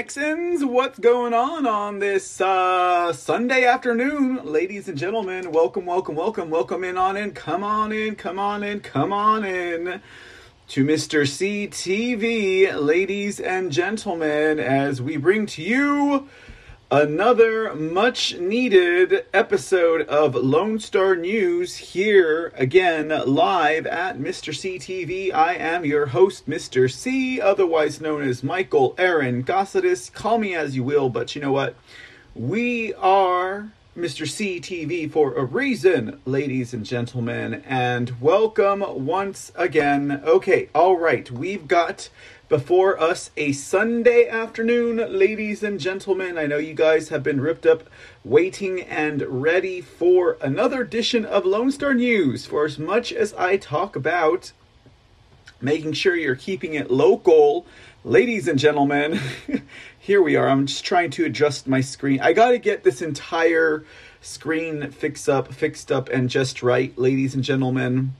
Texans, what's going on on this uh, Sunday afternoon? Ladies and gentlemen, welcome, welcome, welcome, welcome in on in. Come on in, come on in, come on in to Mr. CTV, ladies and gentlemen, as we bring to you another much needed episode of Lone Star News here again live at Mr. C TV. I am your host, Mr. C, otherwise known as Michael Aaron Gossidis. Call me as you will, but you know what? We are Mr. C TV for a reason, ladies and gentlemen, and welcome once again. Okay, all right, we've got before us a Sunday afternoon, ladies and gentlemen. I know you guys have been ripped up, waiting and ready for another edition of Lone Star News. For as much as I talk about making sure you're keeping it local, ladies and gentlemen, here we are. I'm just trying to adjust my screen. I got to get this entire screen fixed up, fixed up, and just right, ladies and gentlemen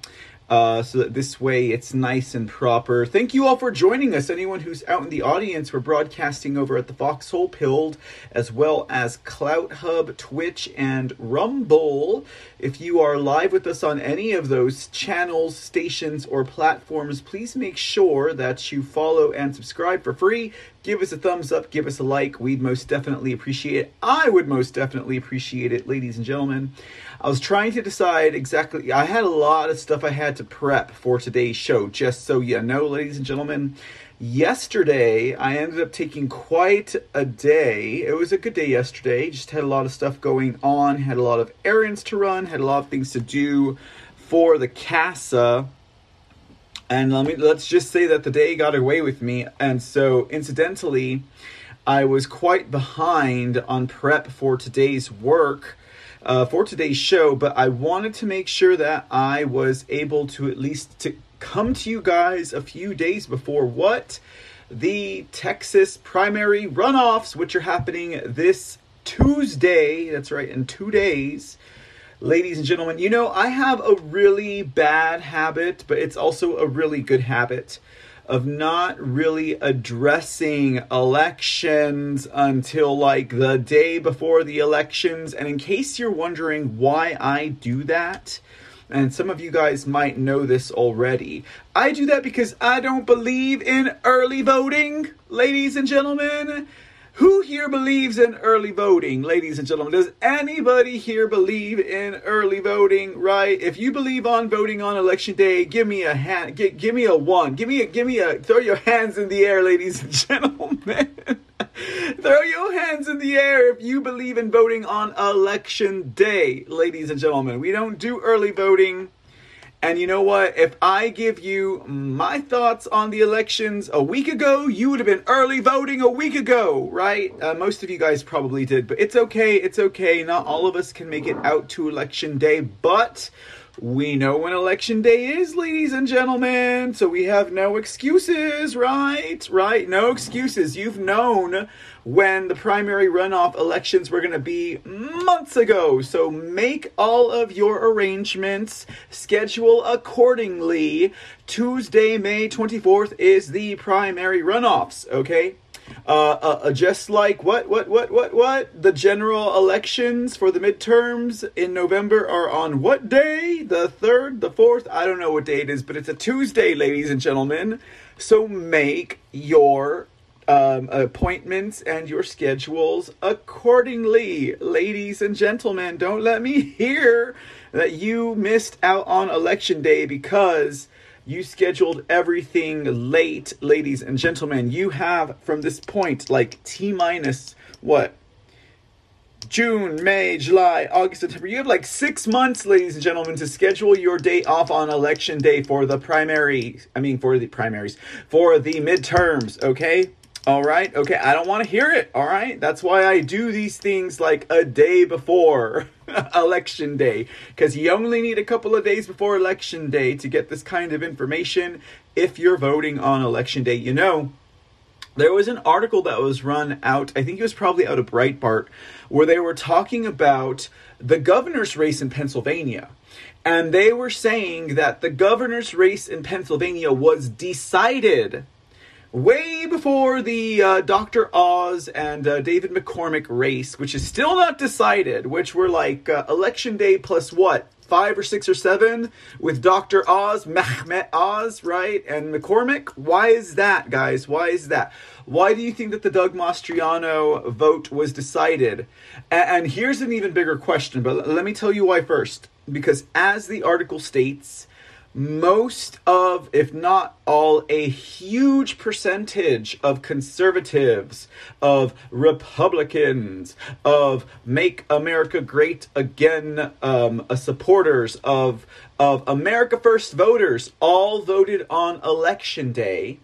uh, so that this way it's nice and proper. Thank you all for joining us. Anyone who's out in the audience, we're broadcasting over at the Foxhole Pilled, as well as Clout Hub, Twitch, and Rumble. If you are live with us on any of those channels, stations, or platforms, please make sure that you follow and subscribe for free. Give us a thumbs up, give us a like. We'd most definitely appreciate it. I would most definitely appreciate it, ladies and gentlemen. I was trying to decide exactly. I had a lot of stuff I had to prep for today's show, just so you know, ladies and gentlemen. Yesterday, I ended up taking quite a day. It was a good day yesterday. Just had a lot of stuff going on, had a lot of errands to run, had a lot of things to do for the CASA. And let me let's just say that the day got away with me. And so incidentally, I was quite behind on prep for today's work uh, for today's show, but I wanted to make sure that I was able to at least to come to you guys a few days before what the Texas primary runoffs, which are happening this Tuesday. That's right, in two days. Ladies and gentlemen, you know, I have a really bad habit, but it's also a really good habit of not really addressing elections until like the day before the elections. And in case you're wondering why I do that, and some of you guys might know this already. I do that because I don't believe in early voting, ladies and gentlemen. Who here believes in early voting, ladies and gentlemen? Does anybody here believe in early voting? Right? If you believe on voting on election day, give me a hand. Give, give me a one. Give me a. Give me a. Throw your hands in the air, ladies and gentlemen. throw your hands in the air if you believe in voting on election day, ladies and gentlemen. We don't do early voting. And you know what? If I give you my thoughts on the elections a week ago, you would have been early voting a week ago, right? Uh, most of you guys probably did, but it's okay. It's okay. Not all of us can make it out to election day, but we know when election day is, ladies and gentlemen. So we have no excuses, right? Right? No excuses. You've known when the primary runoff elections were going to be months ago. So make all of your arrangements, schedule accordingly. Tuesday, May 24th is the primary runoffs, okay? Uh, uh, uh, just like what, what, what, what, what? The general elections for the midterms in November are on what day? The third, the fourth? I don't know what day it is, but it's a Tuesday, ladies and gentlemen. So make your um, appointments and your schedules accordingly. Ladies and gentlemen, don't let me hear that you missed out on election day because you scheduled everything late, ladies and gentlemen. You have from this point like T minus what? June, May, July, August, September. You have like six months, ladies and gentlemen, to schedule your day off on election day for the primary. I mean, for the primaries, for the midterms, okay? All right. Okay. I don't want to hear it. All right. That's why I do these things like a day before election day. Because you only need a couple of days before election day to get this kind of information if you're voting on election day. You know, there was an article that was run out, I think it was probably out of Breitbart, where they were talking about the governor's race in Pennsylvania. And they were saying that the governor's race in Pennsylvania was decided way before the uh, Dr. Oz and uh, David McCormick race, which is still not decided, which were like uh, election day plus what? Five or six or seven with Dr. Oz, Mehmet Oz, right? And McCormick. Why is that, guys? Why is that? Why do you think that the Doug Mastriano vote was decided? And, and here's an even bigger question, but let me tell you why first. Because as the article states, most of, if not all, a huge percentage of conservatives, of Republicans, of Make America Great Again um, uh, supporters, of of America First voters, all voted on election day,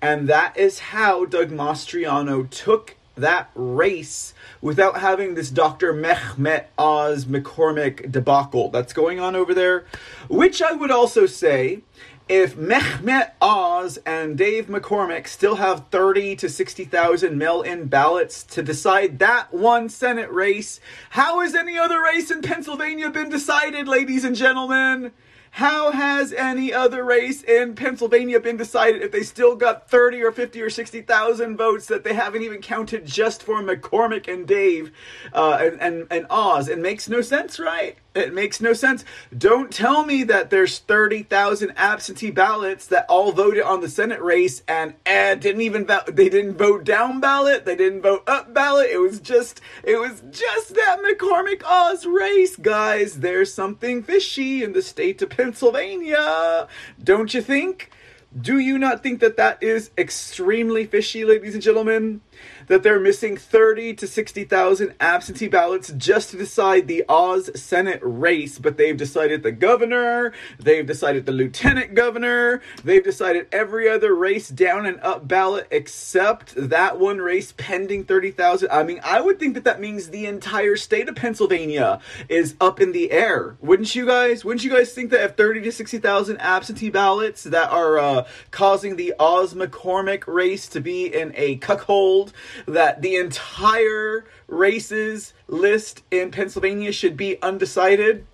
and that is how Doug Mastriano took that race without having this Dr. Mehmet Oz McCormick debacle that's going on over there. Which I would also say, if Mehmet Oz and Dave McCormick still have 30 to 60,000 mail in ballots to decide that one Senate race, how has any other race in Pennsylvania been decided, ladies and gentlemen? How has any other race in Pennsylvania been decided if they still got 30 or 50 or 60,000 votes that they haven't even counted just for McCormick and Dave uh, and, and, and Oz? It makes no sense, right? It makes no sense. Don't tell me that there's 30,000 absentee ballots that all voted on the Senate race and eh, didn't even vote, they didn't vote down ballot, they didn't vote up ballot. It was just it was just that McCormick Oz race, guys. There's something fishy in the state of Pennsylvania. Don't you think? Do you not think that that is extremely fishy, ladies and gentlemen? That they're missing 30 to 60,000 absentee ballots just to decide the Oz Senate race, but they've decided the governor, they've decided the lieutenant governor, they've decided every other race down and up ballot except that one race pending 30,000. I mean, I would think that that means the entire state of Pennsylvania is up in the air. Wouldn't you guys? Wouldn't you guys think that if 30 to 60,000 absentee ballots that are uh, causing the Oz McCormick race to be in a cuckold that the entire races list in Pennsylvania should be undecided.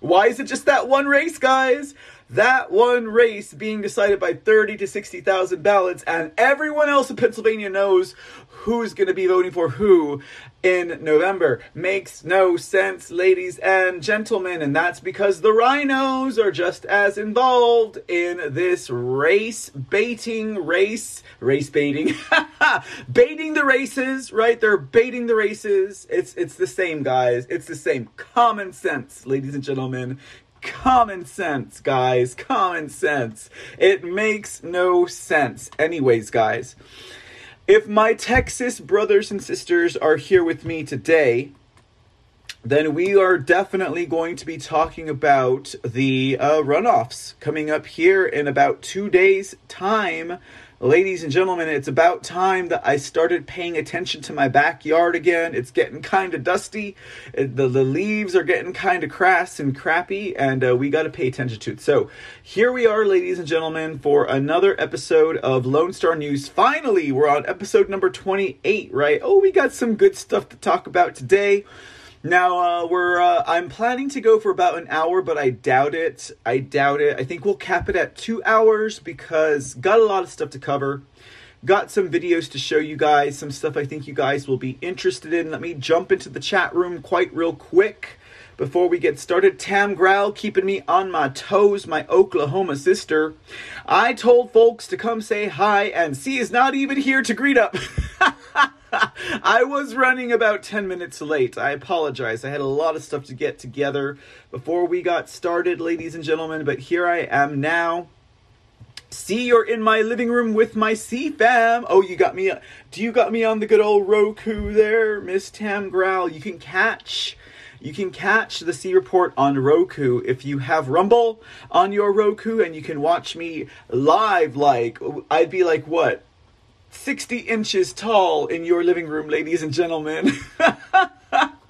Why is it just that one race, guys? That one race being decided by 30 to 60,000 ballots, and everyone else in Pennsylvania knows who's going to be voting for who in November. Makes no sense, ladies and gentlemen, and that's because the rhinos are just as involved in this race baiting race, race baiting, baiting the races, right? They're baiting the races. It's it's the same, guys. It's the same. Common sense, ladies and gentlemen. Common sense, guys. Common sense. It makes no sense. Anyways, guys. If my Texas brothers and sisters are here with me today, then we are definitely going to be talking about the uh, runoffs coming up here in about two days' time Ladies and gentlemen, it's about time that I started paying attention to my backyard again. It's getting kind of dusty. It, the, the leaves are getting kind of crass and crappy, and uh, we got to pay attention to it. So, here we are, ladies and gentlemen, for another episode of Lone Star News. Finally, we're on episode number 28, right? Oh, we got some good stuff to talk about today. Now uh, we're uh, I'm planning to go for about an hour, but I doubt it. I doubt it. I think we'll cap it at two hours because got a lot of stuff to cover. Got some videos to show you guys, some stuff I think you guys will be interested in. Let me jump into the chat room quite real quick before we get started. Tam Growl keeping me on my toes, my Oklahoma sister. I told folks to come say hi, and she is not even here to greet up. I was running about 10 minutes late. I apologize. I had a lot of stuff to get together before we got started, ladies and gentlemen, but here I am now. See, you're in my living room with my C fam. Oh, you got me. Do you got me on the good old Roku there, Miss Tam Growl? You can catch. You can catch the C Report on Roku if you have Rumble on your Roku, and you can watch me live. Like I'd be like what 60 inches tall in your living room, ladies and gentlemen.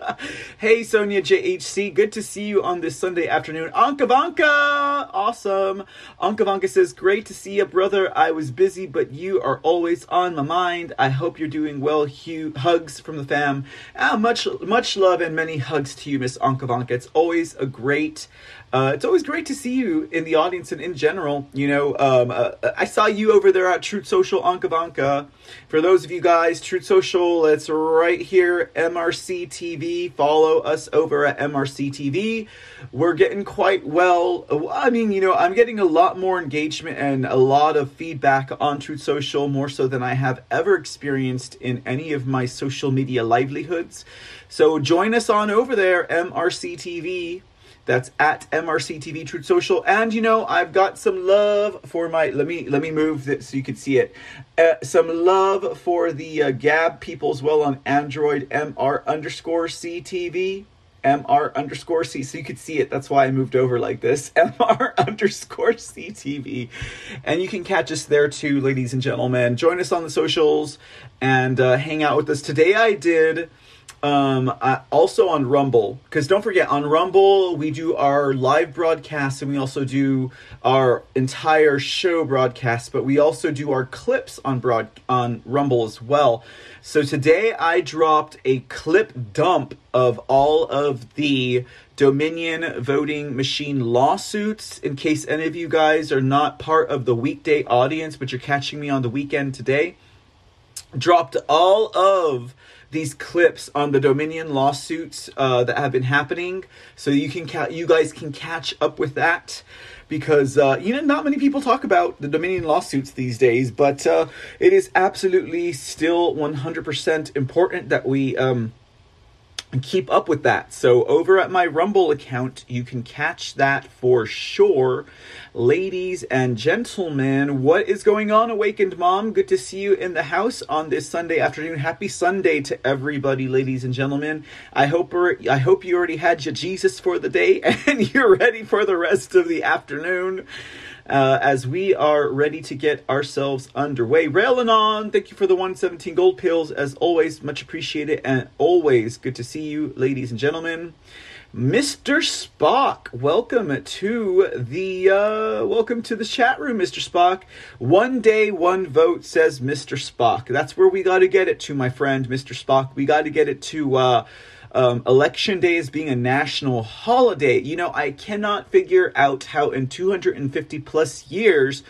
Hey, Sonia JHC, good to see you on this Sunday afternoon. Ankavanka, awesome. Ankavanka says, great to see you, brother. I was busy, but you are always on my mind. I hope you're doing well. Hugh, hugs from the fam. Ah, much, much love and many hugs to you, Miss Ankavanka. It's always a great uh, it's always great to see you in the audience and in general. You know, um, uh, I saw you over there at Truth Social Ankavanka. For those of you guys, Truth Social, it's right here, MRC TV. Follow us over at MRC TV. We're getting quite well. I mean, you know, I'm getting a lot more engagement and a lot of feedback on Truth Social, more so than I have ever experienced in any of my social media livelihoods. So join us on over there, MRC TV that's at MRCTV Truth Social. And you know, I've got some love for my. Let me let me move this so you can see it. Uh, some love for the uh, Gab people as well on Android. MR underscore CTV. MR underscore C, so you could see it. That's why I moved over like this. MR underscore CTV. And you can catch us there too, ladies and gentlemen. Join us on the socials and uh, hang out with us. Today I did um, I, also on Rumble, because don't forget, on Rumble, we do our live broadcast and we also do our entire show broadcast, but we also do our clips on broad on Rumble as well. So today I dropped a clip dump of all of the Dominion voting machine lawsuits. In case any of you guys are not part of the weekday audience, but you're catching me on the weekend today, dropped all of these clips on the Dominion lawsuits uh, that have been happening, so you can ca- you guys can catch up with that because uh, you know not many people talk about the Dominion lawsuits these days, but uh, it is absolutely still 100% important that we um, keep up with that. So over at my Rumble account, you can catch that for sure. Ladies and gentlemen, what is going on, Awakened Mom? Good to see you in the house on this Sunday afternoon. Happy Sunday to everybody, ladies and gentlemen. I hope I hope you already had your Jesus for the day and you're ready for the rest of the afternoon uh, as we are ready to get ourselves underway. Railing on, thank you for the 117 gold pills. As always, much appreciated and always good to see you, ladies and gentlemen. Mr. Spock, welcome to the uh, welcome to the chat room, Mr. Spock. One day, one vote says Mr. Spock. That's where we got to get it to, my friend, Mr. Spock. We got to get it to uh, um, election day as being a national holiday. You know, I cannot figure out how in 250 plus years,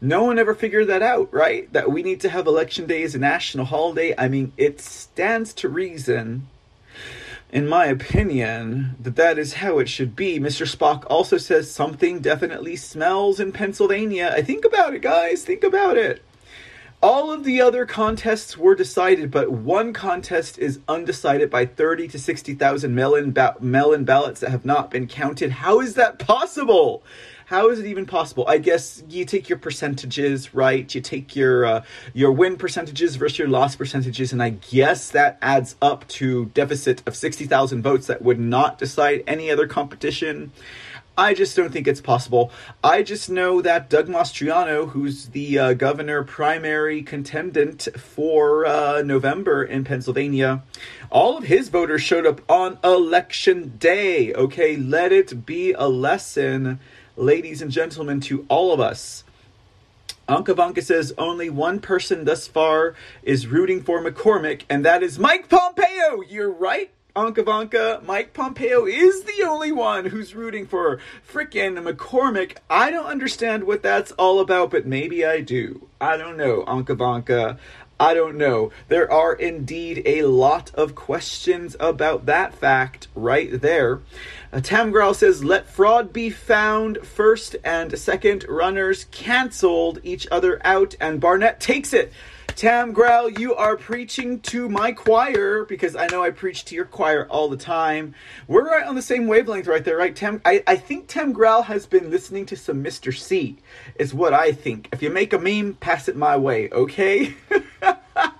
no one ever figured that out, right? That we need to have election day as a national holiday. I mean, it stands to reason in my opinion, that that is how it should be. Mr. Spock also says something definitely smells in Pennsylvania. I think about it, guys. Think about it. All of the other contests were decided, but one contest is undecided by 30 to 60,000 mail-in, ba- mail-in ballots that have not been counted. How is that possible? How is it even possible? I guess you take your percentages, right? You take your uh, your win percentages versus your loss percentages, and I guess that adds up to deficit of 60,000 votes that would not decide any other competition. I just don't think it's possible. I just know that Doug Mastriano, who's the uh, governor primary contendant for uh, November in Pennsylvania, all of his voters showed up on election day. Okay, let it be a lesson, ladies and gentlemen, to all of us. Ankavanka says only one person thus far is rooting for McCormick, and that is Mike Pompeo. You're right. Ankavanka, Mike Pompeo is the only one who's rooting for frickin' McCormick. I don't understand what that's all about, but maybe I do. I don't know, Ankavanka. I don't know. There are indeed a lot of questions about that fact right there. Uh, Tam Growl says, let fraud be found first and second runners canceled each other out, and Barnette takes it. Tam Growl, you are preaching to my choir because I know I preach to your choir all the time. We're right on the same wavelength right there, right? Tam, I, I think Tam Growl has been listening to some Mr. C, is what I think. If you make a meme, pass it my way, okay?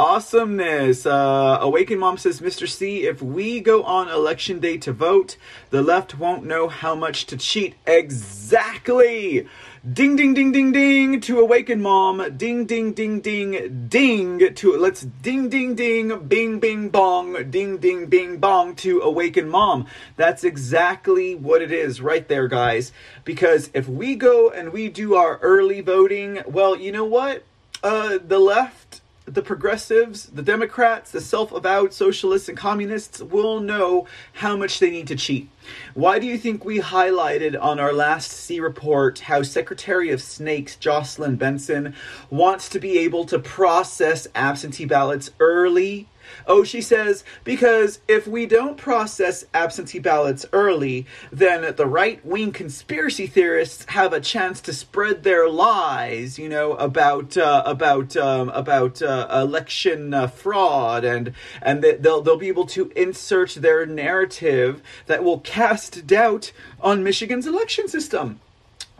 Awesomeness. Uh, Awaken Mom says, Mr. C, if we go on election day to vote, the left won't know how much to cheat. Exactly. Ding, ding, ding, ding, ding to Awaken Mom. Ding, ding, ding, ding, ding to let's ding, ding, ding, bing, bing, bong, ding, ding, bing, bong to Awaken Mom. That's exactly what it is right there, guys. Because if we go and we do our early voting, well, you know what? Uh, the left the progressives, the Democrats, the self avowed socialists and communists will know how much they need to cheat. Why do you think we highlighted on our last C report how Secretary of Snakes Jocelyn Benson wants to be able to process absentee ballots early Oh, she says, because if we don't process absentee ballots early, then the right wing conspiracy theorists have a chance to spread their lies, you know, about uh, about um, about uh, election uh, fraud, and and they'll they'll be able to insert their narrative that will cast doubt on Michigan's election system.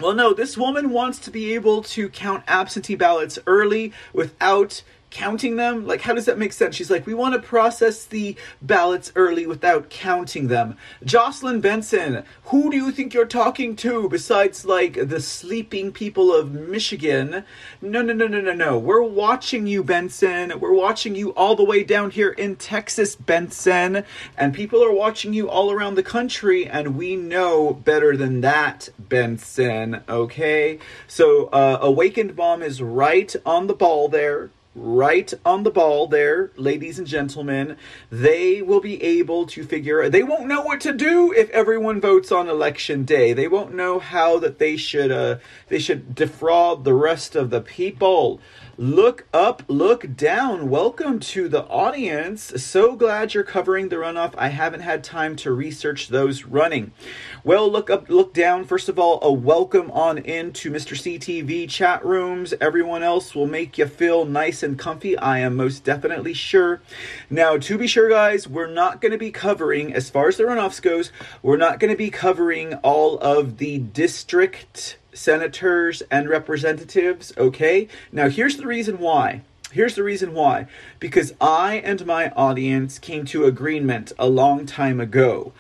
Well, no, this woman wants to be able to count absentee ballots early without counting them? Like, how does that make sense? She's like, we want to process the ballots early without counting them. Jocelyn Benson, who do you think you're talking to besides, like, the sleeping people of Michigan? No, no, no, no, no, no. We're watching you, Benson. We're watching you all the way down here in Texas, Benson. And people are watching you all around the country, and we know better than that, Benson. Okay? So, uh, Awakened Mom is right on the ball there right on the ball there, ladies and gentlemen. They will be able to figure they won't know what to do if everyone votes on election day. They won't know how that they should uh they should defraud the rest of the people. Look up, look down. Welcome to the audience. So glad you're covering the runoff. I haven't had time to research those running. Well, look up, look down. First of all, a welcome on into Mr. CTV chat rooms. Everyone else will make you feel nice and comfy. I am most definitely sure. Now, to be sure, guys, we're not going to be covering, as far as the runoffs goes, we're not going to be covering all of the district senators and representatives, okay? Now, here's the reason why. Here's the reason why. Because I and my audience came to agreement a long time ago.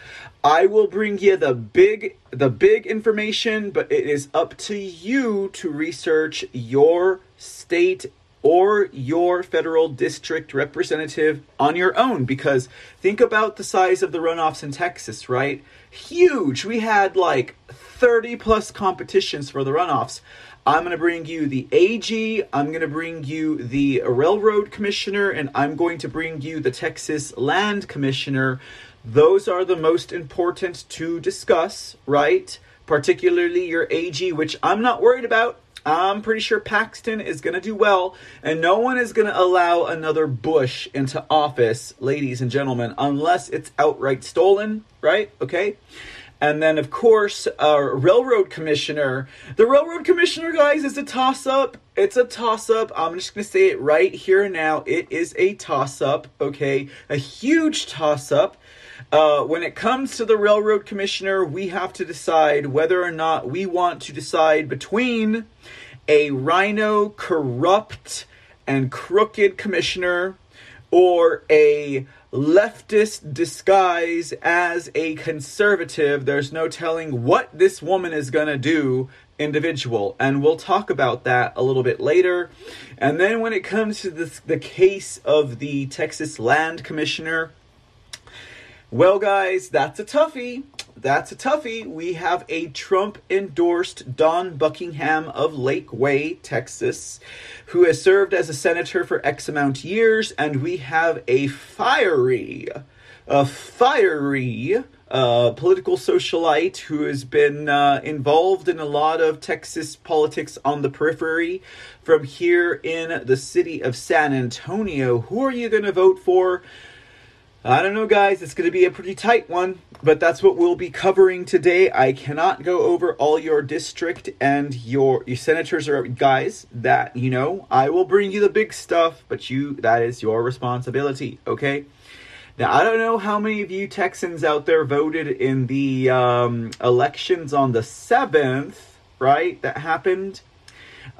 I will bring you the big the big information, but it is up to you to research your state or your federal district representative on your own because think about the size of the runoffs in Texas, right? Huge. We had like 30 plus competitions for the runoffs. I'm going to bring you the AG, I'm going to bring you the Railroad Commissioner, and I'm going to bring you the Texas Land Commissioner. Those are the most important to discuss, right? Particularly your AG, which I'm not worried about. I'm pretty sure Paxton is going to do well, and no one is going to allow another Bush into office, ladies and gentlemen, unless it's outright stolen, right? Okay? And then, of course, our railroad commissioner. The railroad commissioner, guys, is a toss up. It's a toss up. I'm just going to say it right here and now. It is a toss up, okay? A huge toss up. Uh, when it comes to the railroad commissioner, we have to decide whether or not we want to decide between a rhino corrupt and crooked commissioner or a leftist disguise as a conservative. There's no telling what this woman is going to do individual and we'll talk about that a little bit later and then when it comes to this, the case of the texas land commissioner well guys that's a toughie that's a toughie. We have a Trump endorsed Dawn Buckingham of Lakeway, Texas, who has served as a senator for X amount years, and we have a fiery, a fiery uh, political socialite who has been uh, involved in a lot of Texas politics on the periphery from here in the city of San Antonio. Who are you going to vote for? I don't know, guys. It's going to be a pretty tight one, but that's what we'll be covering today. I cannot go over all your district and your your senators or guys. That you know, I will bring you the big stuff, but you that is your responsibility. Okay. Now I don't know how many of you Texans out there voted in the um, elections on the seventh, right? That happened.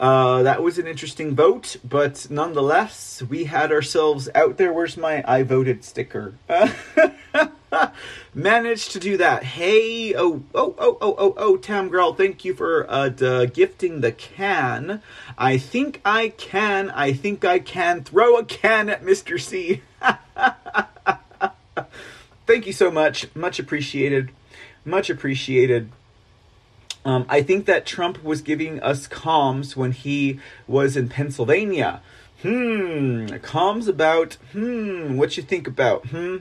Uh, that was an interesting vote, but nonetheless, we had ourselves out there. Where's my I voted sticker? Managed to do that. Hey, oh, oh, oh, oh, oh, oh, Tam Girl, thank you for uh, the gifting the can. I think I can, I think I can throw a can at Mr. C. thank you so much. Much appreciated. Much appreciated. Um, I think that Trump was giving us comms when he was in Pennsylvania. Hmm, comms about, hmm, what you think about, hmm?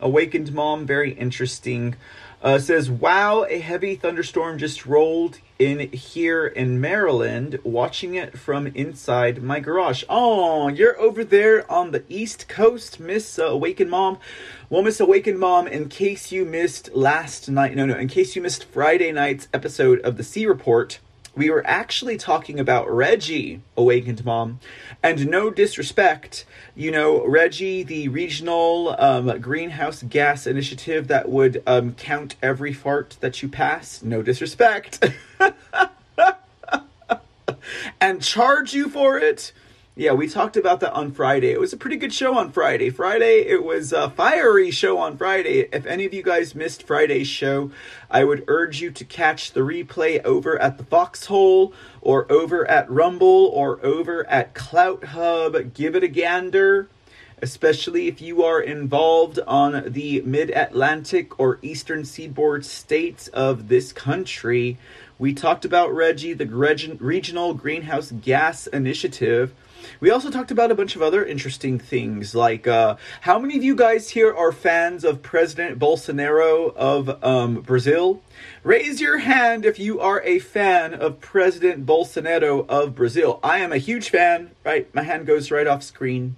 Awakened Mom, very interesting. Uh, says, wow, a heavy thunderstorm just rolled in here in Maryland, watching it from inside my garage. Oh, you're over there on the East Coast, Miss uh, Awakened Mom. Well, Miss Awakened Mom, in case you missed last night, no, no, in case you missed Friday night's episode of the C Report, we were actually talking about Reggie, Awakened Mom. And no disrespect, you know, Reggie, the regional um, greenhouse gas initiative that would um, count every fart that you pass, no disrespect, and charge you for it yeah, we talked about that on Friday. It was a pretty good show on Friday. Friday, it was a fiery show on Friday. If any of you guys missed Friday's show, I would urge you to catch the replay over at the Foxhole or over at Rumble or over at Clout Hub. Give it a gander, especially if you are involved on the mid Atlantic or eastern seaboard states of this country. We talked about Reggie, the Regional Greenhouse Gas Initiative we also talked about a bunch of other interesting things, like uh, how many of you guys here are fans of President Bolsonaro of um, Brazil? Raise your hand if you are a fan of President Bolsonaro of Brazil. I am a huge fan. Right, my hand goes right off screen.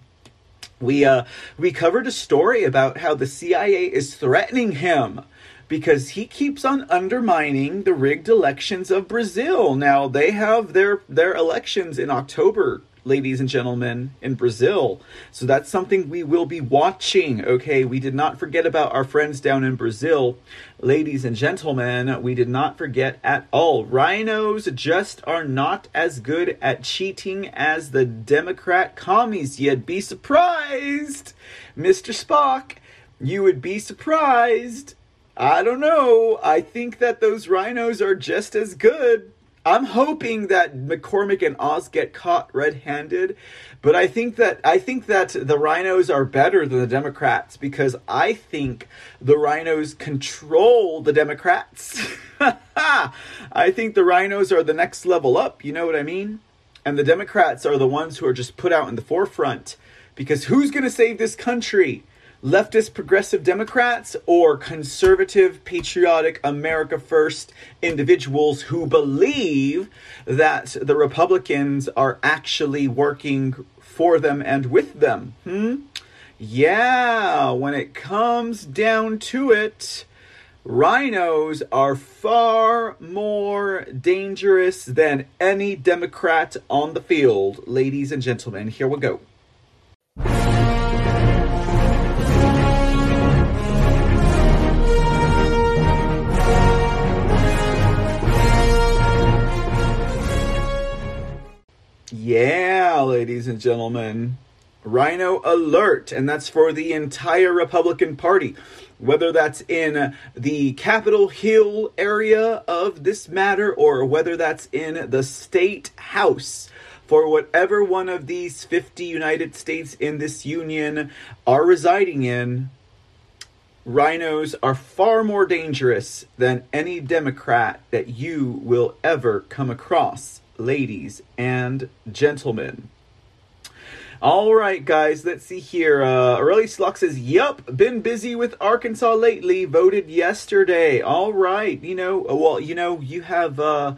We uh, we covered a story about how the CIA is threatening him because he keeps on undermining the rigged elections of Brazil. Now they have their their elections in October ladies and gentlemen, in Brazil. So that's something we will be watching, okay? We did not forget about our friends down in Brazil. Ladies and gentlemen, we did not forget at all. Rhinos just are not as good at cheating as the Democrat commies. You'd be surprised, Mr. Spock. You would be surprised. I don't know. I think that those rhinos are just as good. I'm hoping that McCormick and Oz get caught red-handed, but I think that I think that the Rhinos are better than the Democrats because I think the Rhinos control the Democrats. I think the Rhinos are the next level up. You know what I mean? And the Democrats are the ones who are just put out in the forefront because who's going to save this country? Leftist progressive Democrats or conservative, patriotic, America First individuals who believe that the Republicans are actually working for them and with them. Hmm? Yeah, when it comes down to it, rhinos are far more dangerous than any Democrat on the field. Ladies and gentlemen, here we go. Yeah, ladies and gentlemen. Rhino alert, and that's for the entire Republican Party. Whether that's in the Capitol Hill area of this matter or whether that's in the state house, for whatever one of these 50 United States in this union are residing in, rhinos are far more dangerous than any Democrat that you will ever come across ladies and gentlemen. All right, guys, let's see here. Uh, Aurelius Locke says, Yup, been busy with Arkansas lately. Voted yesterday. All right. You know, uh, well, you know, you have, uh,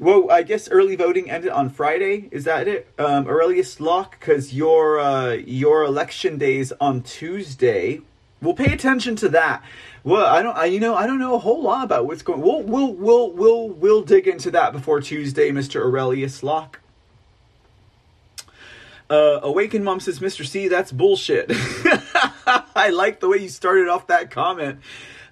well, I guess early voting ended on Friday. Is that it? Um, Aurelius Locke, because your, uh, your election day is on Tuesday. We'll pay attention to that. Well, I don't. I, you know, I don't know a whole lot about what's going. We'll we'll we'll we'll we'll dig into that before Tuesday, Mister Aurelius Locke. Uh, Awakened Mom says, Mr. C, that's bullshit. I like the way you started off that comment.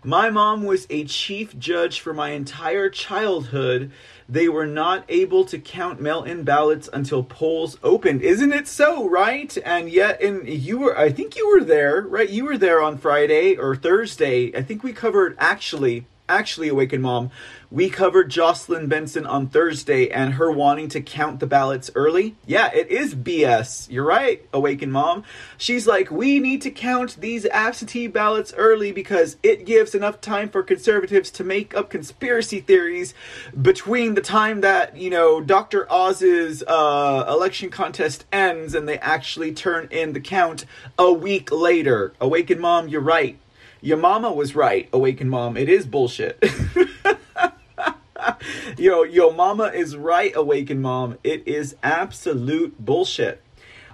My mom was a chief judge for my entire childhood they were not able to count mail-in ballots until polls opened. Isn't it so, right? And yet and you were I think you were there, right? You were there on Friday or Thursday. I think we covered actually actually Awaken Mom, we covered Jocelyn Benson on Thursday and her wanting to count the ballots early. Yeah, it is BS. You're right, Awaken Mom. She's like, we need to count these absentee ballots early because it gives enough time for conservatives to make up conspiracy theories between the time that, you know, Dr. Oz's uh, election contest ends and they actually turn in the count a week later. Awaken Mom, you're right. Your mama was right, Awaken Mom. It is bullshit. yo, yo, mama is right, Awaken Mom. It is absolute bullshit.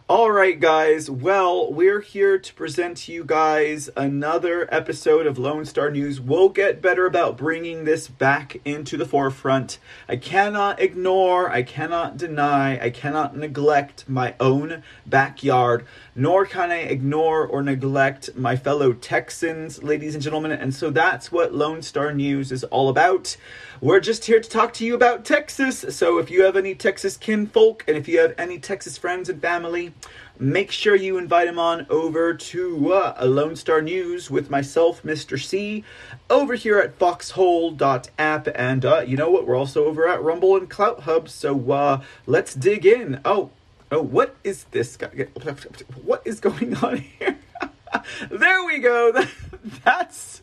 All right, guys. Well, we're here to present to you guys another episode of Lone Star News. We'll get better about bringing this back into the forefront. I cannot ignore, I cannot deny, I cannot neglect my own backyard, nor can I ignore or neglect my fellow Texans, ladies and gentlemen. And so that's what Lone Star News is all about. We're just here to talk to you about Texas. So if you have any Texas kinfolk and if you have any Texas friends and family, make sure you invite them on over to uh, Lone Star News with myself, Mr. C, over here at foxhole.app. And uh, you know what? We're also over at Rumble and Clout Hub. So uh, let's dig in. Oh, oh, what is this guy? What is going on here? there we go. That's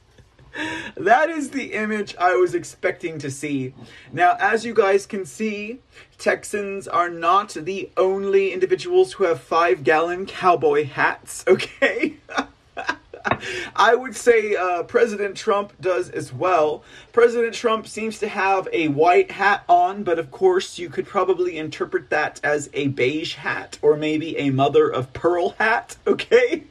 that is the image I was expecting to see. Now, as you guys can see, Texans are not the only individuals who have five gallon cowboy hats, okay? I would say uh, President Trump does as well. President Trump seems to have a white hat on, but of course, you could probably interpret that as a beige hat or maybe a mother of pearl hat, okay?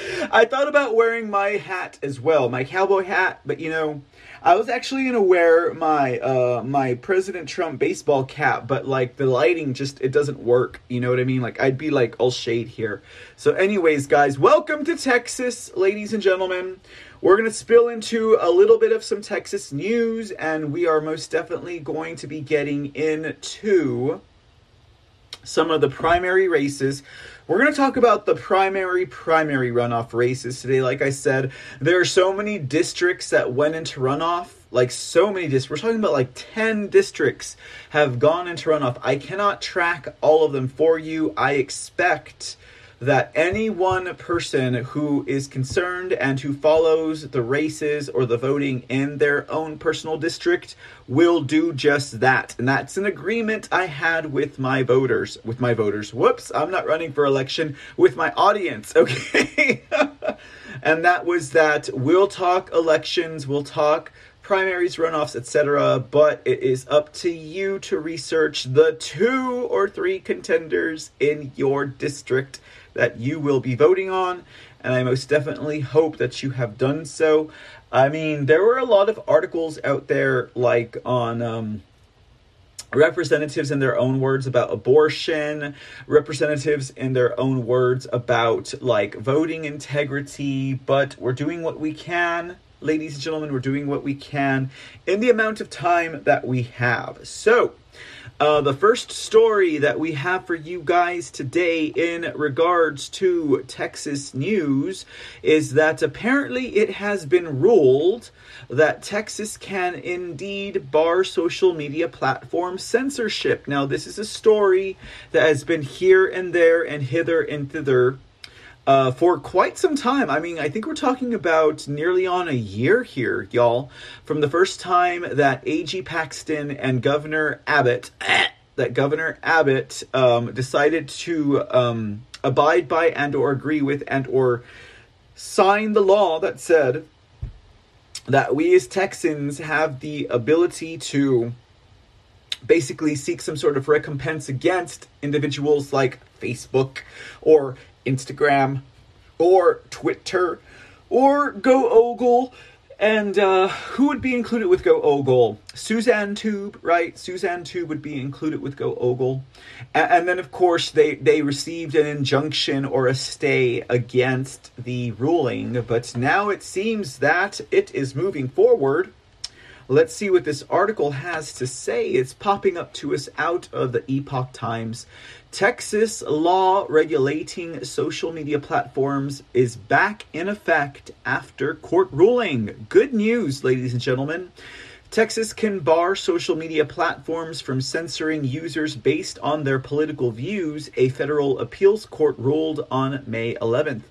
I thought about wearing my hat as well, my cowboy hat, but you know, I was actually gonna wear my uh my President Trump baseball cap, but like the lighting just it doesn't work. You know what I mean? Like I'd be like all shade here. So, anyways, guys, welcome to Texas, ladies and gentlemen. We're gonna spill into a little bit of some Texas news, and we are most definitely going to be getting into some of the primary races we're going to talk about the primary, primary runoff races today. Like I said, there are so many districts that went into runoff. Like so many districts. We're talking about like 10 districts have gone into runoff. I cannot track all of them for you. I expect that any one person who is concerned and who follows the races or the voting in their own personal district will do just that. And that's an agreement I had with my voters. With my voters. Whoops, I'm not running for election with my audience, okay? and that was that we'll talk elections, we'll talk primaries, runoffs, etc. But it is up to you to research the two or three contenders in your district that you will be voting on, and I most definitely hope that you have done so. I mean, there were a lot of articles out there, like on um, representatives in their own words about abortion, representatives in their own words about like voting integrity, but we're doing what we can. Ladies and gentlemen, we're doing what we can in the amount of time that we have. So, uh, the first story that we have for you guys today in regards to Texas news is that apparently it has been ruled that Texas can indeed bar social media platform censorship. Now, this is a story that has been here and there and hither and thither uh, for quite some time. I mean, I think we're talking about nearly on a year here, y'all, from the first time that A.G. Paxton and Governor Abbott, that Governor Abbott um, decided to um, abide by and or agree with and or sign the law that said that we as Texans have the ability to basically seek some sort of recompense against individuals like Facebook or Instagram or Twitter or Go Ogle. And uh, who would be included with Go Ogle? Suzanne Tube, right? Suzanne Tube would be included with Go Ogle. And, and then, of course, they, they received an injunction or a stay against the ruling. But now it seems that it is moving forward Let's see what this article has to say. It's popping up to us out of the Epoch Times. Texas law regulating social media platforms is back in effect after court ruling. Good news, ladies and gentlemen. Texas can bar social media platforms from censoring users based on their political views, a federal appeals court ruled on May 11th.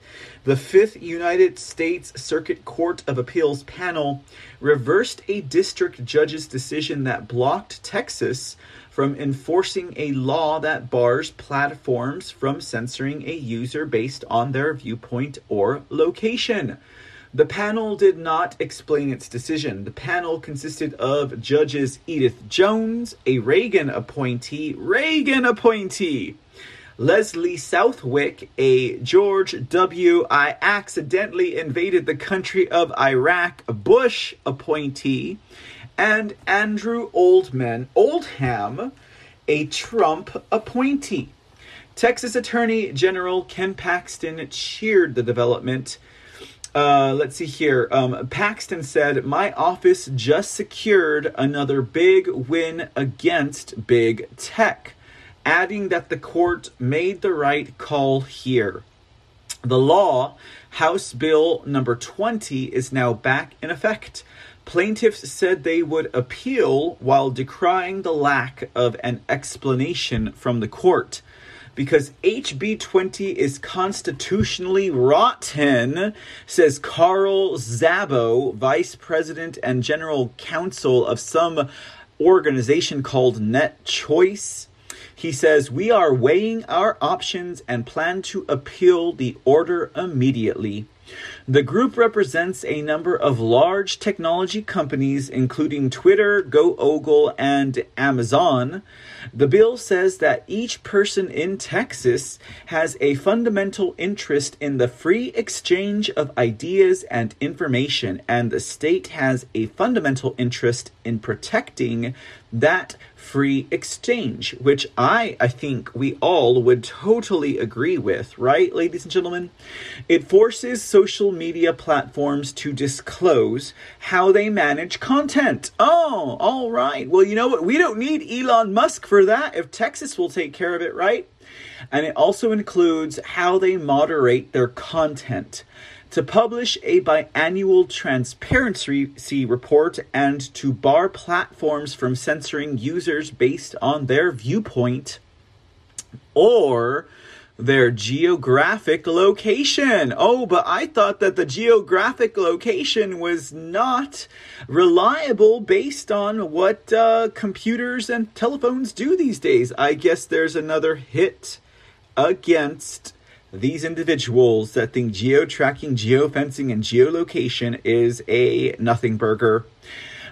The Fifth United States Circuit Court of Appeals panel reversed a district judge's decision that blocked Texas from enforcing a law that bars platforms from censoring a user based on their viewpoint or location. The panel did not explain its decision. The panel consisted of judges Edith Jones, a Reagan appointee, Reagan appointee, Leslie Southwick, a George W. I accidentally invaded the country of Iraq, Bush appointee, and Andrew Oldman, Oldham, a Trump appointee. Texas Attorney General Ken Paxton cheered the development uh, let's see here. Um, Paxton said, My office just secured another big win against big tech, adding that the court made the right call here. The law, House Bill number 20, is now back in effect. Plaintiffs said they would appeal while decrying the lack of an explanation from the court because HB 20 is constitutionally rotten, says Carl Szabo, Vice President and General Counsel of some organization called Net Choice. He says, We are weighing our options and plan to appeal the order immediately. The group represents a number of large technology companies, including Twitter, Google, and Amazon. The bill says that each person in Texas has a fundamental interest in the free exchange of ideas and information, and the state has a fundamental interest in protecting that free exchange, which I I think we all would totally agree with, right, ladies and gentlemen? It forces social media platforms to disclose how they manage content. Oh, all right. Well, you know what? We don't need Elon Musk for that if Texas will take care of it, right? And it also includes how they moderate their content to publish a biannual transparency report and to bar platforms from censoring users based on their viewpoint or their geographic location. Oh, but I thought that the geographic location was not reliable based on what uh, computers and telephones do these days. I guess there's another hit against these individuals that think geo-tracking, geofencing, and geolocation is a nothing burger.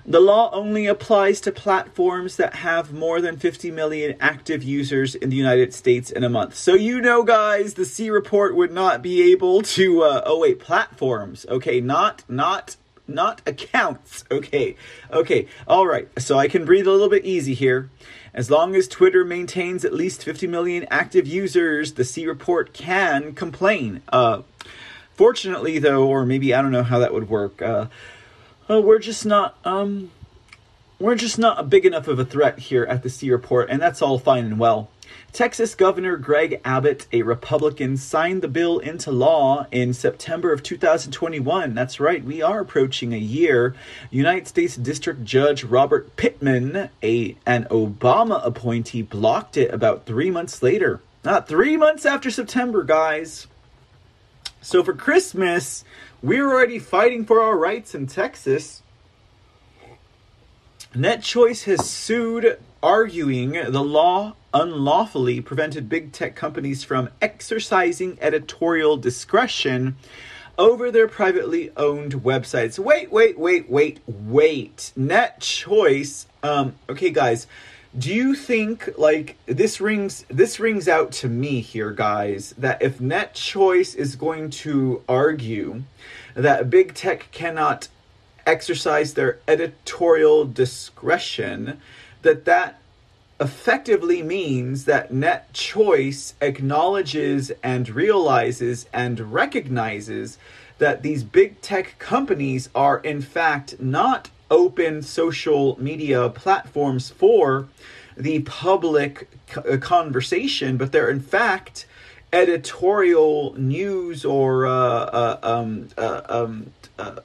The law only applies to platforms that have more than 50 million active users in the United States in a month. So, you know, guys, the C report would not be able to, uh, oh, wait, platforms. Okay, not, not, not accounts. Okay, okay, all right. So I can breathe a little bit easy here. As long as Twitter maintains at least 50 million active users, the C report can complain. Uh, fortunately, though, or maybe I don't know how that would work. Uh, uh, we're just not um, we're just not big enough of a threat here at the C report, and that's all fine and well. Texas Governor Greg Abbott, a Republican, signed the bill into law in September of 2021. That's right, we are approaching a year. United States District Judge Robert Pittman, a an Obama appointee, blocked it about three months later. Not three months after September, guys. So for Christmas, we're already fighting for our rights in Texas. NetChoice has sued, arguing the law unlawfully prevented big tech companies from exercising editorial discretion over their privately owned websites. Wait, wait, wait, wait, wait. Net choice. Um, okay, guys, do you think like this rings this rings out to me here, guys, that if Net Choice is going to argue that big tech cannot exercise their editorial discretion, that that effectively means that net choice acknowledges and realizes and recognizes that these big tech companies are in fact not open social media platforms for the public uh, conversation, but they're in fact editorial news or uh, uh, um, uh, um, uh,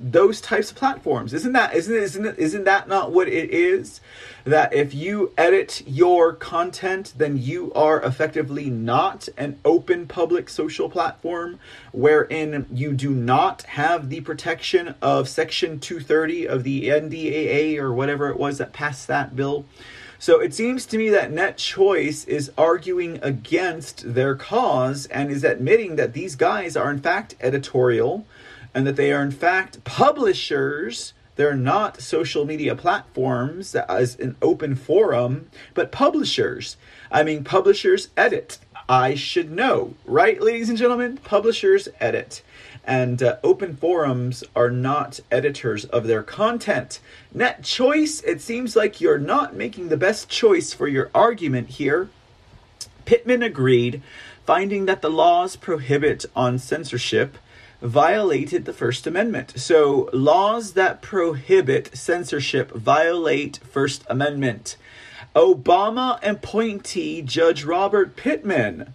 those types of platforms. Isn't that isn't isn't isn't that not what it is? That if you edit your content, then you are effectively not an open public social platform, wherein you do not have the protection of Section 230 of the NDAA or whatever it was that passed that bill. So it seems to me that Net Choice is arguing against their cause and is admitting that these guys are in fact editorial and that they are in fact publishers. They're not social media platforms as an open forum, but publishers. I mean, publishers edit. I should know, right, ladies and gentlemen? Publishers edit and uh, open forums are not editors of their content. Net choice, it seems like you're not making the best choice for your argument here. Pittman agreed, finding that the laws prohibit on censorship violated the First Amendment. So, laws that prohibit censorship violate First Amendment. Obama appointee Judge Robert Pittman.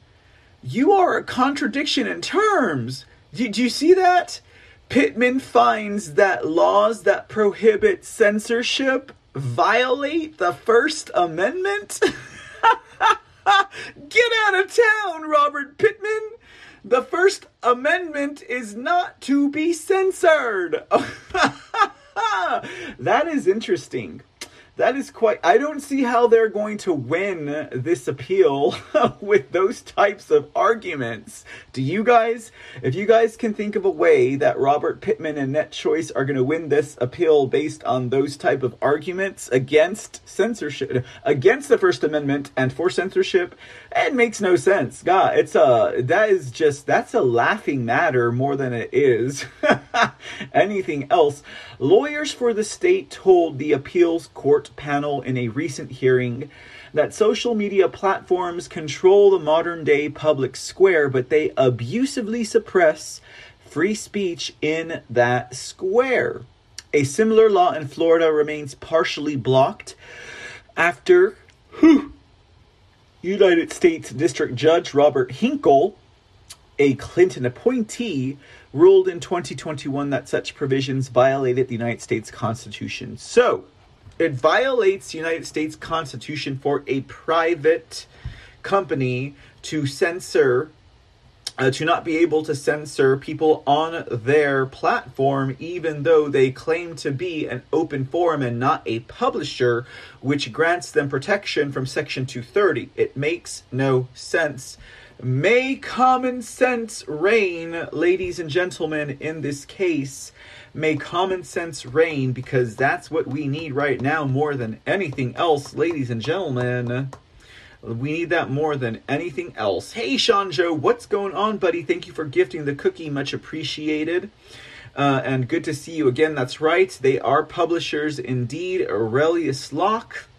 You are a contradiction in terms. Did you see that? Pittman finds that laws that prohibit censorship violate the First Amendment. Get out of town, Robert Pittman. The First Amendment is not to be censored. that is interesting that is quite i don't see how they're going to win this appeal with those types of arguments do you guys if you guys can think of a way that robert pittman and net choice are going to win this appeal based on those type of arguments against censorship against the first amendment and for censorship it makes no sense god it's a that is just that's a laughing matter more than it is anything else lawyers for the state told the appeals court court panel in a recent hearing that social media platforms control the modern day public square, but they abusively suppress free speech in that square. A similar law in Florida remains partially blocked after whew, United States District Judge Robert Hinkle, a Clinton appointee, ruled in 2021 that such provisions violated the United States Constitution. So, it violates the United States Constitution for a private company to censor uh, to not be able to censor people on their platform, even though they claim to be an open forum and not a publisher, which grants them protection from Section 230. It makes no sense. May common sense reign, ladies and gentlemen, in this case. May common sense reign because that's what we need right now more than anything else, ladies and gentlemen. We need that more than anything else. Hey, Sean Joe, what's going on, buddy? Thank you for gifting the cookie. Much appreciated. Uh, and good to see you again. That's right. They are publishers indeed. Aurelius Locke.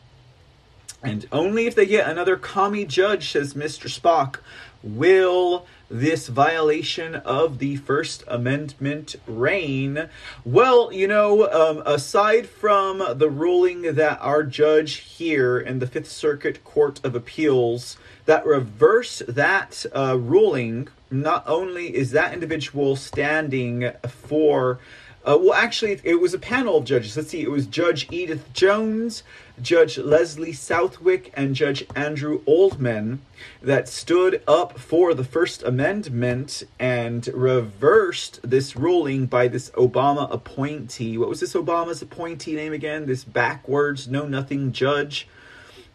And only if they get another commie judge, says Mr. Spock, will this violation of the First Amendment reign? Well, you know, um, aside from the ruling that our judge here in the Fifth Circuit Court of Appeals that reverse that uh, ruling, not only is that individual standing for uh, well, actually, it was a panel of judges. Let's see, it was Judge Edith Jones, Judge Leslie Southwick, and Judge Andrew Oldman that stood up for the First Amendment and reversed this ruling by this Obama appointee. What was this Obama's appointee name again? This backwards, know nothing judge,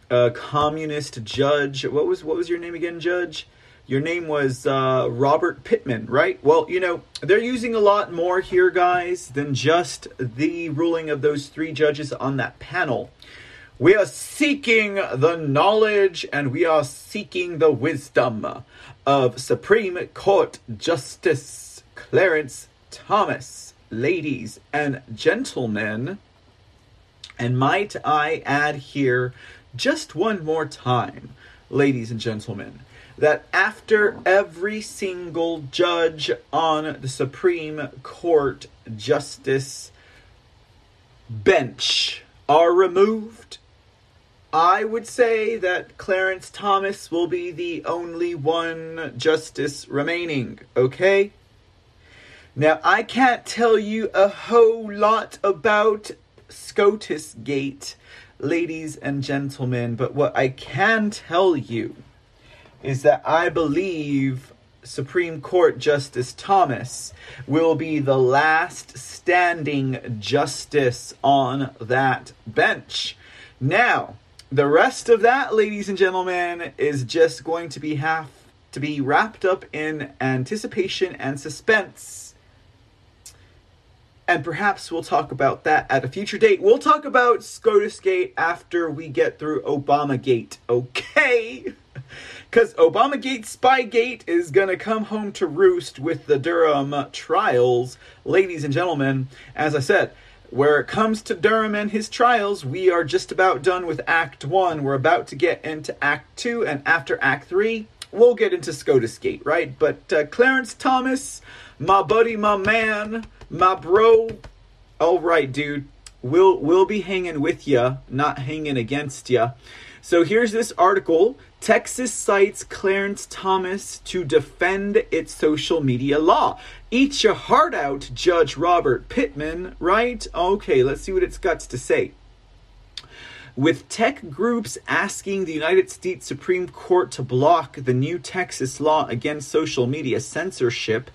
uh, communist judge. What was what was your name again, Judge? Your name was uh, Robert Pittman, right? Well, you know, they're using a lot more here, guys, than just the ruling of those three judges on that panel. We are seeking the knowledge and we are seeking the wisdom of Supreme Court Justice Clarence Thomas, ladies and gentlemen. And might I add here just one more time, ladies and gentlemen, that after every single judge on the Supreme Court, Justice bench are removed, I would say that Clarence Thomas will be the only one justice remaining, okay? Now, I can't tell you a whole lot about SCOTUS Gate, ladies and gentlemen, but what I can tell you is that I believe Supreme Court Justice Thomas will be the last standing justice on that bench. Now, the rest of that, ladies and gentlemen, is just going to be half to be wrapped up in anticipation and suspense. And perhaps we'll talk about that at a future date. We'll talk about SCOTUS Gate after we get through Obama Gate, okay? Because Obamagate, Spygate is going to come home to roost with the Durham trials. Ladies and gentlemen, as I said, where it comes to Durham and his trials, we are just about done with Act 1. We're about to get into Act 2, and after Act 3, we'll get into SCOTUS Gate, right? But uh, Clarence Thomas, my buddy, my man, my bro, all right, dude, we'll, we'll be hanging with you, not hanging against you. So here's this article Texas cites Clarence Thomas to defend its social media law. Eat your heart out, Judge Robert Pittman, right? Okay, let's see what it's got to say. With tech groups asking the United States Supreme Court to block the new Texas law against social media censorship,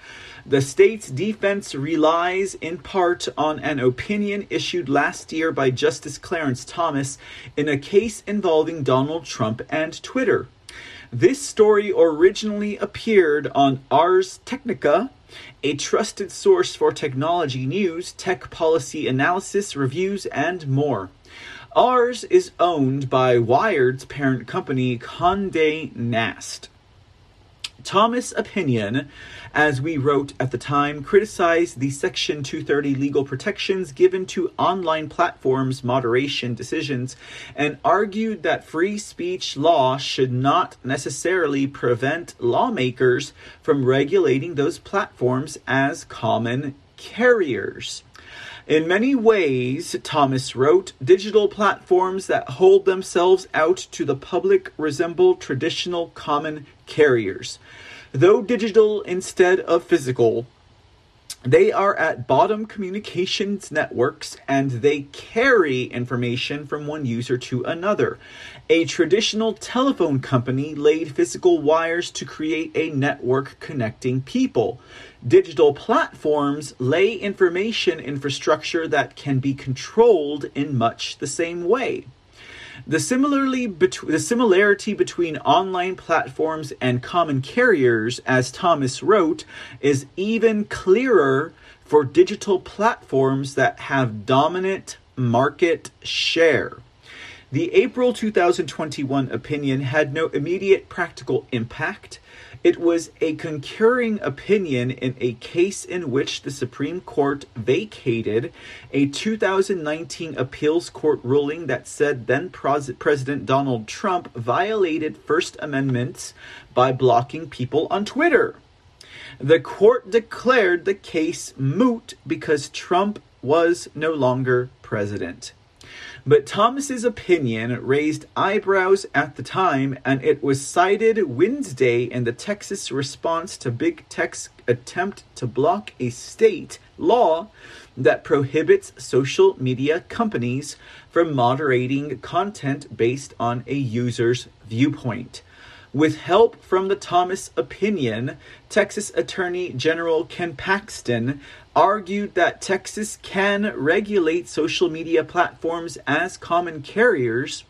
the state's defense relies in part on an opinion issued last year by Justice Clarence Thomas in a case involving Donald Trump and Twitter. This story originally appeared on Ars Technica, a trusted source for technology news, tech policy analysis, reviews, and more. Ars is owned by Wired's parent company, Condé Nast. Thomas' opinion, as we wrote at the time, criticized the Section 230 legal protections given to online platforms' moderation decisions and argued that free speech law should not necessarily prevent lawmakers from regulating those platforms as common carriers. In many ways, Thomas wrote, digital platforms that hold themselves out to the public resemble traditional common carriers. Though digital instead of physical, they are at bottom communications networks and they carry information from one user to another. A traditional telephone company laid physical wires to create a network connecting people. Digital platforms lay information infrastructure that can be controlled in much the same way. The similarly the similarity between online platforms and common carriers, as Thomas wrote, is even clearer for digital platforms that have dominant market share. The April 2021 opinion had no immediate practical impact. It was a concurring opinion in a case in which the Supreme Court vacated a 2019 appeals court ruling that said then President Donald Trump violated First Amendment by blocking people on Twitter. The court declared the case moot because Trump was no longer president. But Thomas's opinion raised eyebrows at the time, and it was cited Wednesday in the Texas response to Big Tech's attempt to block a state law that prohibits social media companies from moderating content based on a user's viewpoint. With help from the Thomas opinion, Texas Attorney General Ken Paxton argued that Texas can regulate social media platforms as common carriers.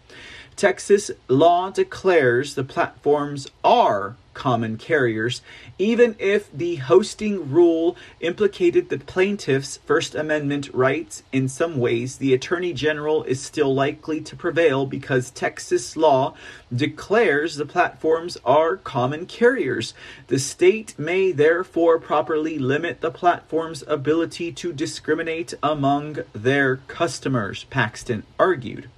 Texas law declares the platforms are common carriers, even if the hosting rule implicated the plaintiff's First Amendment rights in some ways, the Attorney General is still likely to prevail because Texas law declares the platforms are common carriers. The state may therefore properly limit the platform's ability to discriminate among their customers, Paxton argued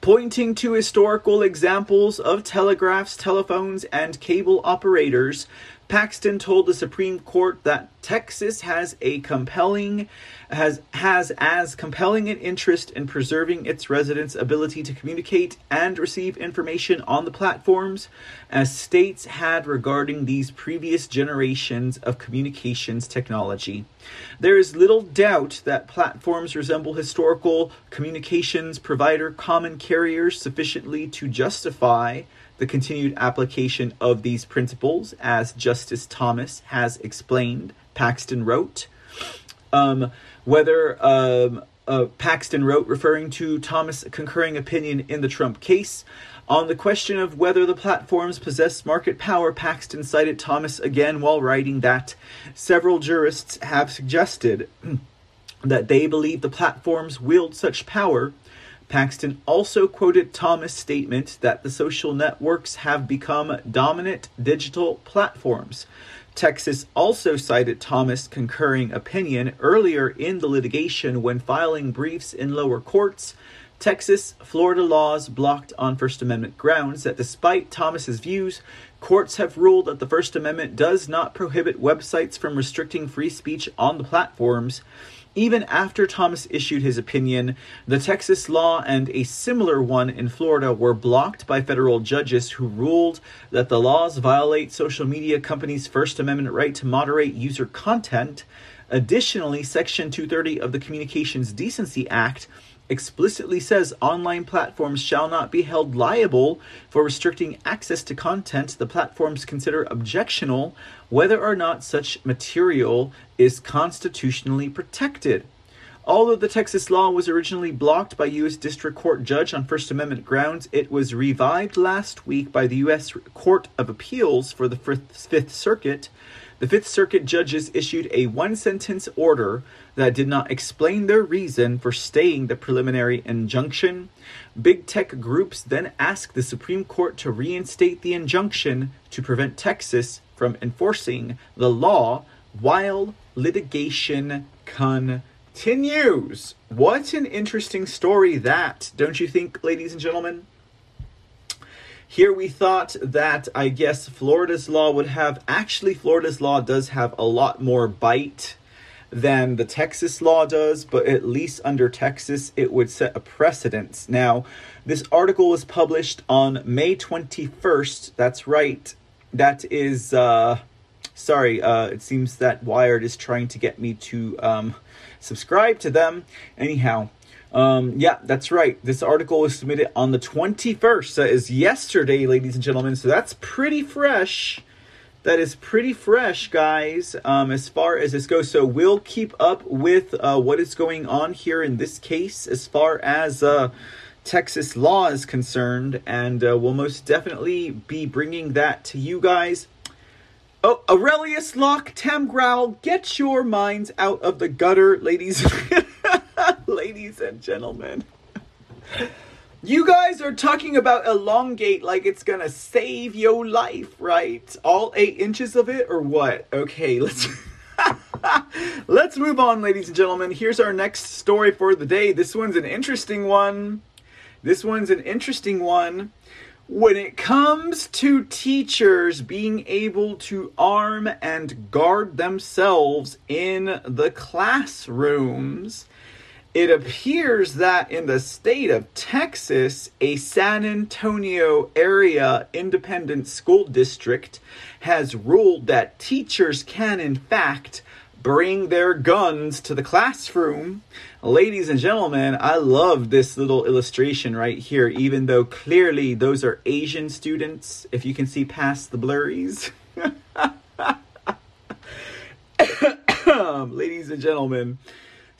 pointing to historical examples of telegraphs, telephones, and cable operators, Paxton told the Supreme Court that Texas has a compelling has has as compelling an interest in preserving its residents' ability to communicate and receive information on the platforms as states had regarding these previous generations of communications technology. There is little doubt that platforms resemble historical communications provider common carriers sufficiently to justify the continued application of these principles, as Justice Thomas has explained, Paxton wrote. Um, whether um, uh, Paxton wrote, referring to Thomas' concurring opinion in the Trump case. On the question of whether the platforms possess market power, Paxton cited Thomas again while writing that several jurists have suggested that they believe the platforms wield such power Paxton also quoted Thomas' statement that the social networks have become dominant digital platforms. Texas also cited Thomas' concurring opinion earlier in the litigation when filing briefs in lower courts. Texas, Florida laws blocked on First Amendment grounds that despite Thomas's views, courts have ruled that the First Amendment does not prohibit websites from restricting free speech on the platforms. Even after Thomas issued his opinion, the Texas law and a similar one in Florida were blocked by federal judges who ruled that the laws violate social media companies' First Amendment right to moderate user content. Additionally, Section 230 of the Communications Decency Act explicitly says online platforms shall not be held liable for restricting access to content the platforms consider objectionable, whether or not such material is constitutionally protected. Although the Texas law was originally blocked by U.S. District Court judge on First Amendment grounds, it was revived last week by the U.S. Court of Appeals for the Fifth Circuit the Fifth Circuit judges issued a one sentence order that did not explain their reason for staying the preliminary injunction. Big tech groups then asked the Supreme Court to reinstate the injunction to prevent Texas from enforcing the law while litigation continues. What an interesting story that, don't you think, ladies and gentlemen? Here we thought that I guess Florida's law would have actually Florida's law does have a lot more bite than the Texas law does, but at least under Texas it would set a precedence. Now, this article was published on May 21st. That's right. That is uh sorry, uh it seems that Wired is trying to get me to um subscribe to them. Anyhow, um, yeah, that's right. This article was submitted on the 21st. That is yesterday, ladies and gentlemen. So that's pretty fresh. That is pretty fresh, guys, um, as far as this goes. So we'll keep up with uh, what is going on here in this case as far as uh, Texas law is concerned. And uh, we'll most definitely be bringing that to you guys. Oh, Aurelius Locke, Tam Growl, get your minds out of the gutter, ladies. ladies and gentlemen. You guys are talking about elongate like it's gonna save your life, right? All eight inches of it, or what? Okay, let's. let's move on, ladies and gentlemen. Here's our next story for the day. This one's an interesting one. This one's an interesting one. When it comes to teachers being able to arm and guard themselves in the classrooms, it appears that in the state of Texas, a San Antonio area independent school district has ruled that teachers can, in fact, bring their guns to the classroom. Ladies and gentlemen, I love this little illustration right here, even though clearly those are Asian students, if you can see past the blurries. Ladies and gentlemen,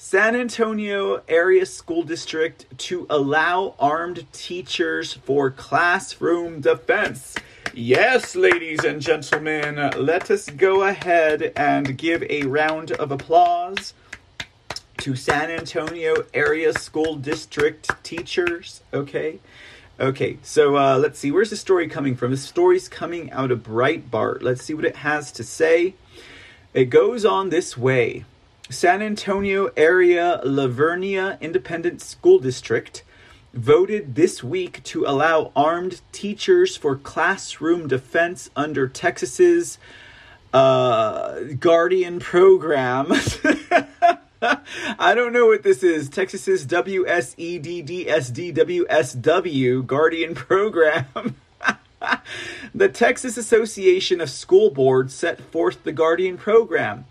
San Antonio Area School District to allow armed teachers for classroom defense. Yes, ladies and gentlemen, let us go ahead and give a round of applause to San Antonio Area School District teachers. Okay. Okay, so uh, let's see. Where's the story coming from? The story's coming out of Breitbart. Let's see what it has to say. It goes on this way. San Antonio Area La Vernia Independent School District voted this week to allow armed teachers for classroom defense under Texas's uh, Guardian program. I don't know what this is. Texas's WSEDDSDWSW Guardian program. the Texas Association of School Boards set forth the Guardian program.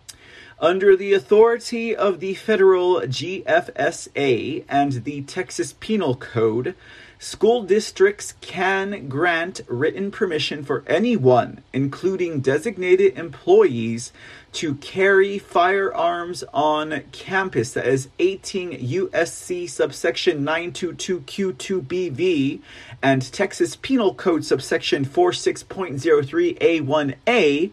Under the authority of the federal GFSA and the Texas Penal Code, School districts can grant written permission for anyone, including designated employees, to carry firearms on campus. That is 18 USC subsection 922Q2BV and Texas Penal Code subsection 46.03A1A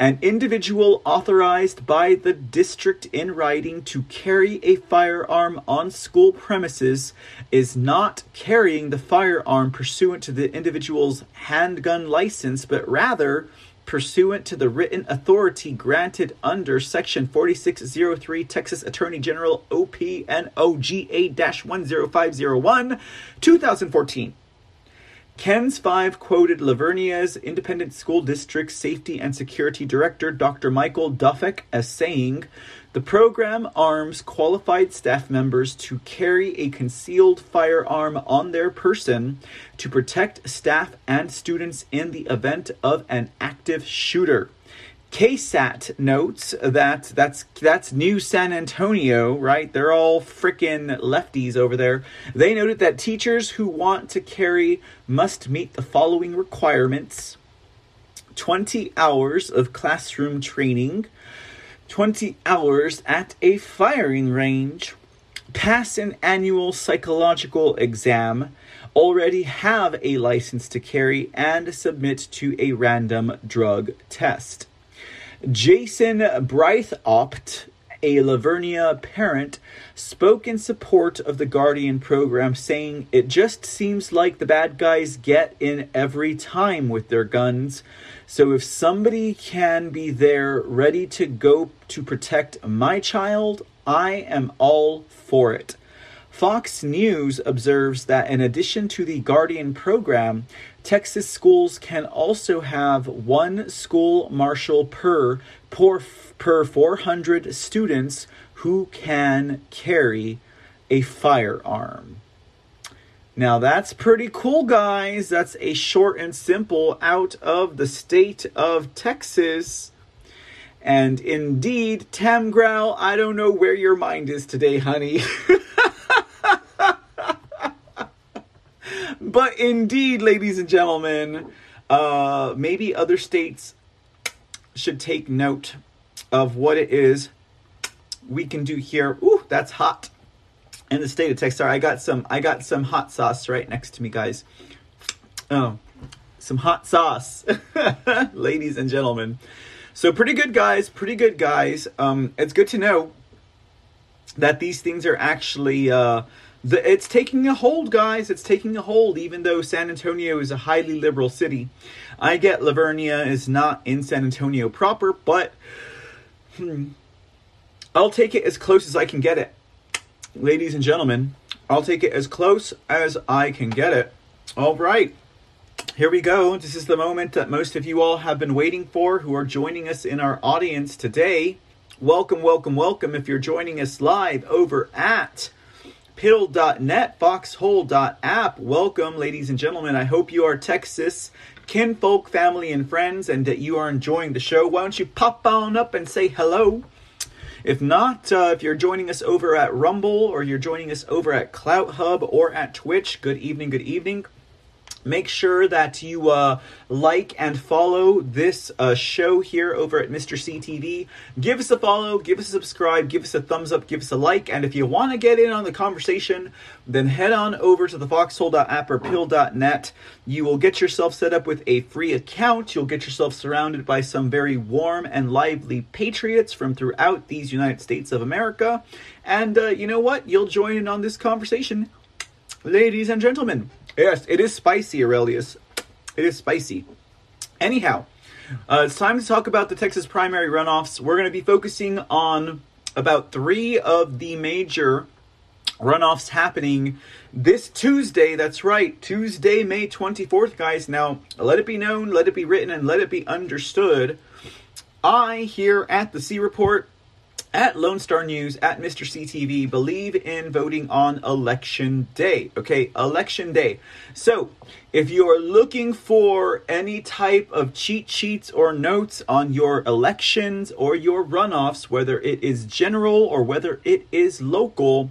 an individual authorized by the district in writing to carry a firearm on school premises is not carrying the firearm pursuant to the individual's handgun license, but rather pursuant to the written authority granted under Section 4603 Texas Attorney General OPNOGA 10501, 2014. KENS 5 quoted La Vernia's Independent School District Safety and Security Director, Dr. Michael Duffek, as saying, The program arms qualified staff members to carry a concealed firearm on their person to protect staff and students in the event of an active shooter. KSAT notes that that's that's New San Antonio, right? They're all freaking lefties over there. They noted that teachers who want to carry must meet the following requirements: 20 hours of classroom training, 20 hours at a firing range, pass an annual psychological exam, already have a license to carry, and submit to a random drug test. Jason Brythopt, a La Vernia parent, spoke in support of the Guardian program, saying, It just seems like the bad guys get in every time with their guns. So if somebody can be there ready to go to protect my child, I am all for it. Fox News observes that in addition to the Guardian program, Texas schools can also have one school marshal per, per, per 400 students who can carry a firearm. Now that's pretty cool, guys. That's a short and simple out of the state of Texas. And indeed, Tam Growl, I don't know where your mind is today, honey. but indeed, ladies and gentlemen, uh, maybe other states should take note of what it is we can do here. Ooh, that's hot. In the state of Texas, sorry, I got some. I got some hot sauce right next to me, guys. Oh, some hot sauce, ladies and gentlemen. So pretty good, guys. Pretty good, guys. Um, it's good to know that these things are actually uh, the, it's taking a hold, guys. It's taking a hold, even though San Antonio is a highly liberal city. I get La Vernia is not in San Antonio proper, but hmm, I'll take it as close as I can get it. Ladies and gentlemen, I'll take it as close as I can get it. All right. Here we go. This is the moment that most of you all have been waiting for who are joining us in our audience today. Welcome, welcome, welcome. If you're joining us live over at pilled.net, foxhole.app. Welcome, ladies and gentlemen. I hope you are Texas kinfolk, family, and friends, and that you are enjoying the show. Why don't you pop on up and say hello? If not, uh, if you're joining us over at Rumble or you're joining us over at Clout Hub or at Twitch, good evening, good evening. Make sure that you uh, like and follow this uh, show here over at Mr. CTV. Give us a follow, give us a subscribe, give us a thumbs up, give us a like. And if you want to get in on the conversation, then head on over to the foxhole.app or pilled.net. You will get yourself set up with a free account. You'll get yourself surrounded by some very warm and lively patriots from throughout these United States of America. And uh, you know what? You'll join in on this conversation. Ladies and gentlemen, Yes, it is spicy, Aurelius. It is spicy. Anyhow, uh, it's time to talk about the Texas primary runoffs. We're going to be focusing on about three of the major runoffs happening this Tuesday. That's right, Tuesday, May 24th, guys. Now, let it be known, let it be written, and let it be understood. I here at the C Report at Lone Star News, at Mr. CTV, believe in voting on election day. Okay, election day. So, if you are looking for any type of cheat sheets or notes on your elections or your runoffs, whether it is general or whether it is local,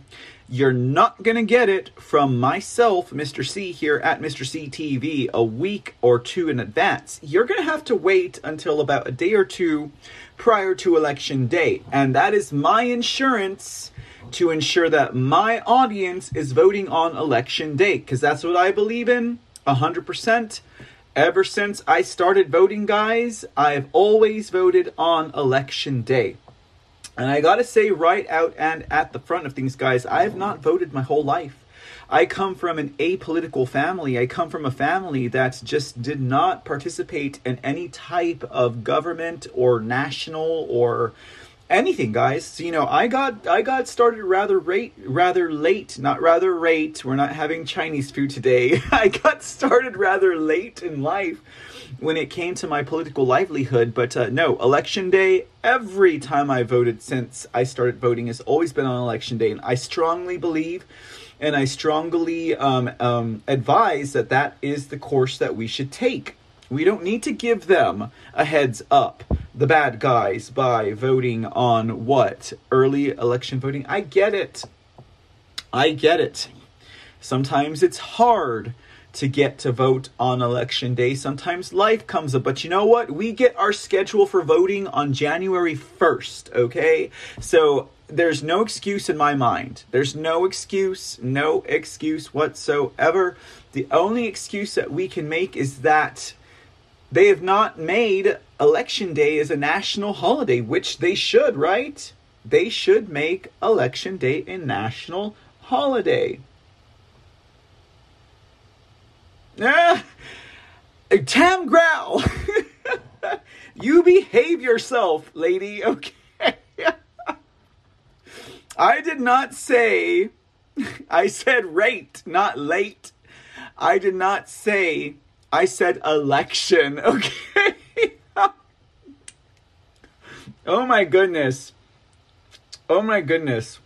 you're not going to get it from myself, Mr. C, here at Mr. C TV a week or two in advance. You're going to have to wait until about a day or two prior to election day. And that is my insurance to ensure that my audience is voting on election day because that's what I believe in 100%. Ever since I started voting, guys, I've always voted on election day. And I gotta say, right out and at the front of things, guys, I have not voted my whole life. I come from an apolitical family. I come from a family that just did not participate in any type of government or national or anything, guys. So, you know, I got I got started rather rate rather late, not rather rate. We're not having Chinese food today. I got started rather late in life when it came to my political livelihood. But uh, no, election day, every time I voted since I started voting has always been on election day. And I strongly believe and I strongly um, um, advise that that is the course that we should take. We don't need to give them a heads up, the bad guys, by voting on what? Early election voting? I get it. I get it. Sometimes it's hard to get to vote on election day. Sometimes life comes up, but you know what? We get our schedule for voting on January 1st, okay? So there's no excuse in my mind. There's no excuse, no excuse whatsoever. The only excuse that we can make is that they have not made election day as a national holiday, which they should, right? They should make election day a national holiday. Ah, Tam Growl, you behave yourself, lady. Okay. I did not say, I said rate, not late. I did not say, I said election. Okay. oh my goodness. Oh my goodness.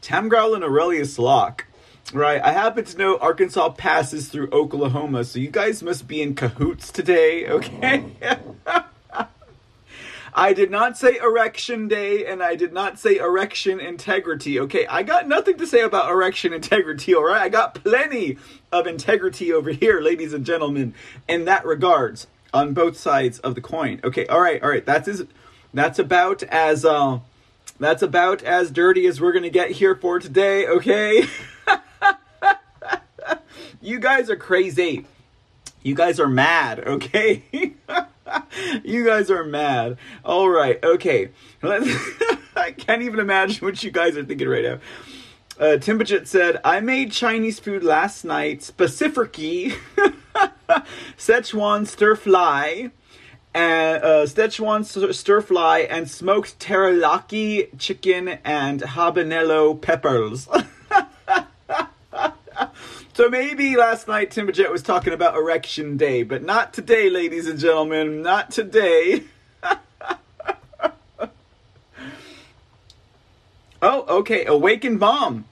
Tam Growl and Aurelius Locke Right. I happen to know Arkansas passes through Oklahoma, so you guys must be in cahoots today, okay? Oh. I did not say erection day and I did not say erection integrity, okay? I got nothing to say about erection integrity, all right? I got plenty of integrity over here, ladies and gentlemen, in that regards on both sides of the coin. Okay, all right, all right. That's is that's about as uh that's about as dirty as we're going to get here for today, okay? You guys are crazy. You guys are mad, okay? you guys are mad. All right, okay. I can't even imagine what you guys are thinking right now. Uh, Timbajit said, I made Chinese food last night, specifically Szechuan stir fly, and uh, Szechuan stir fly, and smoked teriyaki chicken and habanero peppers. So maybe last night Timberjet was talking about erection day, but not today, ladies and gentlemen. Not today. oh, okay. Awakened mom.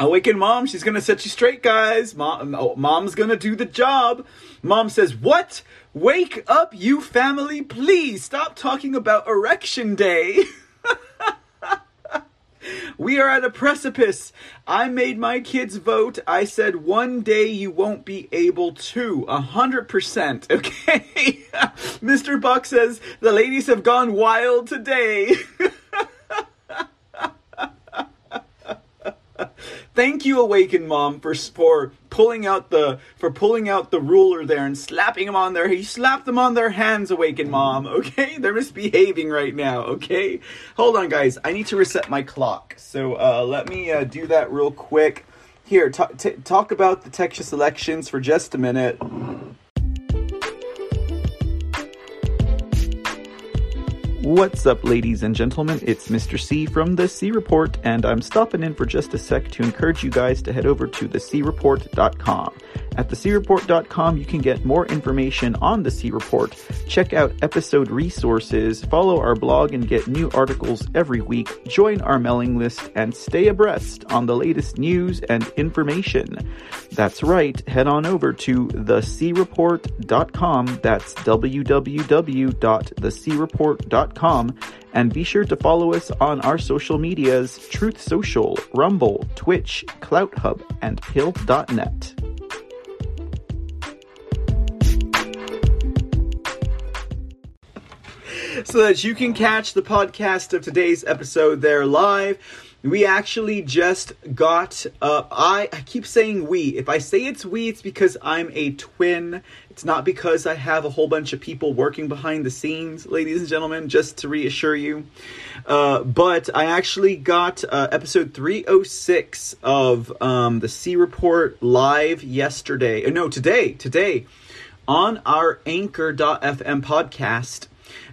Awakened mom. She's gonna set you straight, guys. Mom, oh, mom's gonna do the job. Mom says, "What? Wake up, you family! Please stop talking about erection day." We are at a precipice. I made my kids vote. I said one day you won't be able to. A hundred percent. Okay. Mr. Buck says the ladies have gone wild today. Thank you, Awakened Mom, for for pulling out the for pulling out the ruler there and slapping them on their. He slapped them on their hands, Awakened Mom. Okay, they're misbehaving right now. Okay, hold on, guys. I need to reset my clock. So uh, let me uh, do that real quick. Here, t- t- talk about the Texas elections for just a minute. What's up, ladies and gentlemen? It's Mr. C from the C Report, and I'm stopping in for just a sec to encourage you guys to head over to thecreport.com. At thecreport.com, you can get more information on the C Report, check out episode resources, follow our blog and get new articles every week, join our mailing list, and stay abreast on the latest news and information. That's right, head on over to thecreport.com. That's www.thecreport.com. And be sure to follow us on our social medias Truth Social, Rumble, Twitch, CloutHub, and Pilled.net. so that you can catch the podcast of today's episode there live. We actually just got uh, I, I keep saying we. If I say it's we, it's because I'm a twin. It's not because I have a whole bunch of people working behind the scenes, ladies and gentlemen, just to reassure you. Uh, but I actually got uh, episode 306 of um, the C Report live yesterday. Uh, no, today. Today on our anchor.fm podcast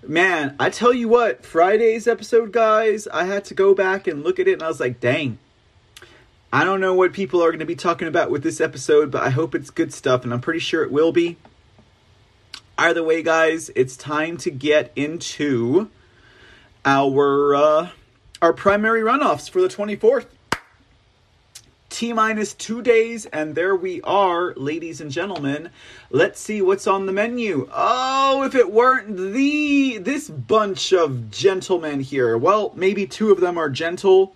man, I tell you what, Friday's episode, guys, I had to go back and look at it and I was like, dang. I don't know what people are going to be talking about with this episode, but I hope it's good stuff and I'm pretty sure it will be. Either way, guys, it's time to get into our uh, our primary runoffs for the 24th. T minus two days, and there we are, ladies and gentlemen. Let's see what's on the menu. Oh, if it weren't the this bunch of gentlemen here. Well, maybe two of them are gentle,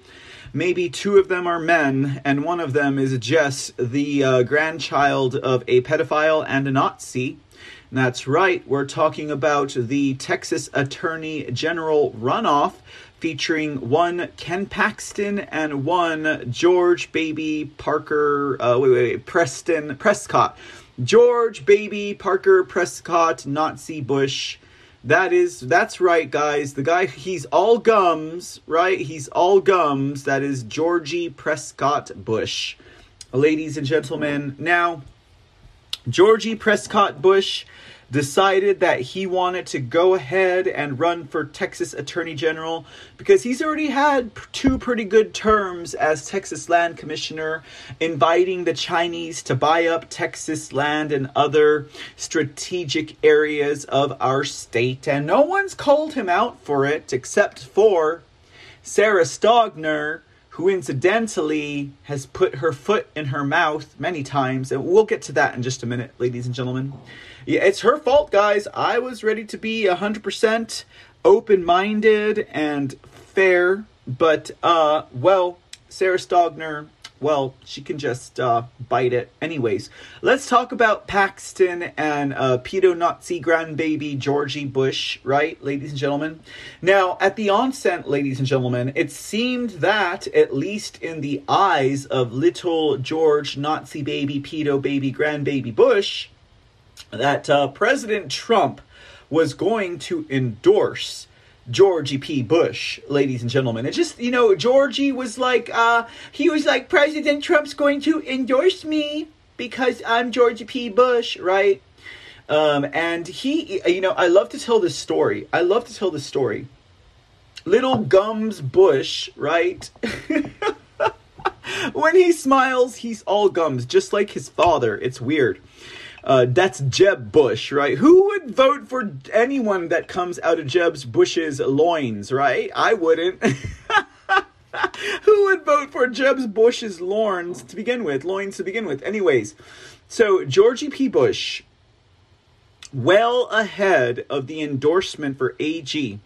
maybe two of them are men, and one of them is Jess, the uh, grandchild of a pedophile and a Nazi. That's right, we're talking about the Texas Attorney General runoff featuring one Ken Paxton and one George Baby Parker, uh, wait, wait, wait, Preston Prescott. George Baby Parker Prescott Nazi Bush. That is that's right, guys. The guy he's all gums, right? He's all gums. That is Georgie Prescott Bush. Ladies and gentlemen, now Georgie Prescott Bush decided that he wanted to go ahead and run for Texas Attorney General because he's already had two pretty good terms as Texas Land Commissioner, inviting the Chinese to buy up Texas land and other strategic areas of our state. And no one's called him out for it except for Sarah Stogner who incidentally has put her foot in her mouth many times. And we'll get to that in just a minute, ladies and gentlemen. Yeah, it's her fault, guys. I was ready to be 100% open minded and fair, but, uh, well, Sarah Stogner well, she can just uh, bite it. Anyways, let's talk about Paxton and uh, pedo Nazi grandbaby Georgie Bush, right, ladies and gentlemen? Now, at the onset, ladies and gentlemen, it seemed that, at least in the eyes of little George Nazi baby, pedo baby, grandbaby Bush, that uh, President Trump was going to endorse Georgie P. Bush, ladies and gentlemen. It just, you know, Georgie was like, uh, he was like, President Trump's going to endorse me because I'm Georgie P. Bush, right? Um, and he, you know, I love to tell this story. I love to tell this story. Little Gums Bush, right? when he smiles, he's all gums, just like his father. It's weird. Uh, that's Jeb Bush, right? Who would vote for anyone that comes out of Jeb Bush's loins, right? I wouldn't. Who would vote for Jeb Bush's loins to begin with? Loins to begin with. Anyways, so Georgie P. Bush, well ahead of the endorsement for AG,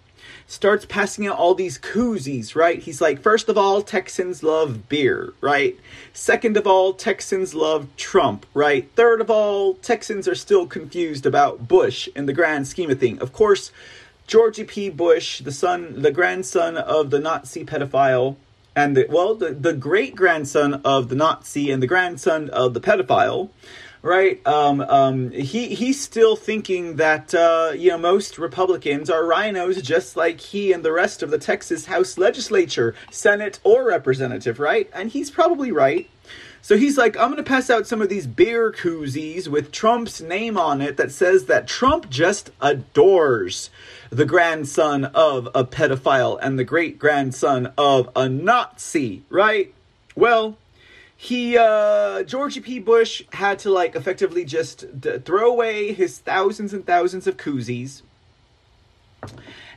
starts passing out all these koozies, right? He's like, first of all, Texans love beer, right? Second of all, Texans love Trump, right? Third of all, Texans are still confused about Bush in the grand scheme of thing. Of course, Georgie P. Bush, the son, the grandson of the Nazi pedophile, and the, well, the, the great grandson of the Nazi and the grandson of the pedophile, right? Um, um, he he's still thinking that uh, you know most Republicans are rhinos, just like he and the rest of the Texas House Legislature, Senate or Representative, right? And he's probably right. So he's like, I'm going to pass out some of these beer koozies with Trump's name on it that says that Trump just adores the grandson of a pedophile and the great grandson of a Nazi, right? Well, he uh George P. Bush had to like effectively just d- throw away his thousands and thousands of koozies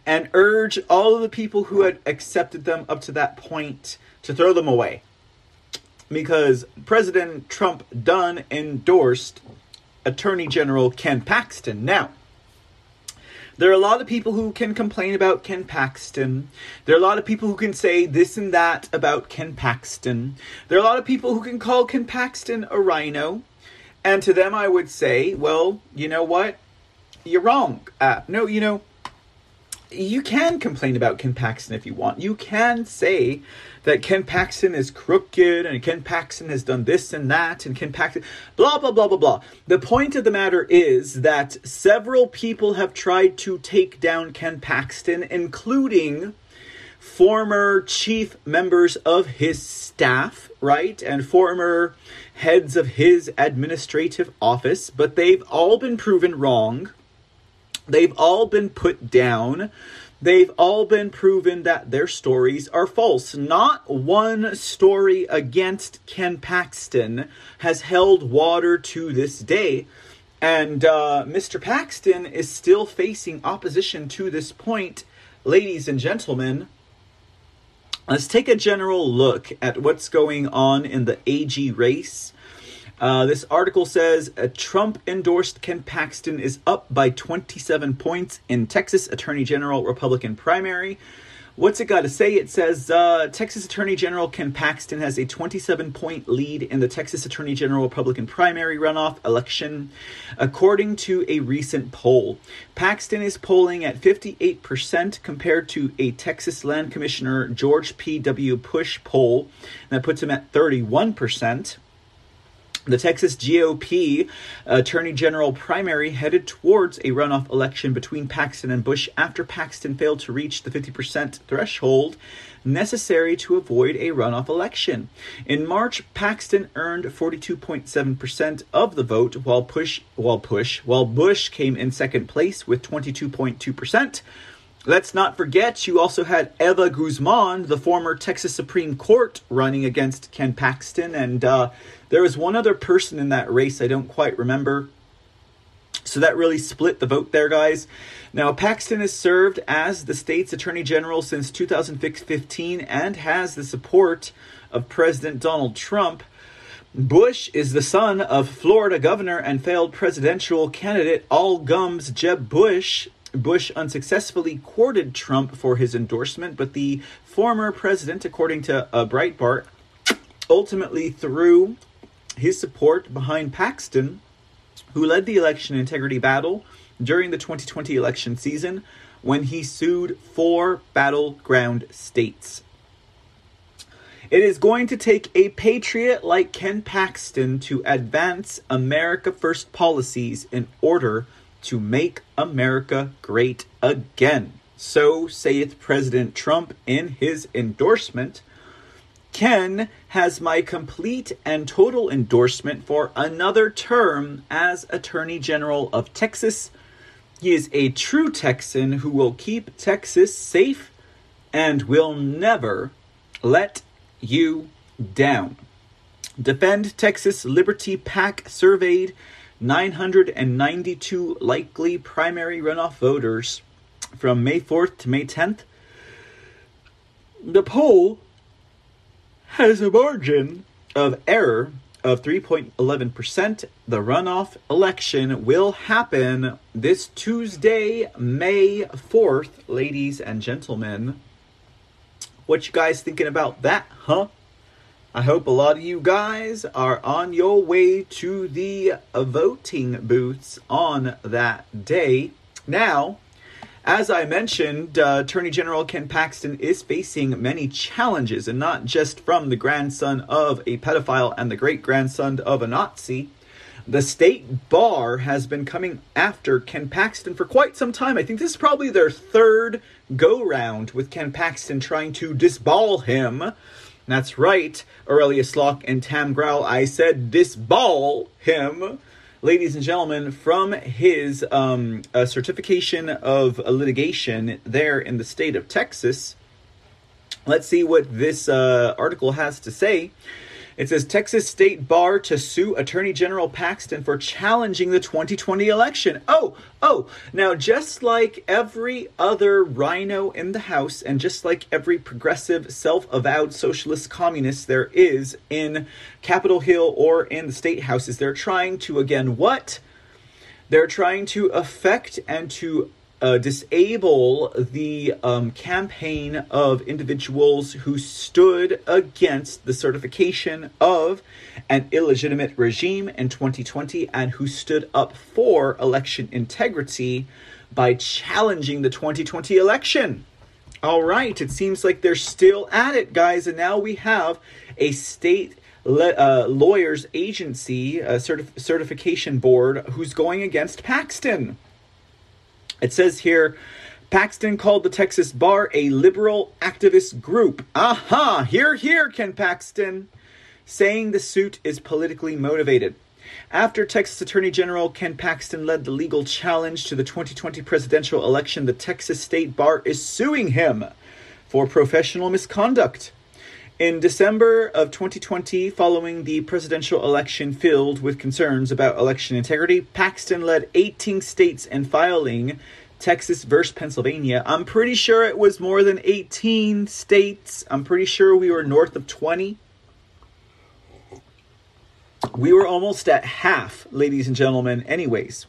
and urge all of the people who had accepted them up to that point to throw them away. Because President Trump done endorsed Attorney General Ken Paxton. Now, there are a lot of people who can complain about Ken Paxton. There are a lot of people who can say this and that about Ken Paxton. There are a lot of people who can call Ken Paxton a rhino. And to them, I would say, well, you know what? You're wrong. Uh, no, you know, you can complain about Ken Paxton if you want. You can say that Ken Paxton is crooked and Ken Paxton has done this and that and Ken Paxton blah blah blah blah blah. The point of the matter is that several people have tried to take down Ken Paxton including former chief members of his staff, right? And former heads of his administrative office, but they've all been proven wrong. They've all been put down. They've all been proven that their stories are false. Not one story against Ken Paxton has held water to this day. And uh, Mr. Paxton is still facing opposition to this point. Ladies and gentlemen, let's take a general look at what's going on in the AG race uh, this article says a Trump endorsed Ken Paxton is up by 27 points in Texas Attorney General Republican primary. What's it got to say? It says uh, Texas Attorney General Ken Paxton has a 27 point lead in the Texas Attorney General Republican primary runoff election, according to a recent poll. Paxton is polling at 58% compared to a Texas Land Commissioner George P.W. Push poll that puts him at 31%. The Texas GOP uh, Attorney General primary headed towards a runoff election between Paxton and Bush after Paxton failed to reach the 50% threshold necessary to avoid a runoff election. In March, Paxton earned 42.7% of the vote while Bush while Bush while Bush came in second place with 22.2%. Let's not forget, you also had Eva Guzman, the former Texas Supreme Court, running against Ken Paxton, and uh, there was one other person in that race I don't quite remember. So that really split the vote there, guys. Now, Paxton has served as the state's attorney general since 2015 and has the support of President Donald Trump. Bush is the son of Florida governor and failed presidential candidate Al Gums Jeb Bush. Bush unsuccessfully courted Trump for his endorsement, but the former president, according to uh, Breitbart, ultimately threw his support behind Paxton, who led the election integrity battle during the 2020 election season when he sued four battleground states. It is going to take a patriot like Ken Paxton to advance America First policies in order to make America great again. So saith President Trump in his endorsement. Ken has my complete and total endorsement for another term as Attorney General of Texas. He is a true Texan who will keep Texas safe and will never let you down. Defend Texas Liberty PAC surveyed 992 likely primary runoff voters from May 4th to May 10th. The poll has a margin of error of 3.11%. The runoff election will happen this Tuesday, May 4th, ladies and gentlemen. What you guys thinking about that, huh? I hope a lot of you guys are on your way to the voting booths on that day. Now, as I mentioned, uh, Attorney General Ken Paxton is facing many challenges, and not just from the grandson of a pedophile and the great grandson of a Nazi. The state bar has been coming after Ken Paxton for quite some time. I think this is probably their third go round with Ken Paxton trying to disball him that's right, Aurelius Locke and Tam Growl. I said disball him, ladies and gentlemen, from his um, certification of litigation there in the state of Texas. Let's see what this uh, article has to say. It says Texas State Bar to sue Attorney General Paxton for challenging the 2020 election. Oh, oh, now just like every other rhino in the House, and just like every progressive, self avowed socialist communist there is in Capitol Hill or in the state houses, they're trying to, again, what? They're trying to affect and to uh, disable the um, campaign of individuals who stood against the certification of an illegitimate regime in 2020 and who stood up for election integrity by challenging the 2020 election. All right, it seems like they're still at it, guys, and now we have a state le- uh, lawyers agency, a certif- certification board, who's going against Paxton. It says here Paxton called the Texas bar a liberal activist group. Aha! Here, here, Ken Paxton, saying the suit is politically motivated. After Texas Attorney General Ken Paxton led the legal challenge to the 2020 presidential election, the Texas State Bar is suing him for professional misconduct. In December of 2020, following the presidential election filled with concerns about election integrity, Paxton led 18 states in filing Texas versus Pennsylvania. I'm pretty sure it was more than 18 states. I'm pretty sure we were north of 20. We were almost at half, ladies and gentlemen, anyways.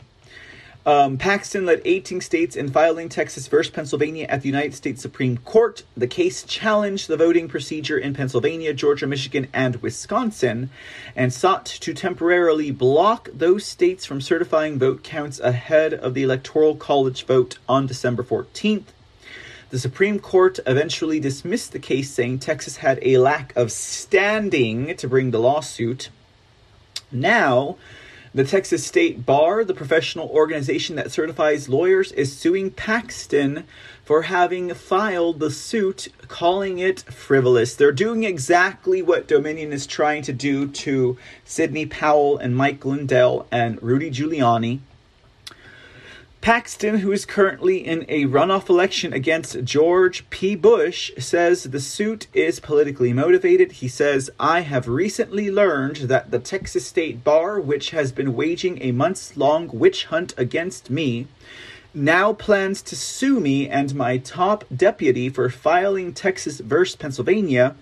Um, Paxton led 18 states in filing Texas versus Pennsylvania at the United States Supreme Court. The case challenged the voting procedure in Pennsylvania, Georgia, Michigan, and Wisconsin, and sought to temporarily block those states from certifying vote counts ahead of the Electoral College vote on December 14th. The Supreme Court eventually dismissed the case, saying Texas had a lack of standing to bring the lawsuit. Now, the Texas State Bar, the professional organization that certifies lawyers, is suing Paxton for having filed the suit, calling it frivolous. They're doing exactly what Dominion is trying to do to Sidney Powell and Mike Lindell and Rudy Giuliani. Paxton, who is currently in a runoff election against George P. Bush, says the suit is politically motivated. He says, I have recently learned that the Texas State Bar, which has been waging a months long witch hunt against me, now plans to sue me and my top deputy for filing Texas versus Pennsylvania,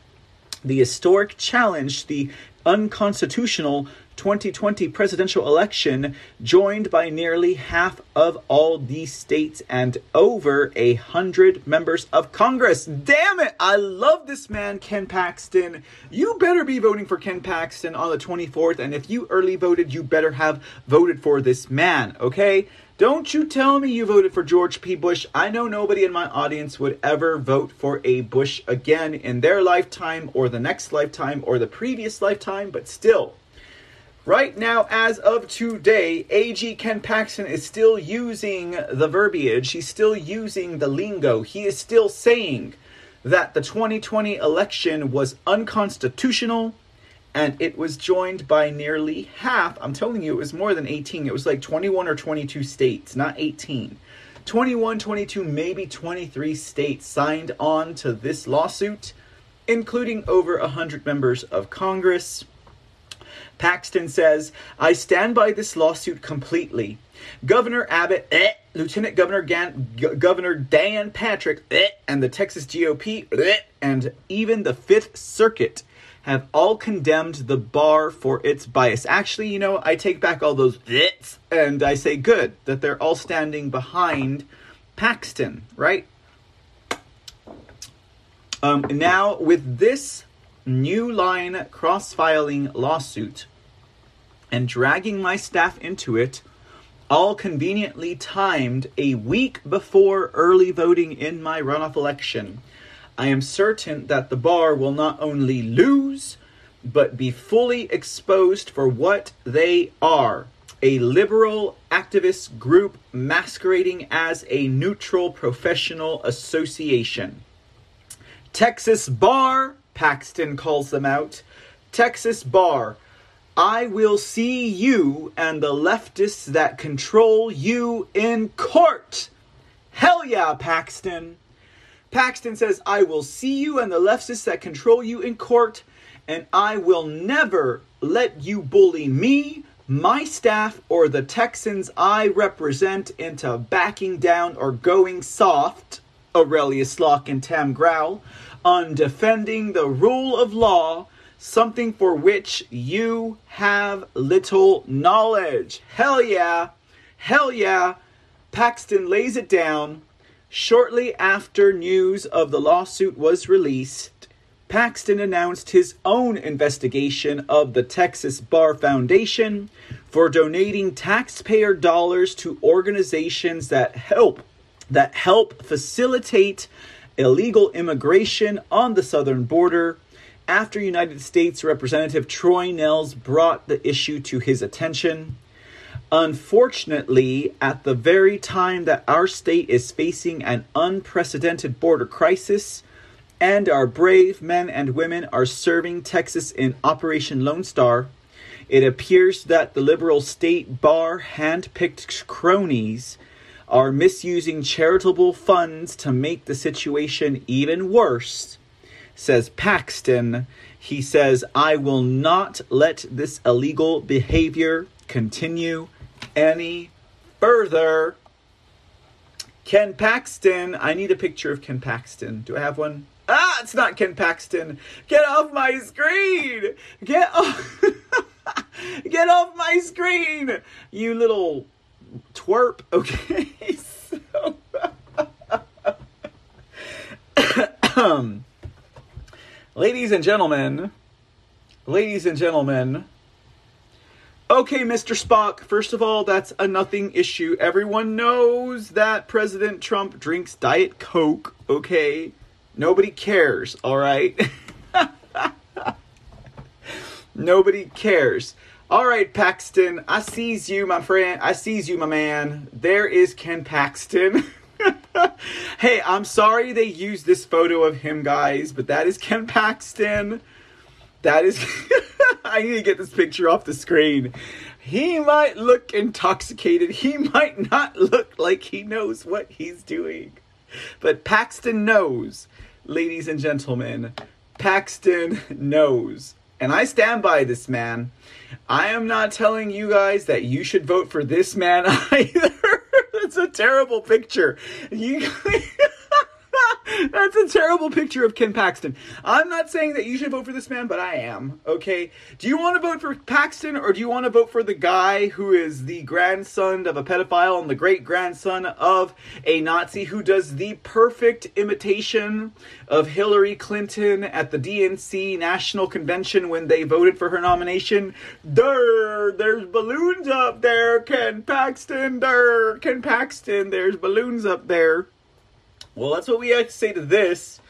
the historic challenge, the unconstitutional 2020 presidential election, joined by nearly half of all these states and over a hundred members of Congress. Damn it! I love this man, Ken Paxton. You better be voting for Ken Paxton on the 24th, and if you early voted, you better have voted for this man, okay? Don't you tell me you voted for George P. Bush. I know nobody in my audience would ever vote for a Bush again in their lifetime or the next lifetime or the previous lifetime, but still. Right now, as of today, AG Ken Paxton is still using the verbiage. He's still using the lingo. He is still saying that the 2020 election was unconstitutional and it was joined by nearly half. I'm telling you, it was more than 18. It was like 21 or 22 states, not 18. 21, 22, maybe 23 states signed on to this lawsuit, including over 100 members of Congress. Paxton says, I stand by this lawsuit completely. Governor Abbott, eh, Lieutenant Governor, Gan- G- Governor Dan Patrick, eh, and the Texas GOP, eh, and even the Fifth Circuit have all condemned the bar for its bias. Actually, you know, I take back all those its and I say good that they're all standing behind Paxton, right? Um, now, with this new line cross filing lawsuit and dragging my staff into it, all conveniently timed a week before early voting in my runoff election. I am certain that the bar will not only lose, but be fully exposed for what they are a liberal activist group masquerading as a neutral professional association. Texas Bar, Paxton calls them out. Texas Bar, I will see you and the leftists that control you in court. Hell yeah, Paxton. Paxton says, I will see you and the leftists that control you in court, and I will never let you bully me, my staff, or the Texans I represent into backing down or going soft, Aurelius Locke and Tam growl, on defending the rule of law, something for which you have little knowledge. Hell yeah! Hell yeah! Paxton lays it down. Shortly after news of the lawsuit was released, Paxton announced his own investigation of the Texas Bar Foundation for donating taxpayer dollars to organizations that help that help facilitate illegal immigration on the southern border after United States Representative Troy Nehls brought the issue to his attention. Unfortunately, at the very time that our state is facing an unprecedented border crisis, and our brave men and women are serving Texas in Operation Lone Star, it appears that the liberal state bar hand-picked cronies are misusing charitable funds to make the situation even worse, says Paxton. He says, I will not let this illegal behavior continue any further. Ken Paxton, I need a picture of Ken Paxton. Do I have one? Ah, it's not Ken Paxton. Get off my screen! Get off! Get off my screen! You little twerp. Okay, so. ladies and gentlemen, ladies and gentlemen. Okay, Mr. Spock, first of all, that's a nothing issue. Everyone knows that President Trump drinks Diet Coke, okay? Nobody cares, all right? Nobody cares. All right, Paxton, I sees you, my friend. I sees you, my man. There is Ken Paxton. hey, I'm sorry they used this photo of him, guys, but that is Ken Paxton. That is. I need to get this picture off the screen. He might look intoxicated. He might not look like he knows what he's doing. But Paxton knows ladies and gentlemen, Paxton knows. And I stand by this man. I am not telling you guys that you should vote for this man either. That's a terrible picture. You That's a terrible picture of Ken Paxton. I'm not saying that you should vote for this man, but I am. Okay. Do you want to vote for Paxton or do you want to vote for the guy who is the grandson of a pedophile and the great grandson of a Nazi who does the perfect imitation of Hillary Clinton at the DNC National Convention when they voted for her nomination? There, there's balloons up there, Ken Paxton. There, Ken Paxton. There's balloons up there. Well, that's what we have to say to this.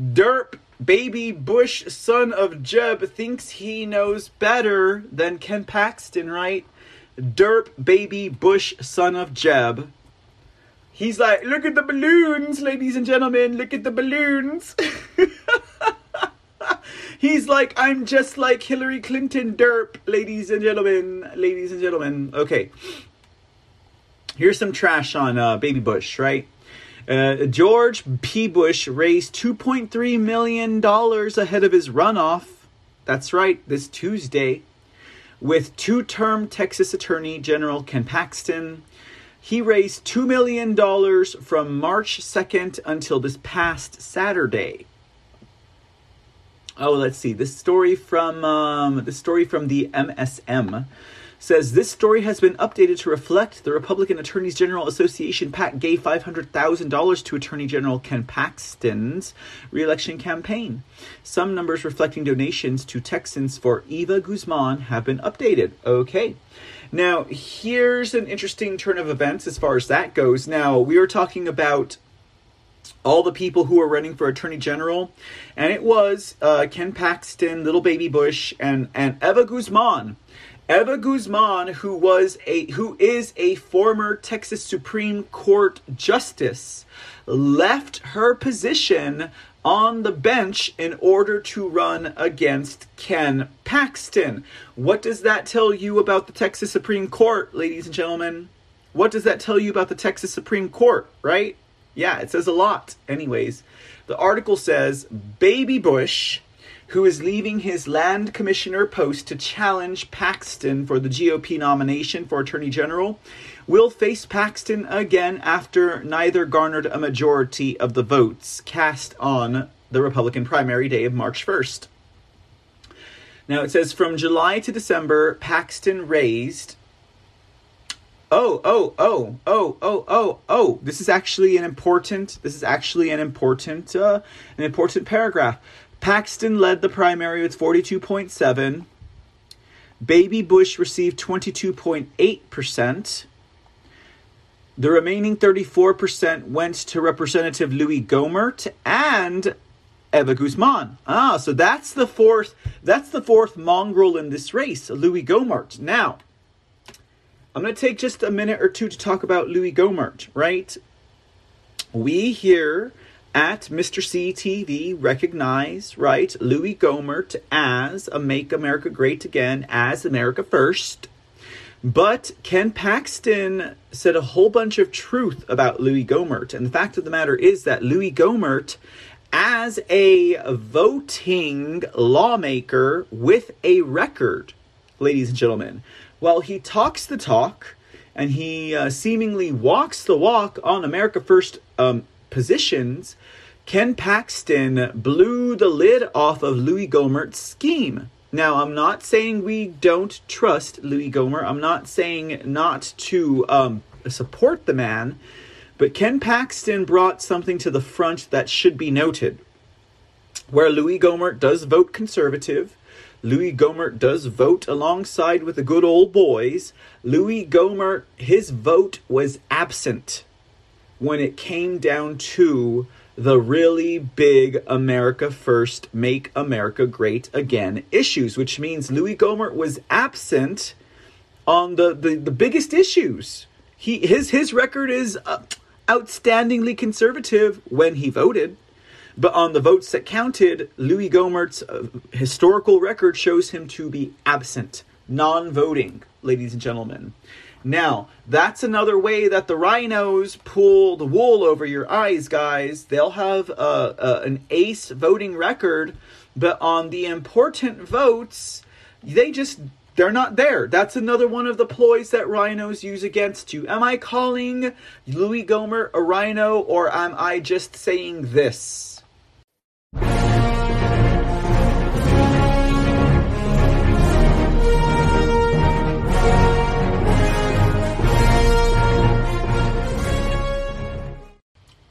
Derp baby Bush, son of Jeb, thinks he knows better than Ken Paxton, right? Derp baby Bush, son of Jeb. He's like, look at the balloons, ladies and gentlemen, look at the balloons. He's like, I'm just like Hillary Clinton, derp, ladies and gentlemen, ladies and gentlemen. Okay. Here's some trash on uh, Baby Bush, right? Uh, George P. Bush raised $2.3 million ahead of his runoff. That's right, this Tuesday, with two term Texas Attorney General Ken Paxton. He raised $2 million from March 2nd until this past Saturday. Oh, let's see. This story from um, the story from the MSM says this story has been updated to reflect the Republican Attorneys General Association PAC gave $500,000 to Attorney General Ken Paxton's reelection campaign. Some numbers reflecting donations to Texans for Eva Guzman have been updated. Okay. Now, here's an interesting turn of events as far as that goes. Now, we were talking about all the people who were running for attorney general, and it was uh, Ken Paxton, Little Baby Bush, and and Eva Guzman. Eva Guzman, who was a who is a former Texas Supreme Court justice, left her position on the bench in order to run against Ken Paxton. What does that tell you about the Texas Supreme Court, ladies and gentlemen? What does that tell you about the Texas Supreme Court, right? Yeah, it says a lot. Anyways, the article says Baby Bush who is leaving his land commissioner post to challenge Paxton for the GOP nomination for Attorney General, will face Paxton again after neither garnered a majority of the votes cast on the Republican primary day of March 1st. Now it says from July to December, Paxton raised. Oh, oh, oh, oh, oh, oh, oh! This is actually an important. This is actually an important, uh, an important paragraph. Paxton led the primary with forty-two point seven. Baby Bush received twenty-two point eight percent. The remaining 34% went to Representative Louis Gohmert and Eva Guzman. Ah, so that's the fourth that's the fourth mongrel in this race, Louis Gohmert. Now, I'm going to take just a minute or two to talk about Louis Gohmert, right? We here at Mr. CTV recognize, right, Louis Gohmert as a Make America Great Again, as America First. But Ken Paxton said a whole bunch of truth about Louis Gohmert. And the fact of the matter is that Louis Gohmert as a voting lawmaker with a record, ladies and gentlemen. While he talks the talk and he uh, seemingly walks the walk on America First um, positions, Ken Paxton blew the lid off of Louis Gohmert's scheme. Now, I'm not saying we don't trust Louis Gohmert. I'm not saying not to um, support the man. But Ken Paxton brought something to the front that should be noted. Where Louis Gohmert does vote conservative, Louis Gohmert does vote alongside with the good old boys. Louis Gohmert, his vote was absent when it came down to the really big America First, Make America Great Again issues, which means Louis Gohmert was absent on the, the, the biggest issues. He his his record is uh, outstandingly conservative when he voted. But on the votes that counted, Louis Gohmert's uh, historical record shows him to be absent, non voting, ladies and gentlemen. Now, that's another way that the rhinos pull the wool over your eyes, guys. They'll have an ace voting record, but on the important votes, they just they're not there. That's another one of the ploys that rhinos use against you. Am I calling Louis Gohmert a rhino, or am I just saying this?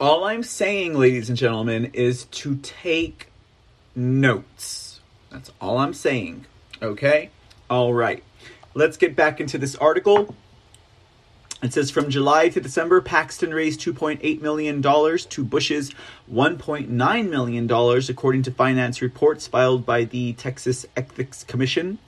All I'm saying, ladies and gentlemen, is to take notes. That's all I'm saying. Okay? All right, let's get back into this article. It says from July to December, Paxton raised $2.8 million to Bush's $1.9 million, according to finance reports filed by the Texas Ethics Commission.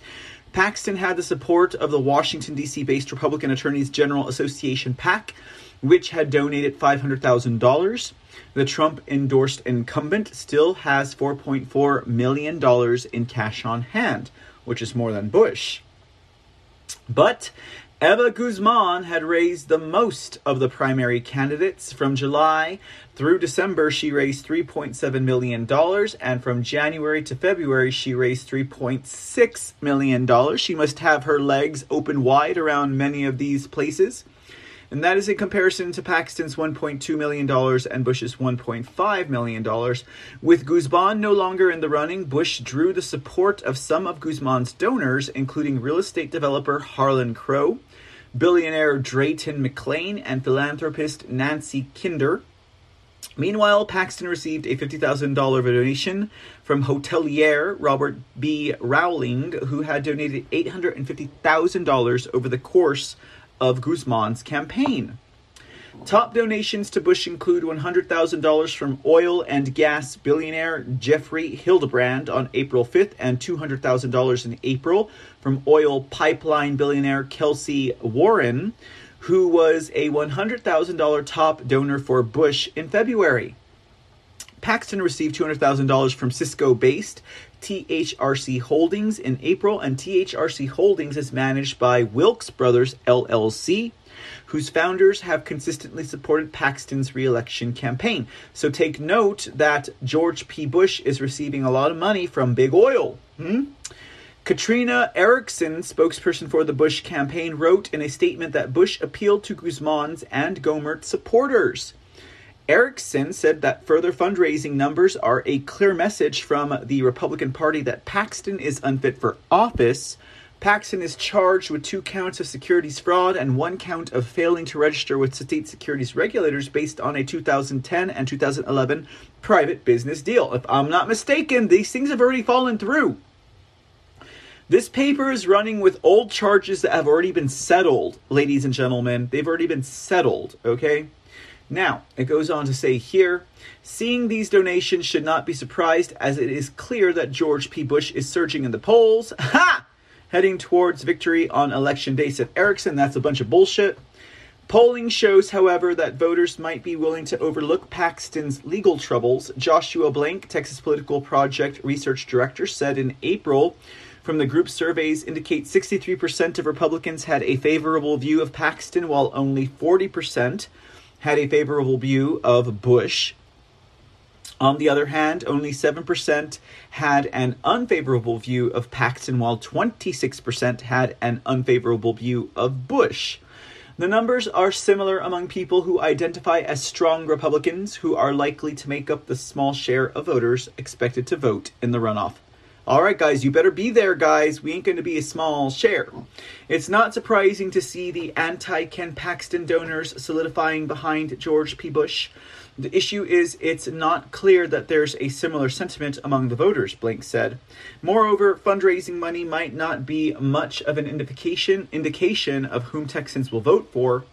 Paxton had the support of the Washington, D.C. based Republican Attorneys General Association, PAC, which had donated $500,000. The Trump endorsed incumbent still has $4.4 million in cash on hand which is more than Bush. But Eva Guzman had raised the most of the primary candidates. From July through December, she raised $3.7 million, and from January to February, she raised $3.6 million. She must have her legs open wide around many of these places and that is in comparison to Paxton's $1.2 million and Bush's $1.5 million. With Guzman no longer in the running, Bush drew the support of some of Guzman's donors, including real estate developer Harlan Crow, billionaire Drayton McLane, and philanthropist Nancy Kinder. Meanwhile, Paxton received a $50,000 donation from hotelier Robert B. Rowling, who had donated $850,000 over the course of Guzman's campaign. Top donations to Bush include $100,000 from oil and gas billionaire Jeffrey Hildebrand on April 5th and $200,000 in April from oil pipeline billionaire Kelcy Warren, who was a $100,000 top donor for Bush in February. Paxton received $200,000 from Cisco based THRC Holdings in April, and THRC Holdings is managed by Wilks Brothers LLC, whose founders have consistently supported Paxton's reelection campaign. So take note that George P. Bush is receiving a lot of money from big oil. Hmm? Katrina Erickson, spokesperson for the Bush campaign, wrote in a statement that Bush appealed to Guzman's and Gohmert's supporters. Erickson said that further fundraising numbers are a clear message from the Republican Party that Paxton is unfit for office. Paxton is charged with two counts of securities fraud and one count of failing to register with state securities regulators based on a 2010 and 2011 private business deal. If I'm not mistaken, these things have already fallen through. This paper is running with old charges that have already been settled, ladies and gentlemen. They've already been settled, okay? Now, it goes on to say here seeing these donations should not be surprised as it is clear that George P. Bush is surging in the polls. Ha! Heading towards victory on election day, said Erickson. That's a bunch of bullshit. Polling shows, however, that voters might be willing to overlook Paxton's legal troubles. Joshua Blank, Texas Political Project Research Director, said in April from the group surveys indicate 63% of Republicans had a favorable view of Paxton, while only 40% had a favorable view of Bush. On the other hand, only 7% had an unfavorable view of Paxton, while 26% had an unfavorable view of Bush. The numbers are similar among people who identify as strong Republicans, who are likely to make up the small share of voters expected to vote in the runoff. All right, guys, you better be there, guys. We ain't going to be a small share. It's not surprising to see the anti Ken Paxton donors solidifying behind George P. Bush. The issue is it's not clear that there's a similar sentiment among the voters, Blank said. Moreover, fundraising money might not be much of an indication indication of whom Texans will vote for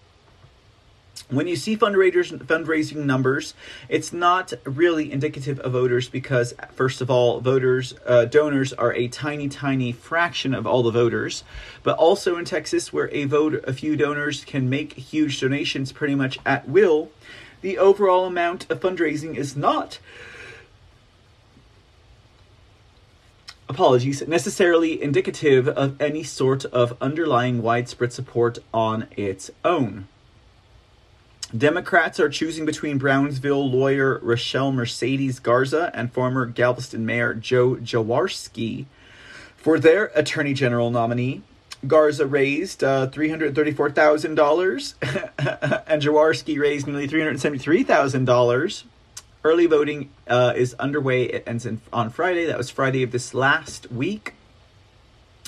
when you see fundraisers fundraising numbers it's not really indicative of voters because first of all voters uh, donors are a tiny tiny fraction of all the voters. But also in texas where a vote a few donors can make huge donations pretty much at will the overall amount of fundraising is not apologies necessarily indicative of any sort of underlying widespread support on its own Democrats are choosing between Brownsville lawyer Rochelle Mercedes Garza and former Galveston Mayor Joe Jaworski for their Attorney General nominee. Garza raised uh, $334,000 and Jaworski raised nearly $373,000. Early voting uh, is underway. It ends in, on Friday. That was Friday of this last week.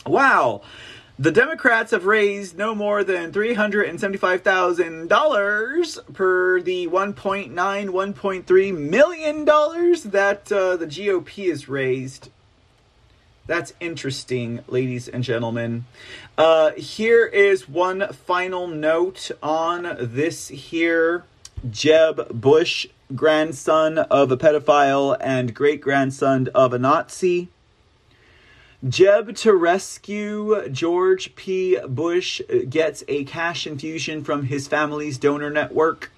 Wow. The Democrats have raised no more than $375,000 per the $1.9, $1.3 million that uh, the GOP has raised. That's interesting, ladies and gentlemen. Uh, here is one final note on this here Jeb Bush, grandson of a pedophile and great grandson of a Nazi. Jeb to rescue George P. Bush gets a cash infusion from his family's donor network.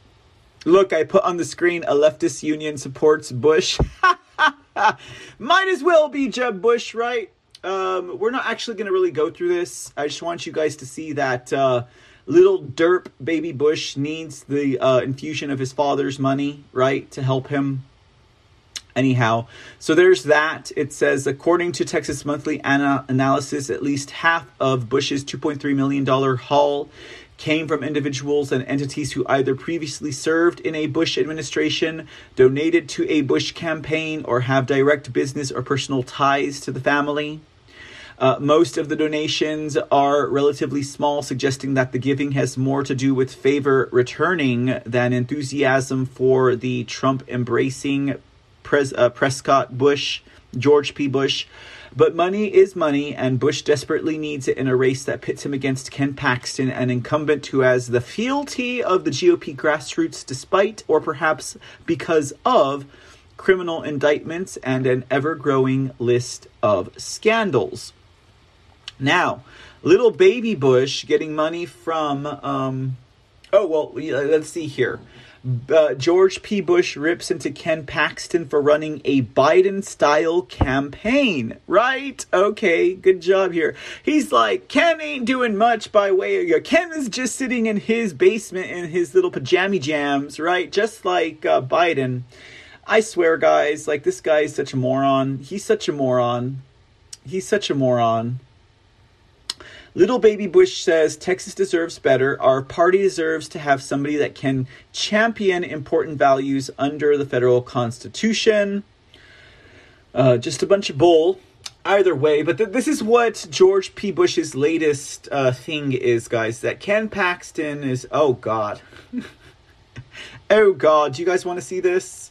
Look, I put on the screen a leftist union supports Bush. Might as well be Jeb Bush, right? Um, we're not actually going to really go through this. I just want you guys to see that uh, little derp baby Bush needs the uh, infusion of his father's money, right, to help him Anyhow, so there's that. It says, according to Texas Monthly ana- Analysis, at least half of Bush's $2.3 million haul came from individuals and entities who either previously served in a Bush administration, donated to a Bush campaign, or have direct business or personal ties to the family. Uh, most of the donations are relatively small, suggesting that the giving has more to do with favor returning than enthusiasm for the Trump embracing Pres- uh, Prescott Bush, George P. Bush. But money is money, and Bush desperately needs it in a race that pits him against Ken Paxton, an incumbent who has the fealty of the GOP grassroots despite, or perhaps because of, criminal indictments and an ever growing list of scandals. Now, little baby Bush getting money from, um, oh, well, let's see here. Uh, George P. Bush rips into Ken Paxton for running a Biden style campaign. Right? Okay, good job here. He's like, Ken ain't doing much by way of. Ken is just sitting in his basement in his little pajama jams, right? Just like uh, Biden. I swear, guys, like this guy is such a moron. He's such a moron. He's such a moron. Little Baby Bush says Texas deserves better. Our party deserves to have somebody that can champion important values under the federal constitution. Uh, just a bunch of bull. Either way, but th- this is what George P. Bush's latest uh, thing is, guys. That Ken Paxton is. Oh, God. oh, God. Do you guys want to see this?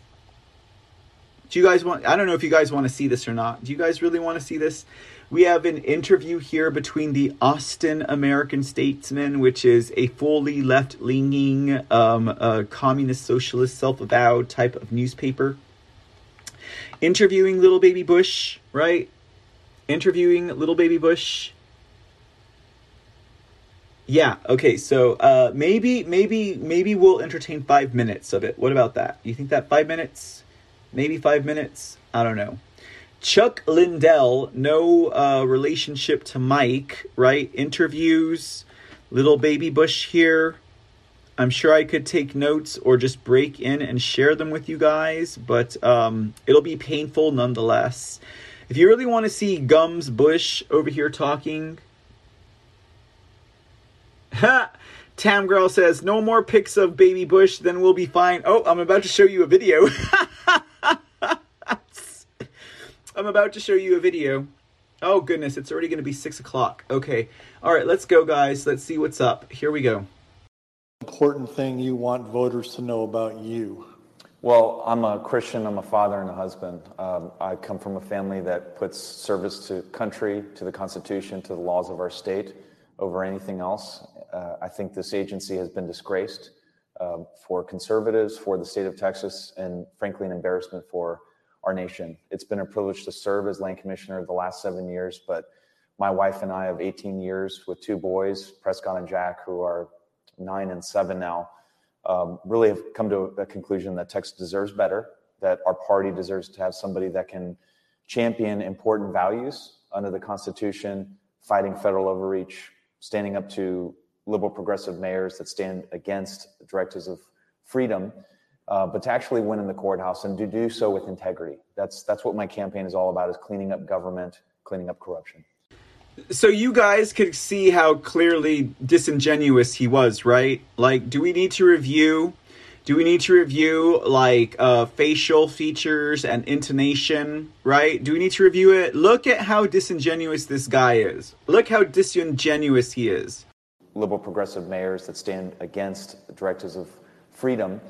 Do you guys want. I don't know if you guys want to see this or not. Do you guys really want to see this? We have an interview here between the Austin American Statesman, which is a fully left leaning, um, uh, communist, socialist, self avowed type of newspaper. Interviewing little baby Bush, right? Interviewing little baby Bush. Yeah, okay, so uh, maybe, maybe, maybe we'll entertain five minutes of it. What about that? You think that five minutes? Maybe five minutes? I don't know. Chuck Lindell, no uh, relationship to Mike, right? Interviews, little baby Bush here. I'm sure I could take notes or just break in and share them with you guys, but um, it'll be painful nonetheless. If you really want to see Gums Bush over here talking, ha! Tam Growl says, no more pics of baby Bush, then we'll be fine. Oh, I'm about to show you a video. I'm about to show you a video. Oh goodness, it's already going to be six o'clock. Okay, all right, let's go, guys. Let's see what's up. Here we go. Important thing you want voters to know about you. Well, I'm a Christian. I'm a father and a husband. Um, I come from a family that puts service to country, to the Constitution, to the laws of our state over anything else. Uh, I think this agency has been disgraced um, for conservatives, for the state of Texas, and frankly, an embarrassment for our nation. It's been a privilege to serve as land commissioner the last seven years, but my wife and I have 18 years with two boys, Prescott and Jack, who are nine and seven now, um, really have come to a conclusion that Texas deserves better, that our party deserves to have somebody that can champion important values under the Constitution, fighting federal overreach, standing up to liberal progressive mayors that stand against directives of freedom uh, but to actually win in the courthouse and to do so with integrity. That's that's what my campaign is all about: is cleaning up government, cleaning up corruption. So you guys could see how clearly disingenuous he was, right? Like, do we need to review? Do we need to review like uh, facial features and intonation, right? Do we need to review it? Look at how disingenuous this guy is. Look how disingenuous he is. Liberal progressive mayors that stand against directives of freedom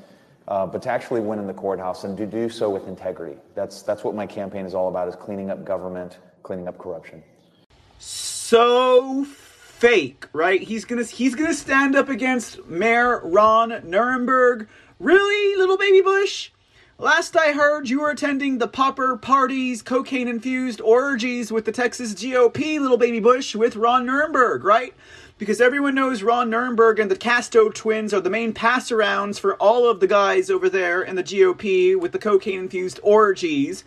Uh, but to actually win in the courthouse and to do so with integrity. That's that's what my campaign is all about: is cleaning up government, cleaning up corruption. So fake, right? He's gonna he's gonna stand up against Mayor Ron Nirenberg. Really, little baby Bush? Last I heard, you were attending the popper parties, cocaine infused orgies with the Texas GOP, little baby Bush, with Ron Nirenberg, right? Because everyone knows Ron Nirenberg and the Castro twins are the main pass arounds for all of the guys over there in the GOP with the cocaine infused orgies.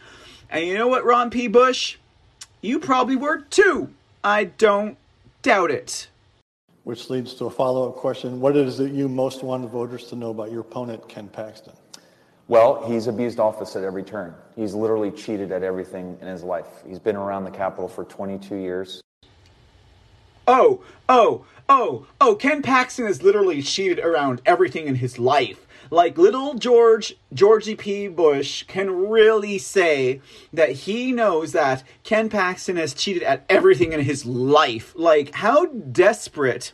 And you know what, Ron P. Bush? You probably were too. I don't doubt it. Which leads to a follow up question What is it you most want voters to know about your opponent, Ken Paxton? Well, he's abused office at every turn. He's literally cheated at everything in his life. He's been around the Capitol for 22 years oh, oh, oh, oh, Ken Paxton has literally cheated around everything in his life. Like little George, Georgie P. Bush can really say that he knows that Ken Paxton has cheated at everything in his life. Like, how desperate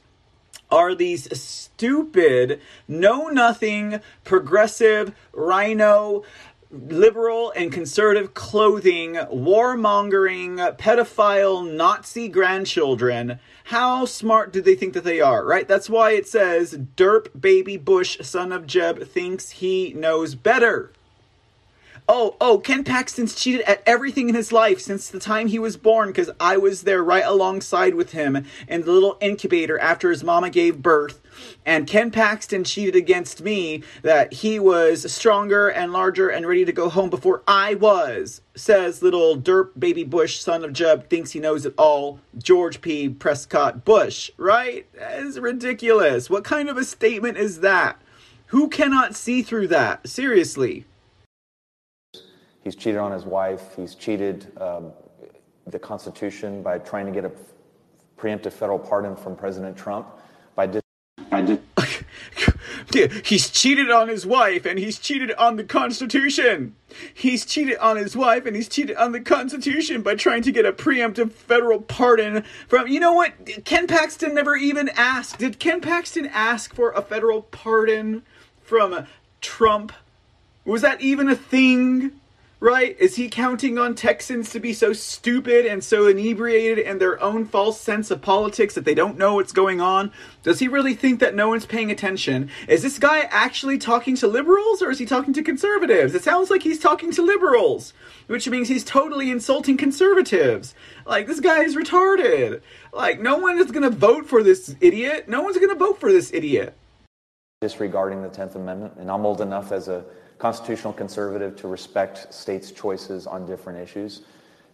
are these stupid, know nothing, progressive, rhino, liberal and conservative clothing, warmongering, pedophile, Nazi grandchildren. How smart do they think that they are, right? That's why it says Derp Baby Bush, son of Jeb, thinks he knows better. Oh, oh, Ken Paxton's cheated at everything in his life since the time he was born because I was there right alongside with him in the little incubator after his mama gave birth. And Ken Paxton cheated against me that he was stronger and larger and ready to go home before I was, says little derp baby Bush, son of Jeb, thinks he knows it all, George P. Prescott Bush, right? That is ridiculous. What kind of a statement is that? Who cannot see through that? Seriously. He's cheated on his wife. He's cheated um, the Constitution by trying to get a preemptive federal pardon from President Trump by. Dis- by dis- he's cheated on his wife and he's cheated on the Constitution. He's cheated on his wife and he's cheated on the Constitution by trying to get a preemptive federal pardon from. You know what? Ken Paxton never even asked. Did Ken Paxton ask for a federal pardon from Trump? Was that even a thing? Right? Is he counting on Texans to be so stupid and so inebriated in their own false sense of politics that they don't know what's going on? Does he really think that no one's paying attention? Is this guy actually talking to liberals or is he talking to conservatives? It sounds like he's talking to liberals, which means he's totally insulting conservatives. Like, this guy is retarded. Like, no one is gonna vote for this idiot. No one's gonna vote for this idiot. Disregarding the 10th Amendment, and I'm old enough as a constitutional conservative to respect states' choices on different issues.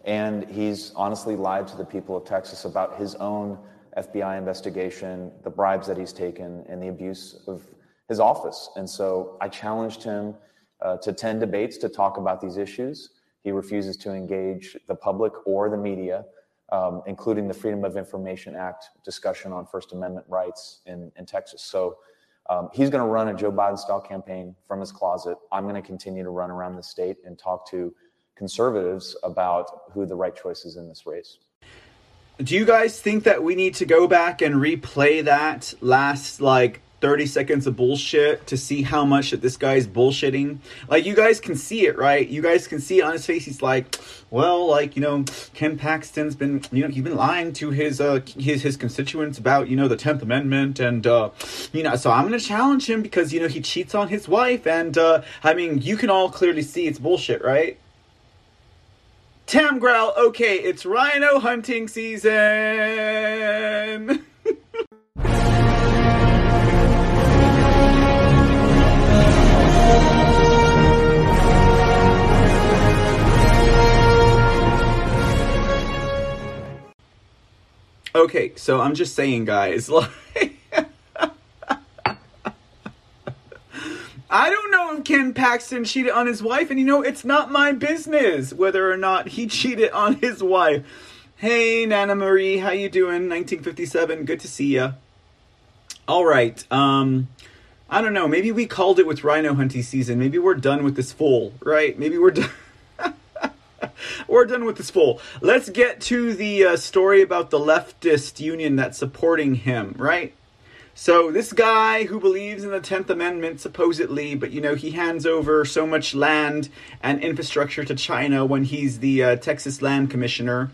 And he's honestly lied to the people of Texas about his own FBI investigation, the bribes that he's taken, and the abuse of his office. And so I challenged him uh, to 10 debates to talk about these issues. He refuses to engage the public or the media, um, including the Freedom of Information Act discussion on First Amendment rights in, in Texas. So um, he's going to run a Joe Biden style campaign from his closet. I'm going to continue to run around the state and talk to conservatives about who the right choice is in this race. Do you guys think that we need to go back and replay that last like 30 seconds of bullshit to see how much that this guy's bullshitting. Like you guys can see it, right? You guys can see it on his face. He's like, well, like, you know, Ken Paxton's been, you know, he's been lying to his uh his his constituents about, you know, the 10th amendment and uh you know, so I'm going to challenge him because, you know, he cheats on his wife and uh I mean, you can all clearly see it's bullshit, right? Tam Growl, okay, it's rhino hunting season. Okay, so I'm just saying, guys, like. I don't know if Ken Paxton cheated on his wife, and you know, it's not my business whether or not he cheated on his wife. Hey, Nana Marie, how you doing? 1957, good to see ya. All right, um, I don't know. Maybe we called it with rhino hunting season. Maybe we're done with this fool, right? Maybe we're done. we're done with this fool. Let's get to the uh, story about the leftist union that's supporting him, right? So this guy who believes in the 10th Amendment supposedly, but you know, he hands over so much land and infrastructure to China when he's the uh, Texas Land Commissioner.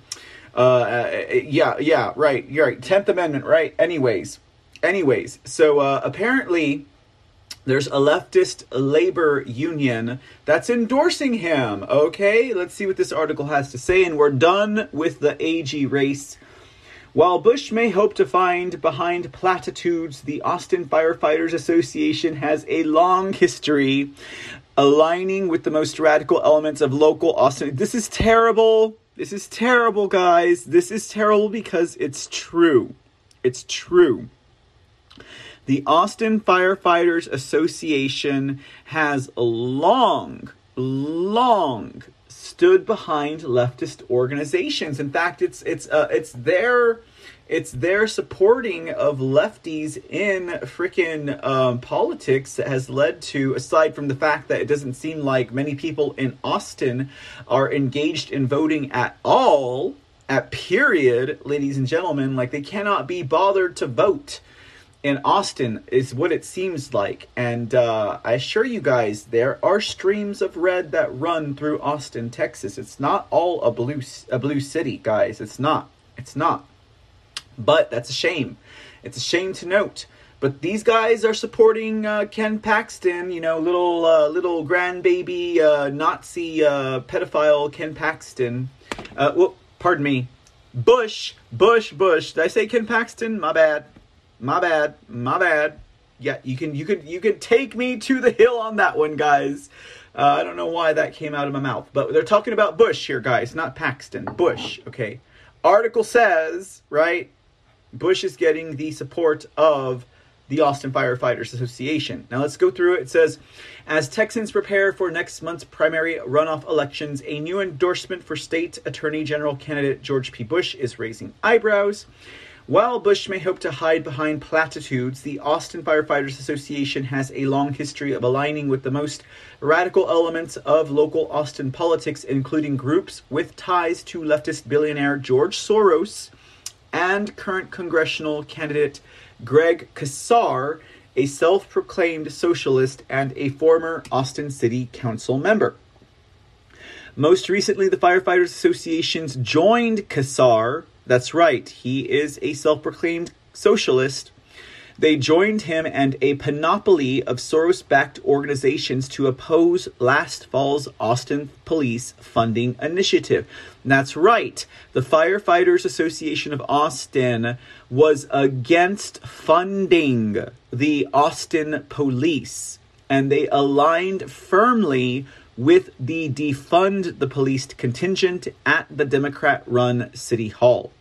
Uh, uh, yeah, yeah, right. You're right. 10th Amendment, right? Anyways, anyways. So uh, apparently there's a leftist labor union that's endorsing him. Okay, let's see what this article has to say, and we're done with the AG race. While Bush may hope to find behind platitudes, the Austin Firefighters Association has a long history aligning with the most radical elements of local Austin. This is terrible. This is terrible, guys. This is terrible because it's true. It's true. The Austin Firefighters Association has long, long stood behind leftist organizations. In fact, it's it's uh, it's their it's their supporting of lefties in freaking um, politics that has led to, aside from the fact that it doesn't seem like many people in Austin are engaged in voting at all, at period, ladies and gentlemen, like they cannot be bothered to vote in Austin is what it seems like. And uh, I assure you guys, there are streams of red that run through Austin, Texas. It's not all a blue a blue city, guys. It's not. It's not. But that's a shame. It's a shame to note But these guys are supporting uh, Ken Paxton, you know, little uh, little grandbaby uh, Nazi uh, pedophile Ken Paxton. Uh, well, pardon me, Bush, Bush, Bush. Did I say Ken Paxton? My bad, my bad, my bad. Yeah, you can you can you can take me to the hill on that one, guys. Uh, I don't know why that came out of my mouth, but they're talking about Bush here, guys, not Paxton. Bush, okay. Article says, right? Bush is getting the support of the Austin Firefighters Association. Now let's go through it. It says, as Texans prepare for next month's primary runoff elections, a new endorsement for state attorney general candidate George P. Bush is raising eyebrows. While Bush may hope to hide behind platitudes, the Austin Firefighters Association has a long history of aligning with the most radical elements of local Austin politics, including groups with ties to leftist billionaire George Soros and current congressional candidate Greg Casar, a self proclaimed socialist and a former Austin City Council member. Most recently, the Firefighters Associations joined Casar. That's right, he is a self proclaimed socialist. They joined him and a panoply of Soros backed organizations to oppose last fall's Austin Police Funding Initiative. That's right, the Firefighters Association of Austin was against funding the Austin Police, and they aligned firmly with the defund the police contingent at the Democrat run City Hall.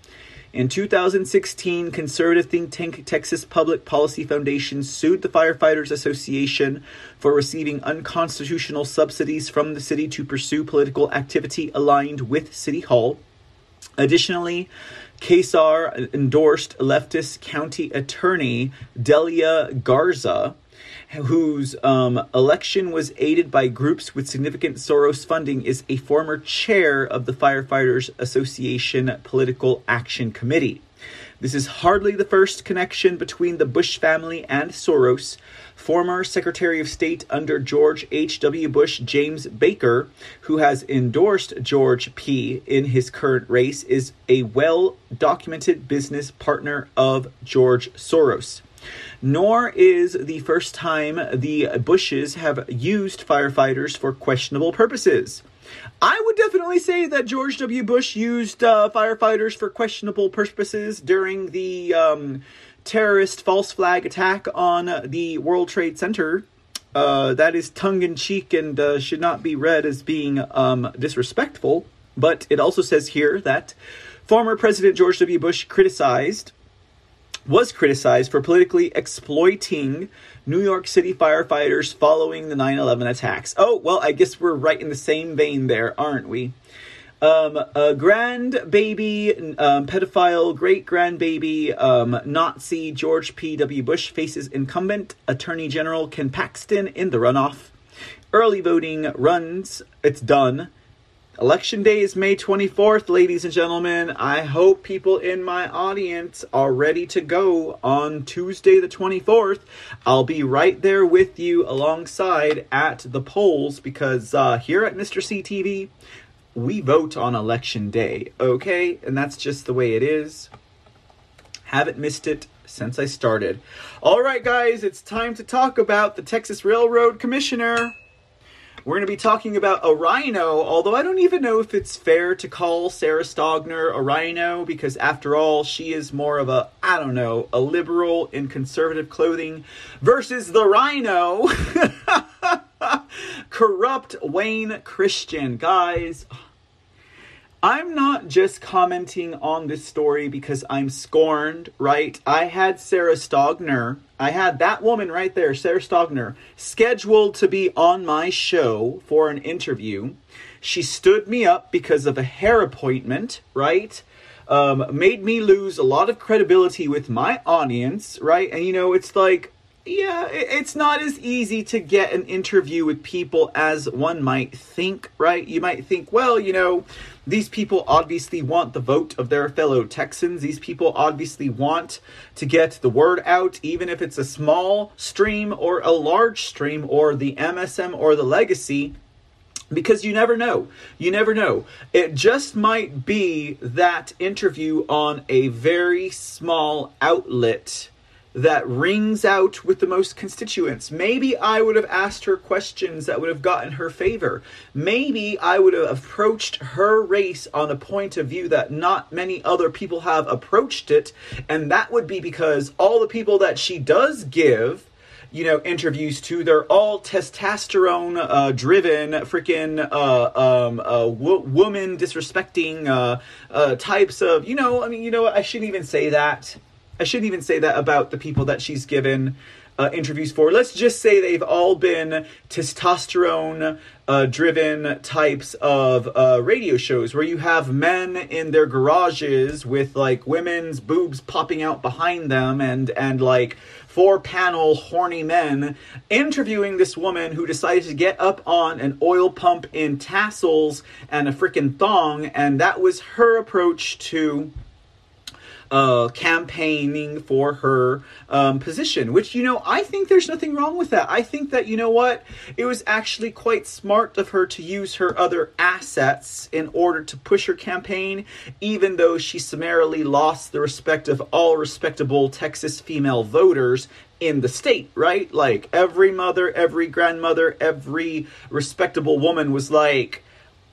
In 2016, conservative think tank Texas Public Policy Foundation sued the Firefighters Association for receiving unconstitutional subsidies from the city to pursue political activity aligned with City Hall. Additionally, Casar endorsed leftist county attorney Delia Garza whose um, election was aided by groups with significant Soros funding, is a former chair of the Firefighters Association Political Action Committee. This is hardly the first connection between the Bush family and Soros. Former Secretary of State under George H.W. Bush, James Baker, who has endorsed George P. in his current race, is a well documented business partner of George Soros nor is the first time the Bushes have used firefighters for questionable purposes. I would definitely say that George W. Bush used uh, firefighters for questionable purposes during the um, terrorist false flag attack on the World Trade Center. Uh, that is tongue in cheek and uh, should not be read as being um, disrespectful. But it also says here that former President George W. Bush criticized was criticized for politically exploiting New York City firefighters following the 9 11 attacks. Oh, well, I guess we're right in the same vein there, aren't we? Um, a grandbaby, um, pedophile, great grandbaby, um, Nazi George P.W. Bush faces incumbent Attorney General Ken Paxton in the runoff. Early voting runs, it's done. Election day is May 24th, ladies and gentlemen. I hope people in my audience are ready to go on Tuesday, the 24th. I'll be right there with you alongside at the polls because uh, here at Mr. CTV, we vote on election day, okay? And that's just the way it is. Haven't missed it since I started. All right, guys, it's time to talk about the Texas Railroad Commissioner. We're going to be talking about a rhino, although I don't even know if it's fair to call Sarah Stogner a rhino because, after all, she is more of a, I don't know, a liberal in conservative clothing versus the rhino, corrupt Wayne Christian. Guys, I'm not just commenting on this story because I'm scorned, right? I had Sarah Stogner, I had that woman right there, Sarah Stogner, scheduled to be on my show for an interview. She stood me up because of a hair appointment, right? Um, made me lose a lot of credibility with my audience, right? And you know, it's like, yeah, it's not as easy to get an interview with people as one might think, right? You might think, well, you know, these people obviously want the vote of their fellow Texans. These people obviously want to get the word out, even if it's a small stream or a large stream or the MSM or the legacy because you never know. You never know. It just might be that interview on a very small outlet that rings out with the most constituents. Maybe I would have asked her questions that would have gotten her favor. Maybe I would have approached her race on a point of view that not many other people have approached it, and that would be because all the people that she does give you know interviews to they're all testosterone uh, driven freaking uh, um, uh, wo- woman disrespecting uh, uh, types of you know i mean you know i shouldn't even say that i shouldn't even say that about the people that she's given uh, interviews for. Let's just say they've all been testosterone uh, driven types of uh, radio shows where you have men in their garages with like women's boobs popping out behind them and and like four panel horny men interviewing this woman who decided to get up on an oil pump in tassels and a freaking thong. And that was her approach to uh, campaigning for her um, position, which, you know, I think there's nothing wrong with that. I think that, you know what, it was actually quite smart of her to use her other assets in order to push her campaign, even though she summarily lost the respect of all respectable Texas female voters in the state, right? Like every mother, every grandmother, every respectable woman was like,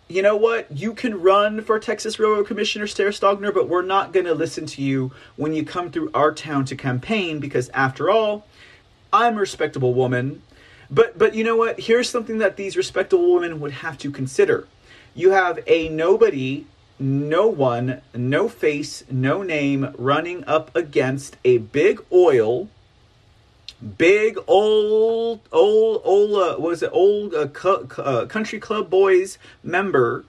you know what? You can run for Texas Railroad Commissioner Sarah Stogner, but we're not going to listen to you when you come through our town to campaign because, after all, I'm a respectable woman. But but you know what? Here's something that these respectable women would have to consider. You have a nobody, no one, no face, no name running up against a big oil big old old old uh, was it old uh, cu- uh, country club boys member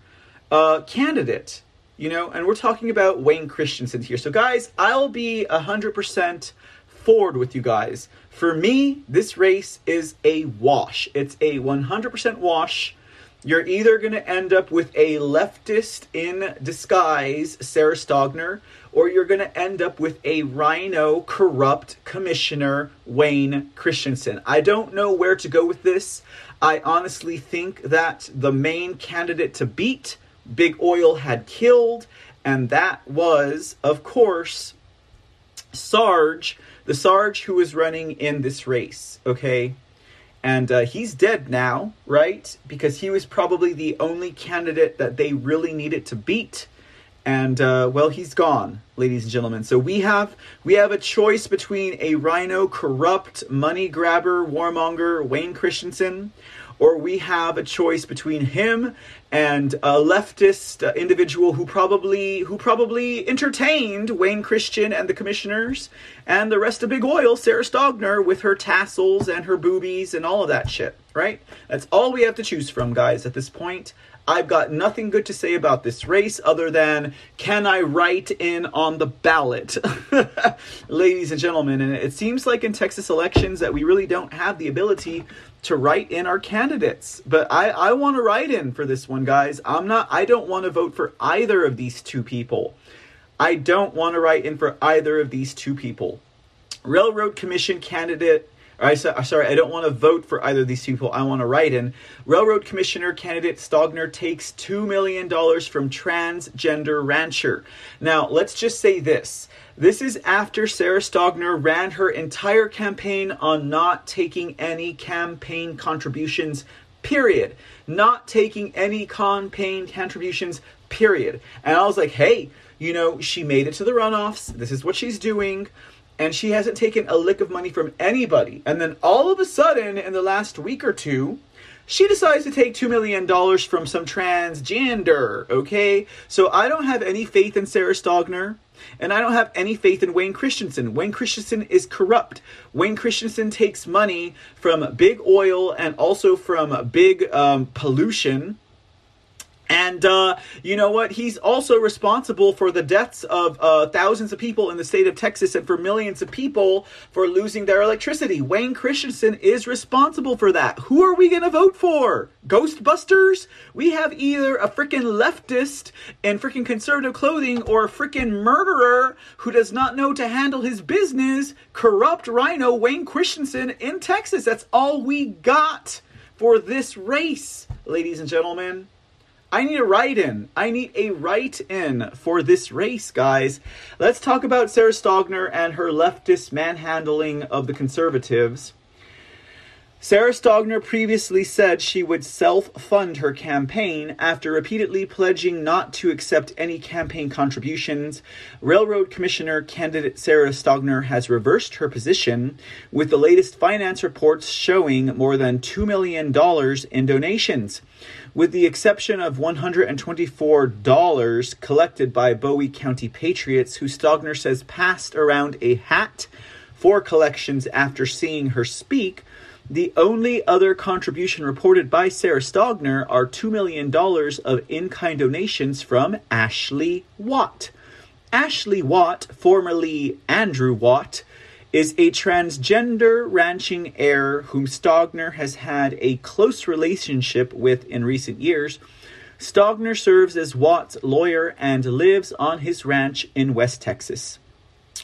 uh, candidate you know? And we're talking about wayne christensen here. So guys i'll be 100% forward with you guys. For me this race is a wash. It's a 100% wash. You're either going to end up with a leftist in disguise sarah stogner or you're going to end up with a rhino corrupt commissioner, Wayne Christensen. I don't know where to go with this. I honestly think that the main candidate to beat Big Oil had killed, and that was, of course, Sarge, the Sarge who was running in this race, okay? And uh, he's dead now, right? Because he was probably the only candidate that they really needed to beat and uh, well, he's gone, ladies and gentlemen. So we have we have a choice between a rhino, corrupt money grabber, warmonger Wayne Christensen, or we have a choice between him and a leftist uh, individual who probably who probably entertained Wayne Christian and the commissioners and the rest of Big Oil, Sarah Stogner, with her tassels and her boobies and all of that shit. Right? That's all we have to choose from, guys. At this point, I've got nothing good to say about this race other than can I write in on the ballot? Ladies and gentlemen, and it seems like in Texas elections that we really don't have the ability to write in our candidates. But I, I want to write in for this one, guys. I'm not I don't want to vote for either of these two people. I don't want to write in for either of these two people. Railroad Commission candidate I sorry, I don't want to vote for either of these people. I want to write in. Railroad Commissioner candidate Stogner takes $2 million from transgender rancher. Now, let's just say this. This is after Sarah Stogner ran her entire campaign on not taking any campaign contributions, period. Not taking any campaign contributions, period. And I was like, hey, you know, she made it to the runoffs. This is what she's doing and she hasn't taken a lick of money from anybody. And then all of a sudden, in the last week or two, she decides to take $2 million from some transgender, okay? So I don't have any faith in Sarah Stogner, and I don't have any faith in Wayne Christensen. Wayne Christensen is corrupt. Wayne Christensen takes money from big oil and also from big um, pollution and uh, you know what? He's also responsible for the deaths of uh, thousands of people in the state of Texas and for millions of people for losing their electricity. Wayne Christensen is responsible for that. Who are we going to vote for? Ghostbusters? We have either a freaking leftist in freaking conservative clothing or a freaking murderer who does not know to handle his business, corrupt rhino Wayne Christensen in Texas. That's all we got for this race, ladies and gentlemen. I need a write in. I need a write in for this race, guys. Let's talk about Sarah Stogner and her leftist manhandling of the conservatives. Sarah Stogner previously said she would self fund her campaign after repeatedly pledging not to accept any campaign contributions. Railroad Commissioner candidate Sarah Stogner has reversed her position, with the latest finance reports showing more than $2 million in donations. With the exception of $124 collected by Bowie County Patriots, who Stogner says passed around a hat for collections after seeing her speak, the only other contribution reported by Sarah Stogner are $2 million of in kind donations from Ashley Watt. Ashley Watt, formerly Andrew Watt, is a transgender ranching heir whom Stogner has had a close relationship with in recent years. Stogner serves as Watt's lawyer and lives on his ranch in West Texas.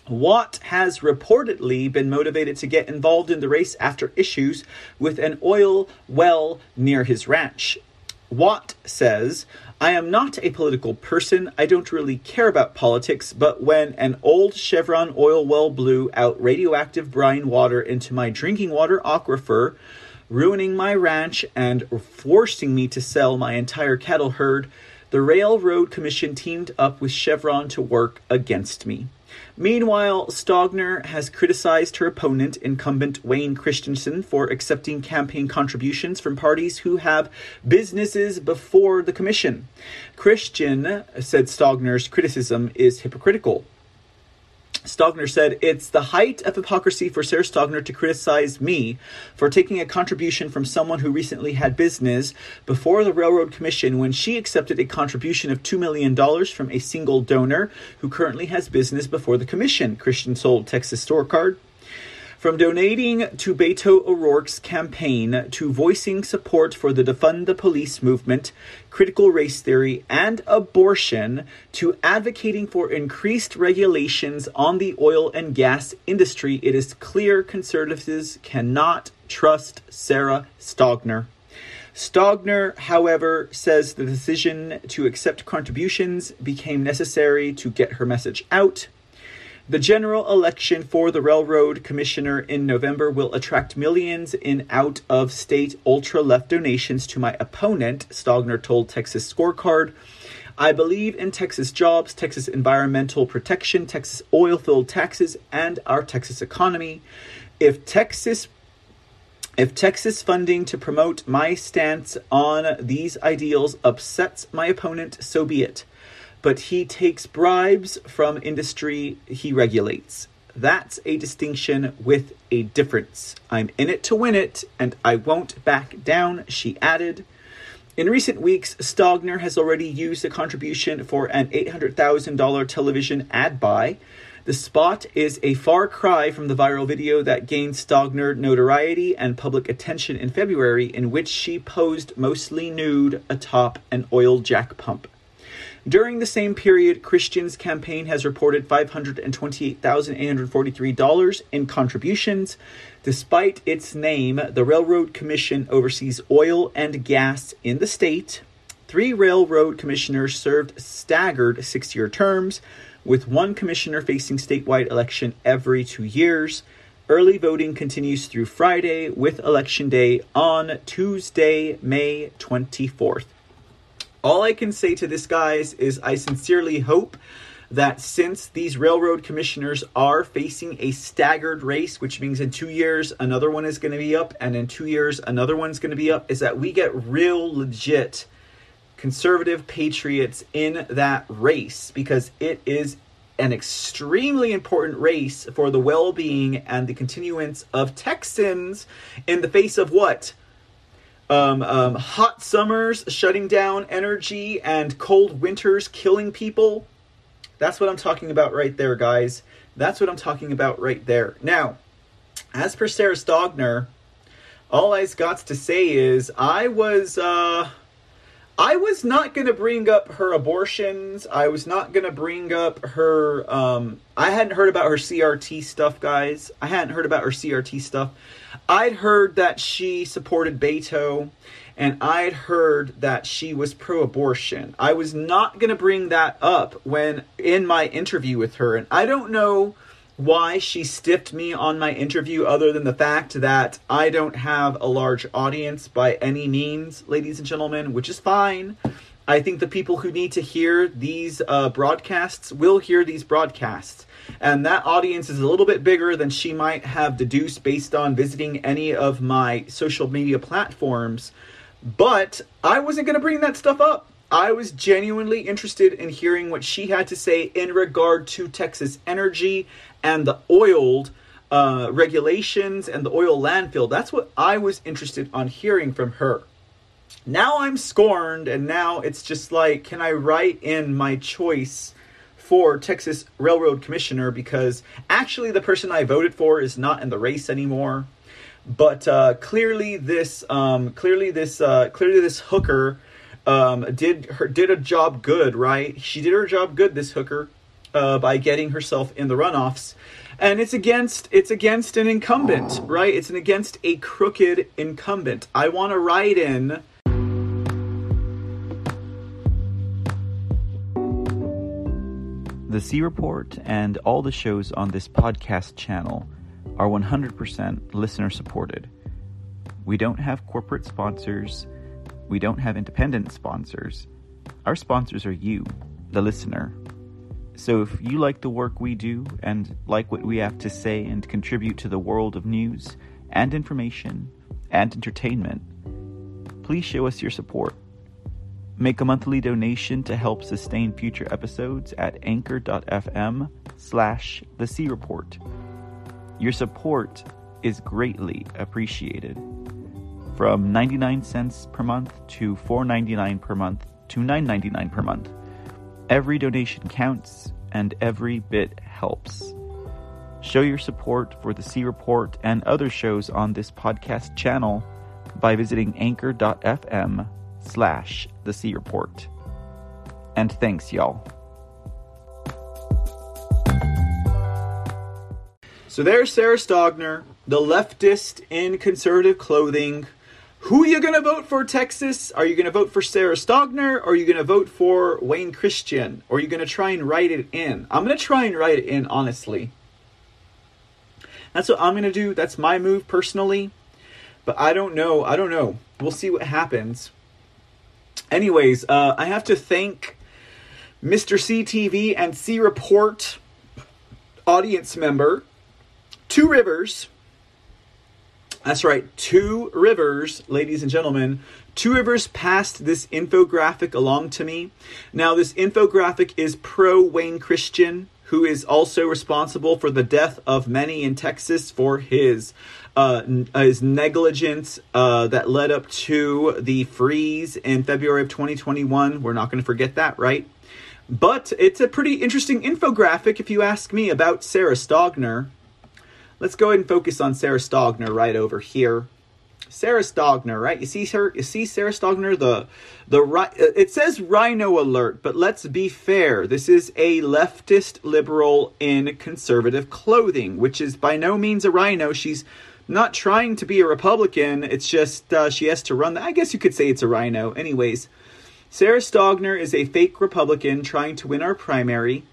Watt has reportedly been motivated to get involved in the race after issues with an oil well near his ranch. Watt says, I am not a political person. I don't really care about politics, but when an old Chevron oil well blew out radioactive brine water into my drinking water aquifer, ruining my ranch and forcing me to sell my entire cattle herd, the Railroad Commission teamed up with Chevron to work against me. Meanwhile, Stogner has criticized her opponent, incumbent Wayne Christensen, for accepting campaign contributions from parties who have businesses before the commission. Christian said Stogner's criticism is hypocritical. Stogner said, It's the height of hypocrisy for Sarah Stogner to criticize me for taking a contribution from someone who recently had business before the Railroad Commission when she accepted a contribution of $2 million from a single donor who currently has business before the Commission. Christian sold Texas Scorecard. From donating to Beto O'Rourke's campaign to voicing support for the Defund the Police movement, critical race theory, and abortion, to advocating for increased regulations on the oil and gas industry, it is clear conservatives cannot trust Sarah Stogner. Stogner, however, says the decision to accept contributions became necessary to get her message out. The general election for the railroad commissioner in November will attract millions in out of state ultra left donations to my opponent, Stogner told Texas Scorecard. I believe in Texas jobs, Texas environmental protection, Texas oil filled taxes, and our Texas economy. If Texas if Texas funding to promote my stance on these ideals upsets my opponent, so be it but he takes bribes from industry he regulates. That's a distinction with a difference. I'm in it to win it, and I won't back down, she added. In recent weeks, Stogner has already used a contribution for an $800,000 television ad buy. The spot is a far cry from the viral video that gained Stogner notoriety and public attention in February, in which she posed mostly nude atop an oil jack pump. During the same period, Christian's campaign has reported $528,843 in contributions. Despite its name, the Railroad Commission oversees oil and gas in the state. Three railroad commissioners served staggered six year terms, with one commissioner facing statewide election every two years. Early voting continues through Friday, with Election Day on Tuesday, May 24th. All I can say to this, guys, is I sincerely hope that since these railroad commissioners are facing a staggered race, which means in two years another one is going to be up, and in two years another one's going to be up, is that we get real legit conservative patriots in that race because it is an extremely important race for the well being and the continuance of Texans in the face of what? Um, um, hot summers shutting down energy and cold winters killing people. That's what I'm talking about right there, guys. That's what I'm talking about right there. Now, as per Sarah Stogner, all I've got to say is I was uh, I was not going to bring up her abortions. I was not going to bring up her. Um, I hadn't heard about her CRT stuff, guys. I hadn't heard about her CRT stuff. I'd heard that she supported Beto, and I'd heard that she was pro abortion. I was not going to bring that up when in my interview with her, and I don't know why she stiffed me on my interview other than the fact that I don't have a large audience by any means, ladies and gentlemen, which is fine. I think the people who need to hear these uh, broadcasts will hear these broadcasts. And that audience is a little bit bigger than she might have deduced based on visiting any of my social media platforms. But I wasn't going to bring that stuff up. I was genuinely interested in hearing what she had to say in regard to Texas energy and the oiled uh, regulations and the oil landfill. That's what I was interested on hearing from her. Now I'm scorned, and now it's just like, can I write in my choice for Texas Railroad Commissioner? Because actually, the person I voted for is not in the race anymore. But uh, clearly, this um, clearly this uh, clearly this hooker um, did her did a job good, right? She did her job good. This hooker uh, by getting herself in the runoffs, and it's against it's against an incumbent, right? It's an against a crooked incumbent. I want to write in. The C Report and all the shows on this podcast channel are 100% listener supported. We don't have corporate sponsors, we don't have independent sponsors. Our sponsors are you, the listener. So if you like the work we do and like what we have to say and contribute to the world of news and information and entertainment, please show us your support. Make a monthly donation to help sustain future episodes at anchor.fm slash the C Report. Your support is greatly appreciated. From 99 cents per month to 4.99 per month to 9.99 per month. Every donation counts and every bit helps. Show your support for the C Report and other shows on this podcast channel by visiting anchor.fm slash the C Report. And thanks, y'all. So there's Sarah Stogner, the leftist in conservative clothing. Who are you going to vote for, Texas? Are you going to vote for Sarah Stogner? Or are you going to vote for Wayne Christian? Or are you going to try and write it in? I'm going to try and write it in, honestly. That's what I'm going to do. That's my move personally. But I don't know. I don't know. We'll see what happens. Anyways, uh, I have to thank Mr. CTV and C Report audience member, Two Rivers. That's right, Two Rivers, ladies and gentlemen. Two Rivers passed this infographic along to me. Now, this infographic is pro Wayne Christian, who is also responsible for the death of many in Texas for his uh, his negligence uh, that led up to the freeze in February of 2021. We're not going to forget that, right? But it's a pretty interesting infographic, if you ask me, about Sarah Stogner. Let's go ahead and focus on Sarah Stogner right over here. Sarah Stogner, right? You see her. You see Sarah Stogner. The the it says Rhino alert, but let's be fair. This is a leftist liberal in conservative clothing, which is by no means a rhino. She's not trying to be a Republican. It's just uh, she has to run. The, I guess you could say it's a rhino. Anyways, Sarah Stogner is a fake Republican trying to win our primary.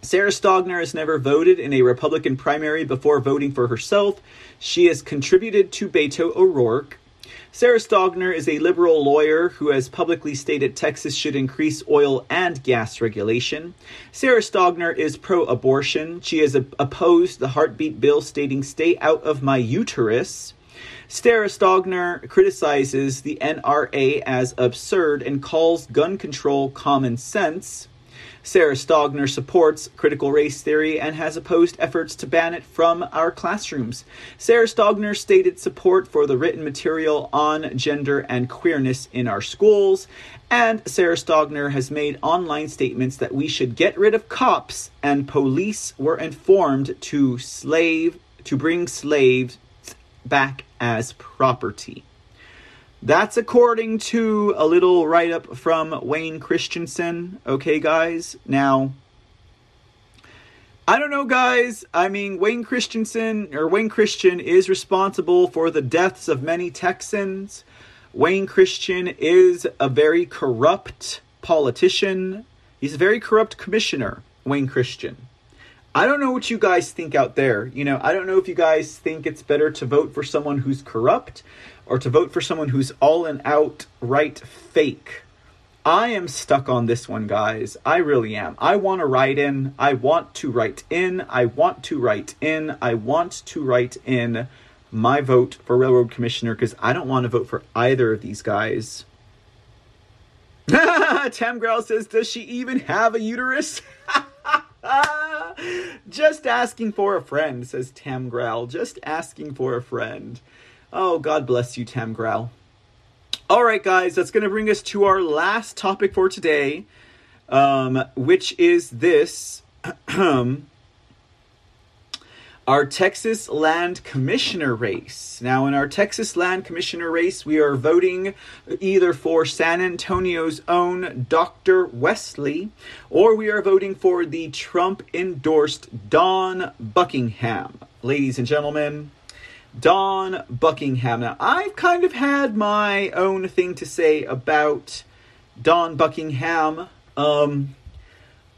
Sarah Stogner has never voted in a Republican primary before voting for herself. She has contributed to Beto O'Rourke. Sarah Stogner is a liberal lawyer who has publicly stated Texas should increase oil and gas regulation. Sarah Stogner is pro abortion. She has opposed the heartbeat bill stating, Stay out of my uterus. Sarah Stogner criticizes the NRA as absurd and calls gun control common sense. Sarah Stogner supports critical race theory and has opposed efforts to ban it from our classrooms. Sarah Stogner stated support for the written material on gender and queerness in our schools. And Sarah Stogner has made online statements that we should get rid of cops and police were informed to slave to bring slaves back as property. That's according to a little write up from Wayne Christensen. Okay, guys. Now, I don't know, guys. I mean, Wayne Christensen or Wayne Christian is responsible for the deaths of many Texans. Wayne Christian is a very corrupt politician. He's a very corrupt commissioner, Wayne Christian. I don't know what you guys think out there. You know, I don't know if you guys think it's better to vote for someone who's corrupt or to vote for someone who's all and out right fake. I am stuck on this one, guys. I really am. I want to write in. I want to write in. I want to write in. I want to write in my vote for railroad commissioner because I don't want to vote for either of these guys. Tam Growl says, Does she even have a uterus? Just asking for a friend, says Tam Growl. Just asking for a friend. Oh, God bless you, Tam Growl. All right, guys, that's going to bring us to our last topic for today, um, which is this. our Texas Land Commissioner race. Now, in our Texas Land Commissioner race, we are voting either for San Antonio's own Dr. Westley or we are voting for the Trump endorsed Dawn Buckingham. Ladies and gentlemen, Dawn Buckingham. Now, I've kind of had my own thing to say about Dawn Buckingham. Um,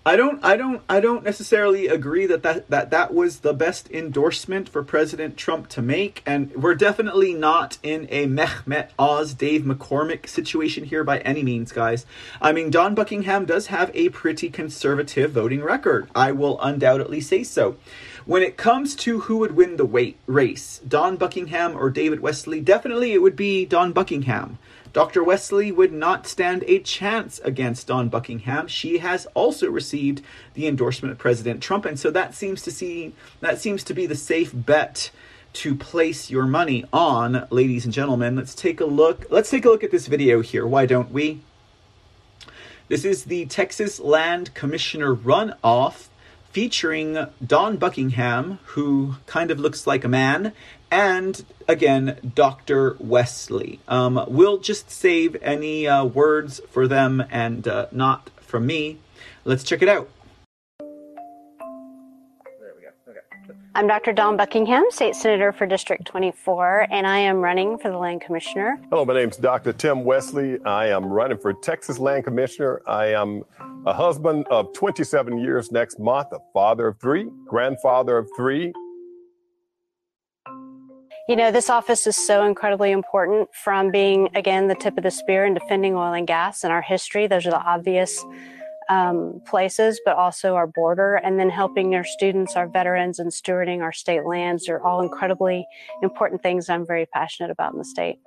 I don't, I don't, I don't necessarily agree that that, that that was the best endorsement for President Trump to make, and we're definitely not in a Mehmet Oz, Dave McCormick situation here by any means, guys. I mean, Dawn Buckingham does have a pretty conservative voting record. I will undoubtedly say so. When it comes to who would win the weight race, Dawn Buckingham or David Westley, definitely it would be Dawn Buckingham. Dr. Westley would not stand a chance against Dawn Buckingham. She has also received the endorsement of President Trump, and so that seems to see that seems to be the safe bet to place your money on, ladies and gentlemen. Let's take a look. Let's take a look at this video here. Why don't we? This is the Texas Land Commissioner runoff featuring Dawn Buckingham, who kind of looks like a man, and again, Dr. Westley. Um, we'll just save any uh, words for them and uh, not from me. Let's check it out. I'm Dr. Dawn Buckingham, State Senator for District 24, and I am running for the Land Commissioner. Hello, my name is Dr. Tim Westley. I am running for Texas Land Commissioner. I am a husband of 27 years next month, a father of three, grandfather of three, you know, this office is so incredibly important from being, again, the tip of the spear in defending oil and gas and our history. Those are the obvious um, places, but also our border, and then helping our students, our veterans, and stewarding our state lands are all incredibly important things I'm very passionate about in the state.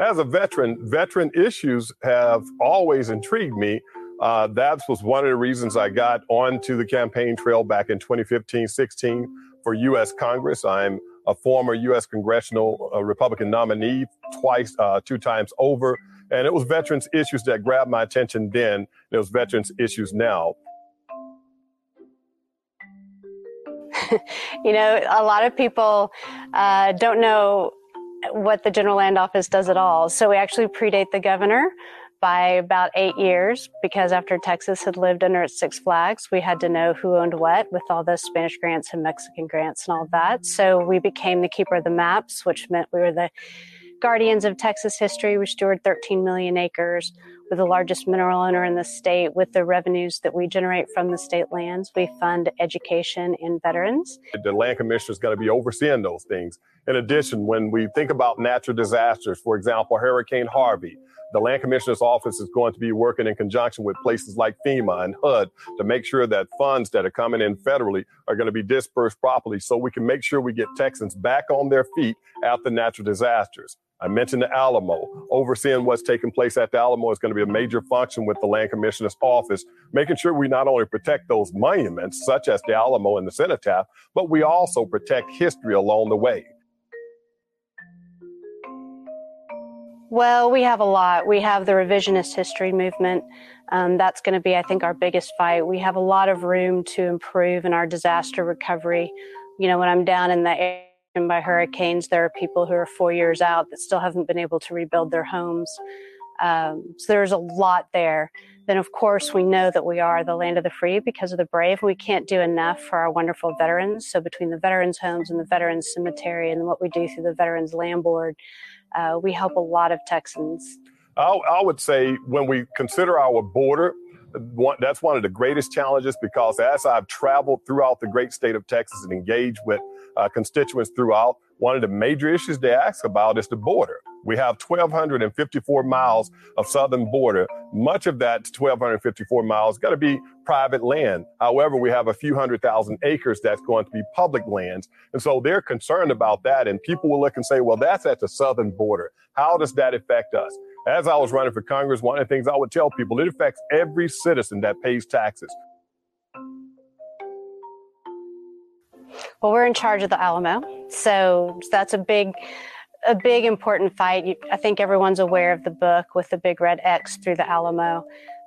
As a veteran, veteran issues have always intrigued me. Uh, that was one of the reasons I got onto the campaign trail back in 2015 16 for U.S. Congress. I'm a former U.S. congressional uh, Republican nominee twice, uh, two times over. And it was veterans issues that grabbed my attention then. It was veterans issues now. you know, a lot of people uh, don't know what the General Land Office does at all. So we actually predate the governor by about eight years because after Texas had lived under its Six Flags, we had to know who owned what with all the Spanish grants and Mexican grants and all that. So we became the keeper of the maps, which meant we were the guardians of Texas history. We steward 13 million acres. We're the largest mineral owner in the state. With the revenues that we generate from the state lands, we fund education in veterans. The land commissioner is going to be overseeing those things. In addition, when we think about natural disasters, for example, Hurricane Harvey, the land commissioner's office is going to be working in conjunction with places like FEMA and HUD to make sure that funds that are coming in federally are going to be dispersed properly so we can make sure we get Texans back on their feet after natural disasters. I mentioned the Alamo. Overseeing what's taking place at the Alamo is going to be a major function with the Land Commissioner's office, making sure we not only protect those monuments, such as the Alamo and the Cenotaph, but we also protect history along the way. Well, we have a lot. We have the revisionist history movement. Um, that's going to be, I think, our biggest fight. We have a lot of room to improve in our disaster recovery. You know, when I'm down in the area by hurricanes, there are people who are four years out that still haven't been able to rebuild their homes. Um, so there's a lot there. Then, of course, we know that we are the land of the free because of the brave. We can't do enough for our wonderful veterans. So, between the veterans' homes and the veterans' cemetery and what we do through the Veterans Land Board, uh, we help a lot of Texans. I, I would say when we consider our border, one, that's one of the greatest challenges because as I've traveled throughout the great state of Texas and engaged with uh, constituents throughout, one of the major issues they ask about is the border. We have 1,254 miles of southern border. Much of that 1,254 miles got to be private land. However, we have a few hundred thousand acres that's going to be public lands. And so they're concerned about that. And people will look and say, well, that's at the southern border. How does that affect us? As I was running for Congress, one of the things I would tell people, it affects every citizen that pays taxes. Well, we're in charge of the Alamo, so that's a big, a big important fight. I think everyone's aware of the book with the big red X through the Alamo.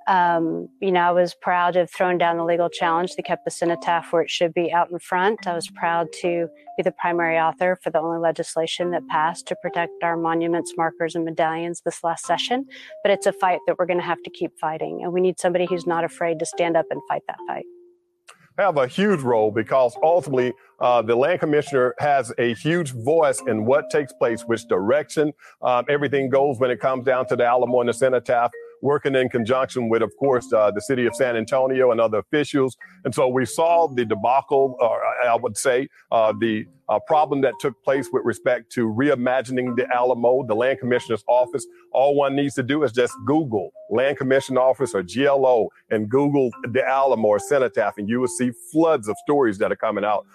Um, you know, I was proud to have thrown down the legal challenge to kept the cenotaph where it should be out in front. I was proud to be the primary author for the only legislation that passed to protect our monuments, markers, and medallions this last session. But it's a fight that we're going to have to keep fighting. And we need somebody who's not afraid to stand up and fight that fight have a huge role because ultimately uh, the land commissioner has a huge voice in what takes place, which direction um, everything goes when it comes down to the Alamo and the cenotaph working in conjunction with, of course, uh, the city of San Antonio and other officials. And so we saw the debacle, or I would say, uh, the uh, problem that took place with respect to reimagining the Alamo, the land commissioner's office. All one needs to do is just Google land commission office or GLO and Google the Alamo or Cenotaph, and you will see floods of stories that are coming out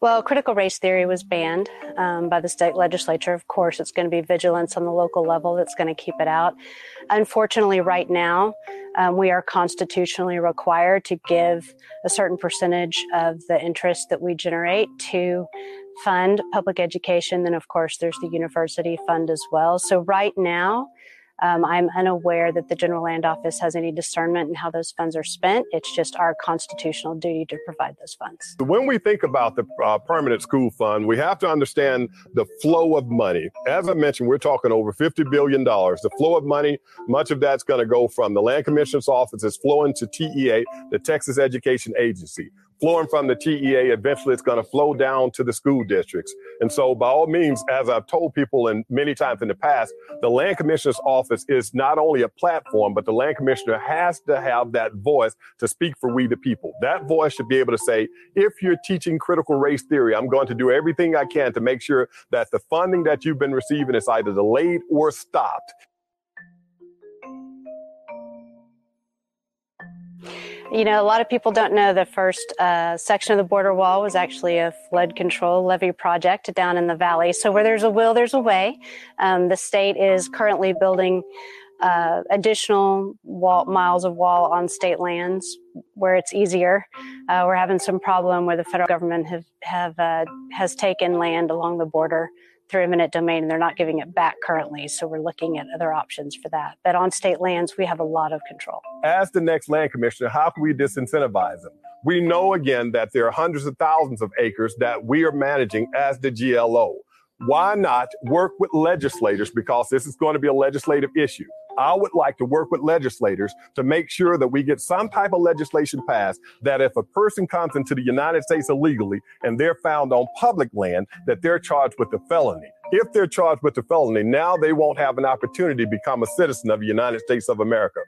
Well, critical race theory was banned um, by the state legislature. Of course, it's going to be vigilance on the local level that's going to keep it out. Unfortunately, right now, um, we are constitutionally required to give a certain percentage of the interest that we generate to fund public education. Then, of course, there's the university fund as well. So, right now, um, I'm unaware that the General Land Office has any discernment in how those funds are spent. It's just our constitutional duty to provide those funds. When we think about the uh, permanent school fund, we have to understand the flow of money. As I mentioned, we're talking over $50 billion. The flow of money, much of that's going to go from the Land Commissioner's office, is flowing to TEA, the Texas Education Agency flowing from the TEA, eventually it's going to flow down to the school districts. And so, by all means, as I've told people and many times in the past, the land commissioner's office is not only a platform, but the land commissioner has to have that voice to speak for we the people. That voice should be able to say, if you're teaching critical race theory, I'm going to do everything I can to make sure that the funding that you've been receiving is either delayed or stopped. You know, a lot of people don't know the first uh, section of the border wall was actually a flood control levee project down in the valley. So where there's a will, there's a way. Um, the state is currently building uh, additional wall, miles of wall on state lands where it's easier. Uh, we're having some problem where the federal government have, have uh, has taken land along the border through eminent domain and they're not giving it back currently. So we're looking at other options for that. But on state lands, we have a lot of control. As the next land commissioner, how can we disincentivize them? We know again that there are hundreds of thousands of acres that we are managing as the GLO. Why not work with legislators? Because this is going to be a legislative issue. I would like to work with legislators to make sure that we get some type of legislation passed that if a person comes into the United States illegally and they're found on public land, that they're charged with a felony. If they're charged with a felony, now they won't have an opportunity to become a citizen of the United States of America.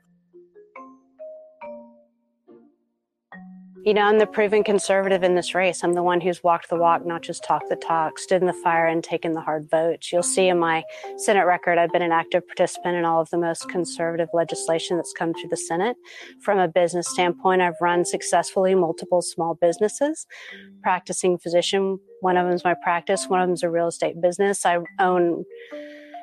You know, I'm the proven conservative in this race. I'm the one who's walked the walk, not just talked the talk, stood in the fire and taken the hard votes. You'll see in my Senate record, I've been an active participant in all of the most conservative legislation that's come through the Senate. From a business standpoint, I've run successfully multiple small businesses, practicing physician. One of them is my practice. One of them is a real estate business. I own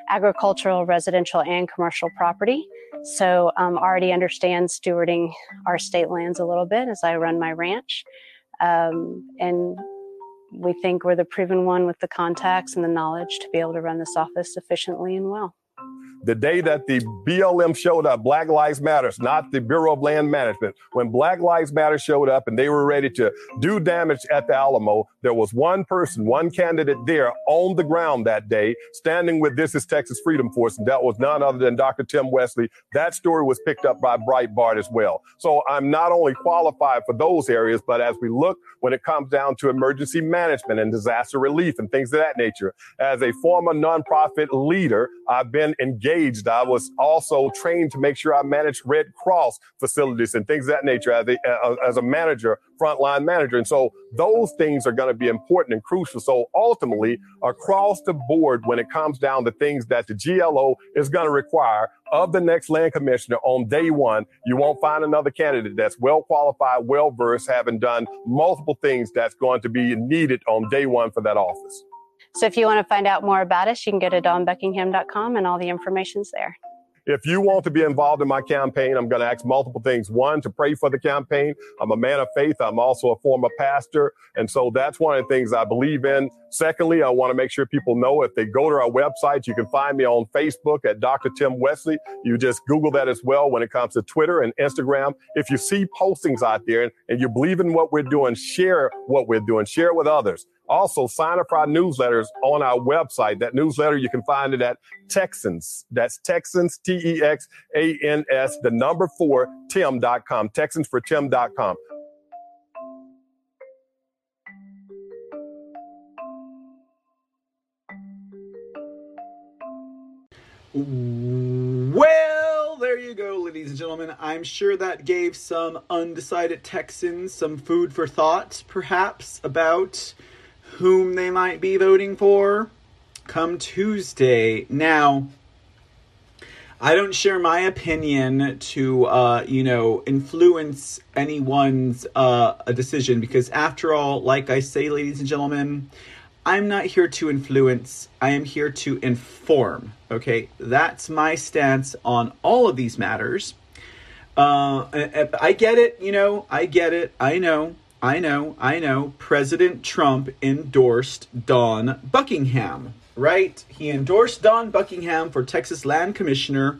agricultural, residential, and commercial property. So um, already understand stewarding our state lands a little bit as I run my ranch. Um, and we think we're the proven one with the contacts and the knowledge to be able to run this office efficiently and well. The day that the BLM showed up, Black Lives Matters, not the Bureau of Land Management, when Black Lives Matter showed up and they were ready to do damage at the Alamo, there was one person, one candidate there on the ground that day, standing with This is Texas Freedom Force, and that was none other than Dr. Tim Westley. That story was picked up by Breitbart as well. So I'm not only qualified for those areas, but as we look when it comes down to emergency management and disaster relief and things of that nature, as a former nonprofit leader, I've been engaged. I was also trained to make sure I managed Red Cross facilities and things of that nature as a, uh, as a manager, frontline manager. And so those things are going to be important and crucial. So ultimately, across the board, when it comes down to things that the GLO is going to require of the next land commissioner on day one, you won't find another candidate that's well qualified, well versed, having done multiple things that's going to be needed on day one for that office. So if you want to find out more about us, you can go to dawnbuckingham.com and all the information's there. If you want to be involved in my campaign, I'm going to ask multiple things. One, to pray for the campaign. I'm a man of faith. I'm also a former pastor. And so that's one of the things I believe in. Secondly, I want to make sure people know if they go to our website, you can find me on Facebook at Dr. Tim Westley. You just Google that as well when it comes to Twitter and Instagram. If you see postings out there and you believe in what we're doing, share what we're doing, share it with others. Also, sign up for our newsletters on our website. That newsletter, you can find it at Texans. That's Texans, T E X A N S, the number four, Tim.com. Texans for Tim.com. Well, there you go, ladies and gentlemen. I'm sure that gave some undecided Texans some food for thought, perhaps, about whom they might be voting for come Tuesday. Now, I don't share my opinion to, uh, you know, influence anyone's uh, a decision because, after all, like I say, ladies and gentlemen, I'm not here to influence. I am here to inform. Okay, that's my stance on all of these matters. Uh, I get it, you know, I get it. I know. I know, I know. President Trump endorsed Dawn Buckingham, right? He endorsed Dawn Buckingham for Texas Land Commissioner.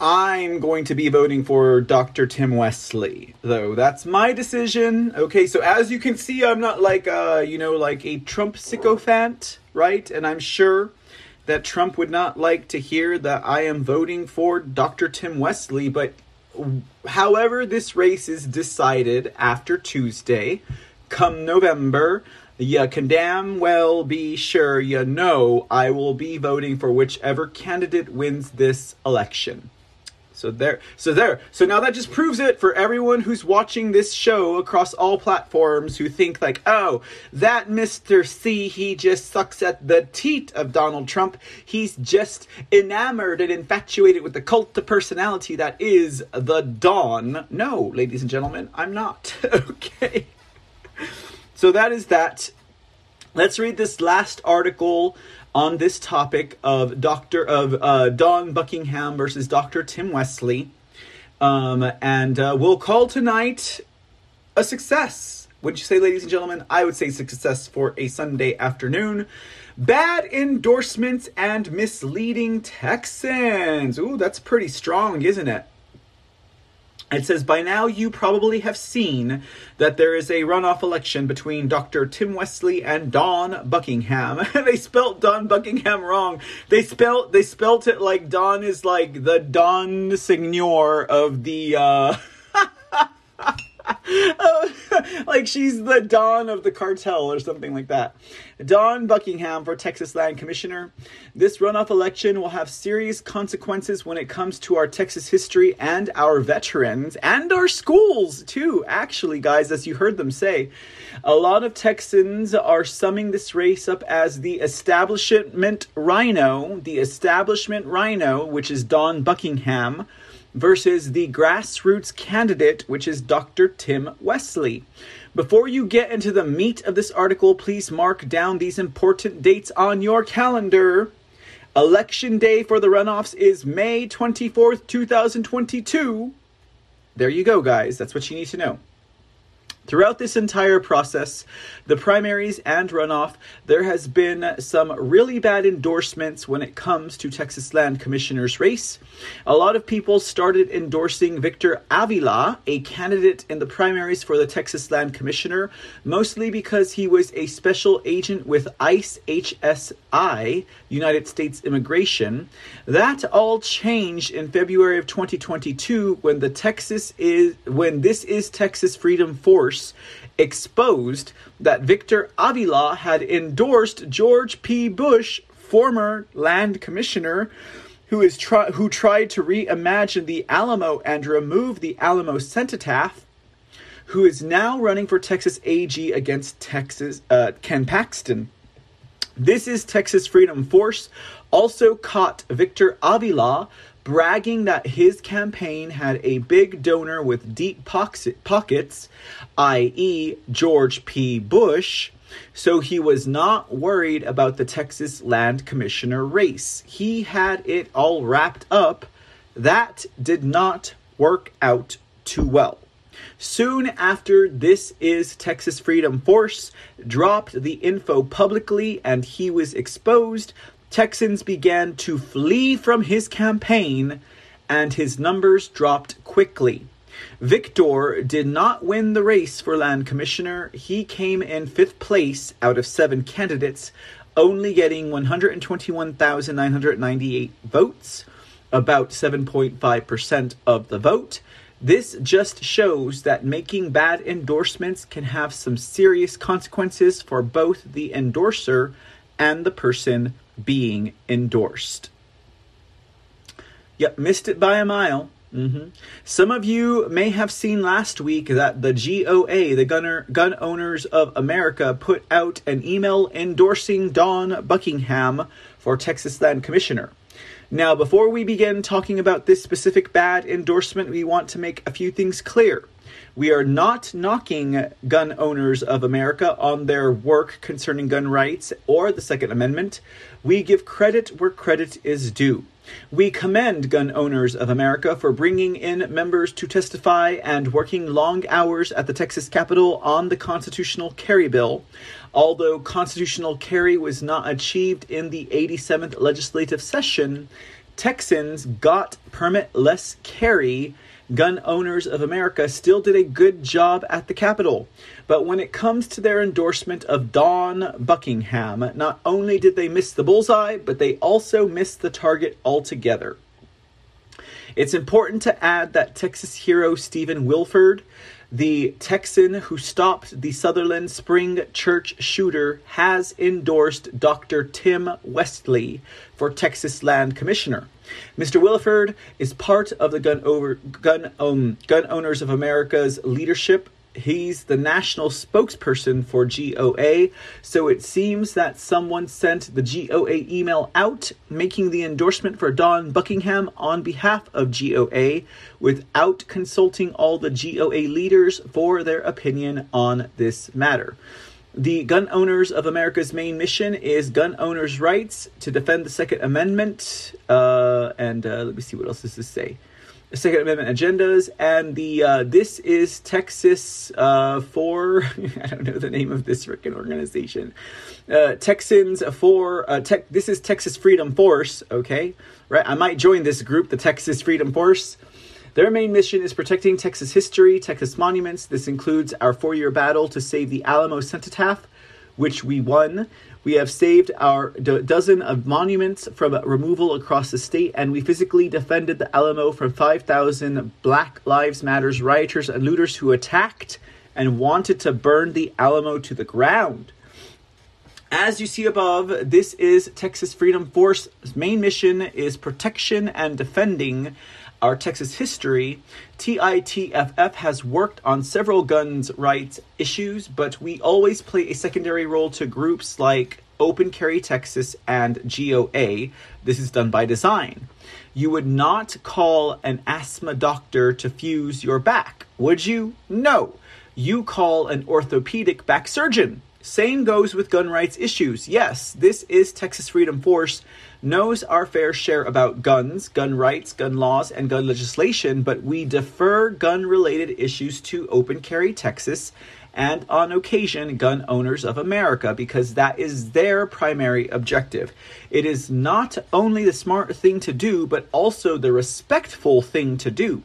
I'm going to be voting for Dr. Tim Westley, though. That's my decision. Okay, so as you can see, I'm not like, uh, you know, like a Trump sycophant, right? And I'm sure that Trump would not like to hear that I am voting for Dr. Tim Westley, but however this race is decided after Tuesday, come November, you can damn well be sure you know I will be voting for whichever candidate wins this election. So there, so there. So now that just proves it for everyone who's watching this show across all platforms who think like, oh, that Mr. C, he just sucks at the teat of Donald Trump. He's just enamored and infatuated with the cult of personality that is the Don. No, ladies and gentlemen, I'm not. okay. So that is that. Let's read this last article on this topic of Doctor of uh, Dawn Buckingham versus Doctor Tim Westley, um, and uh, we'll call tonight a success. Would you say, ladies and gentlemen? I would say success for a Sunday afternoon. Bad endorsements and misleading Texans. Ooh, that's pretty strong, isn't it? It says, by now you probably have seen that there is a runoff election between Dr. Tim Westley and Don Buckingham. they spelt Don Buckingham wrong. They spelt they spelt it like Don is like the Don Signor of the uh like she's the Dawn of the cartel or something like that. Dawn Buckingham for Texas Land Commissioner. This runoff election will have serious consequences when it comes to our Texas history and our veterans and our schools, too. Actually, guys, as you heard them say, a lot of Texans are summing this race up as the establishment rhino, the establishment rhino, which is Dawn Buckingham versus the grassroots candidate, which is Dr. Tim Westley. Before you get into the meat of this article, please mark down these important dates on your calendar. Election day for the runoffs is May 24th, 2022. There you go, guys. That's what you need to know. Throughout this entire process, the primaries and runoff, there has been some really bad endorsements when it comes to Texas Land Commissioner's race. A lot of people started endorsing Victor Avila, a candidate in the primaries for the Texas Land Commissioner, mostly because he was a special agent with ICE HSI, United States Immigration. That all changed in February of 2022 when the Texas is when this is Texas Freedom Force exposed that Victor Avila had endorsed George P. Bush, former land commissioner, who is who tried to reimagine the Alamo and remove the Alamo cenotaph, who is now running for Texas AG against Texas uh, Ken Paxton. This is Texas Freedom Force also caught Victor Avila bragging that his campaign had a big donor with deep pockets, i.e., George P. Bush. So he was not worried about the Texas Land Commissioner race. He had it all wrapped up. That did not work out too well. Soon after this is Texas Freedom Force dropped the info publicly and he was exposed, Texans began to flee from his campaign and his numbers dropped quickly. Victor did not win the race for land commissioner. He came in fifth place out of seven candidates, only getting 121,998 votes, about 7.5% of the vote. This just shows that making bad endorsements can have some serious consequences for both the endorser and the person being endorsed. Yep, missed it by a mile. Mm-hmm. Some of you may have seen last week that the GOA, the Gunner, Gun Owners of America, put out an email endorsing Dawn Buckingham for Texas Land Commissioner. Now, before we begin talking about this specific bad endorsement, we want to make a few things clear. We are not knocking gun owners of America on their work concerning gun rights or the Second Amendment. We give credit where credit is due. We commend gun owners of America for bringing in members to testify and working long hours at the Texas Capitol on the constitutional carry bill. Although constitutional carry was not achieved in the 87th legislative session, Texans got permitless carry Gun Owners of America still did a good job at the Capitol. But when it comes to their endorsement of Dawn Buckingham, not only did they miss the bullseye, but they also missed the target altogether. It's important to add that Texas hero Stephen Willeford the Texan who stopped the Sutherland Spring Church shooter has endorsed Dr. Tim Westley for Texas Land Commissioner. Mr. Willeford is part of the Gun, Over, Gun, um, Gun Owners of America's leadership he's the national spokesperson for GOA. So it seems that someone sent the GOA email out making the endorsement for Dawn Buckingham on behalf of GOA without consulting all the GOA leaders for their opinion on this matter. The Gun Owners of America's main mission is gun owners' rights to defend the Second Amendment. Uh, and uh, let me see what else does this say. Second Amendment agendas, and the uh, this is Texas uh, for I don't know the name of this freaking organization. Uh, Texans for uh, tech. This is Texas Freedom Force. Okay, right. I might join this group, the Texas Freedom Force. Their main mission is protecting Texas history, Texas monuments. This includes our four-year battle to save the Alamo Cenotaph, which we won. We have saved our do- dozen of monuments from removal across the state, and we physically defended the Alamo from 5,000 Black Lives Matters rioters and looters who attacked and wanted to burn the Alamo to the ground. As you see above, this is Texas Freedom Force's main mission is protection and defending our Texas history, TITFF has worked on several guns rights issues, but we always play a secondary role to groups like Open Carry Texas and GOA. This is done by design. You would not call an asthma doctor to fuse your back, would you? No. You call an orthopedic back surgeon. Same goes with gun rights issues. Yes, this is Texas Freedom Force knows our fair share about guns, gun rights, gun laws, and gun legislation, but we defer gun related issues to Open Carry Texas and on occasion gun owners of America because that is their primary objective. It is not only the smart thing to do, but also the respectful thing to do.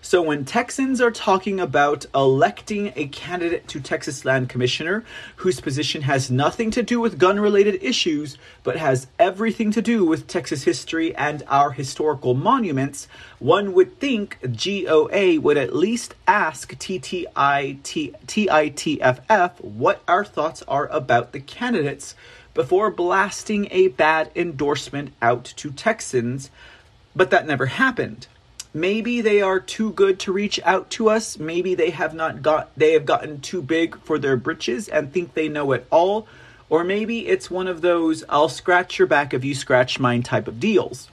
So when Texans are talking about electing a candidate to Texas Land Commissioner whose position has nothing to do with gun related issues, but has everything to do with Texas history and our historical monuments, one would think GOA would at least ask TTITFF what our thoughts are about the candidates before blasting a bad endorsement out to Texans, but that never happened maybe they are too good to reach out to us. Maybe they have not got they have gotten too big for their britches and think they know it all. Or maybe it's one of those i'll scratch your back if you scratch mine type of deals.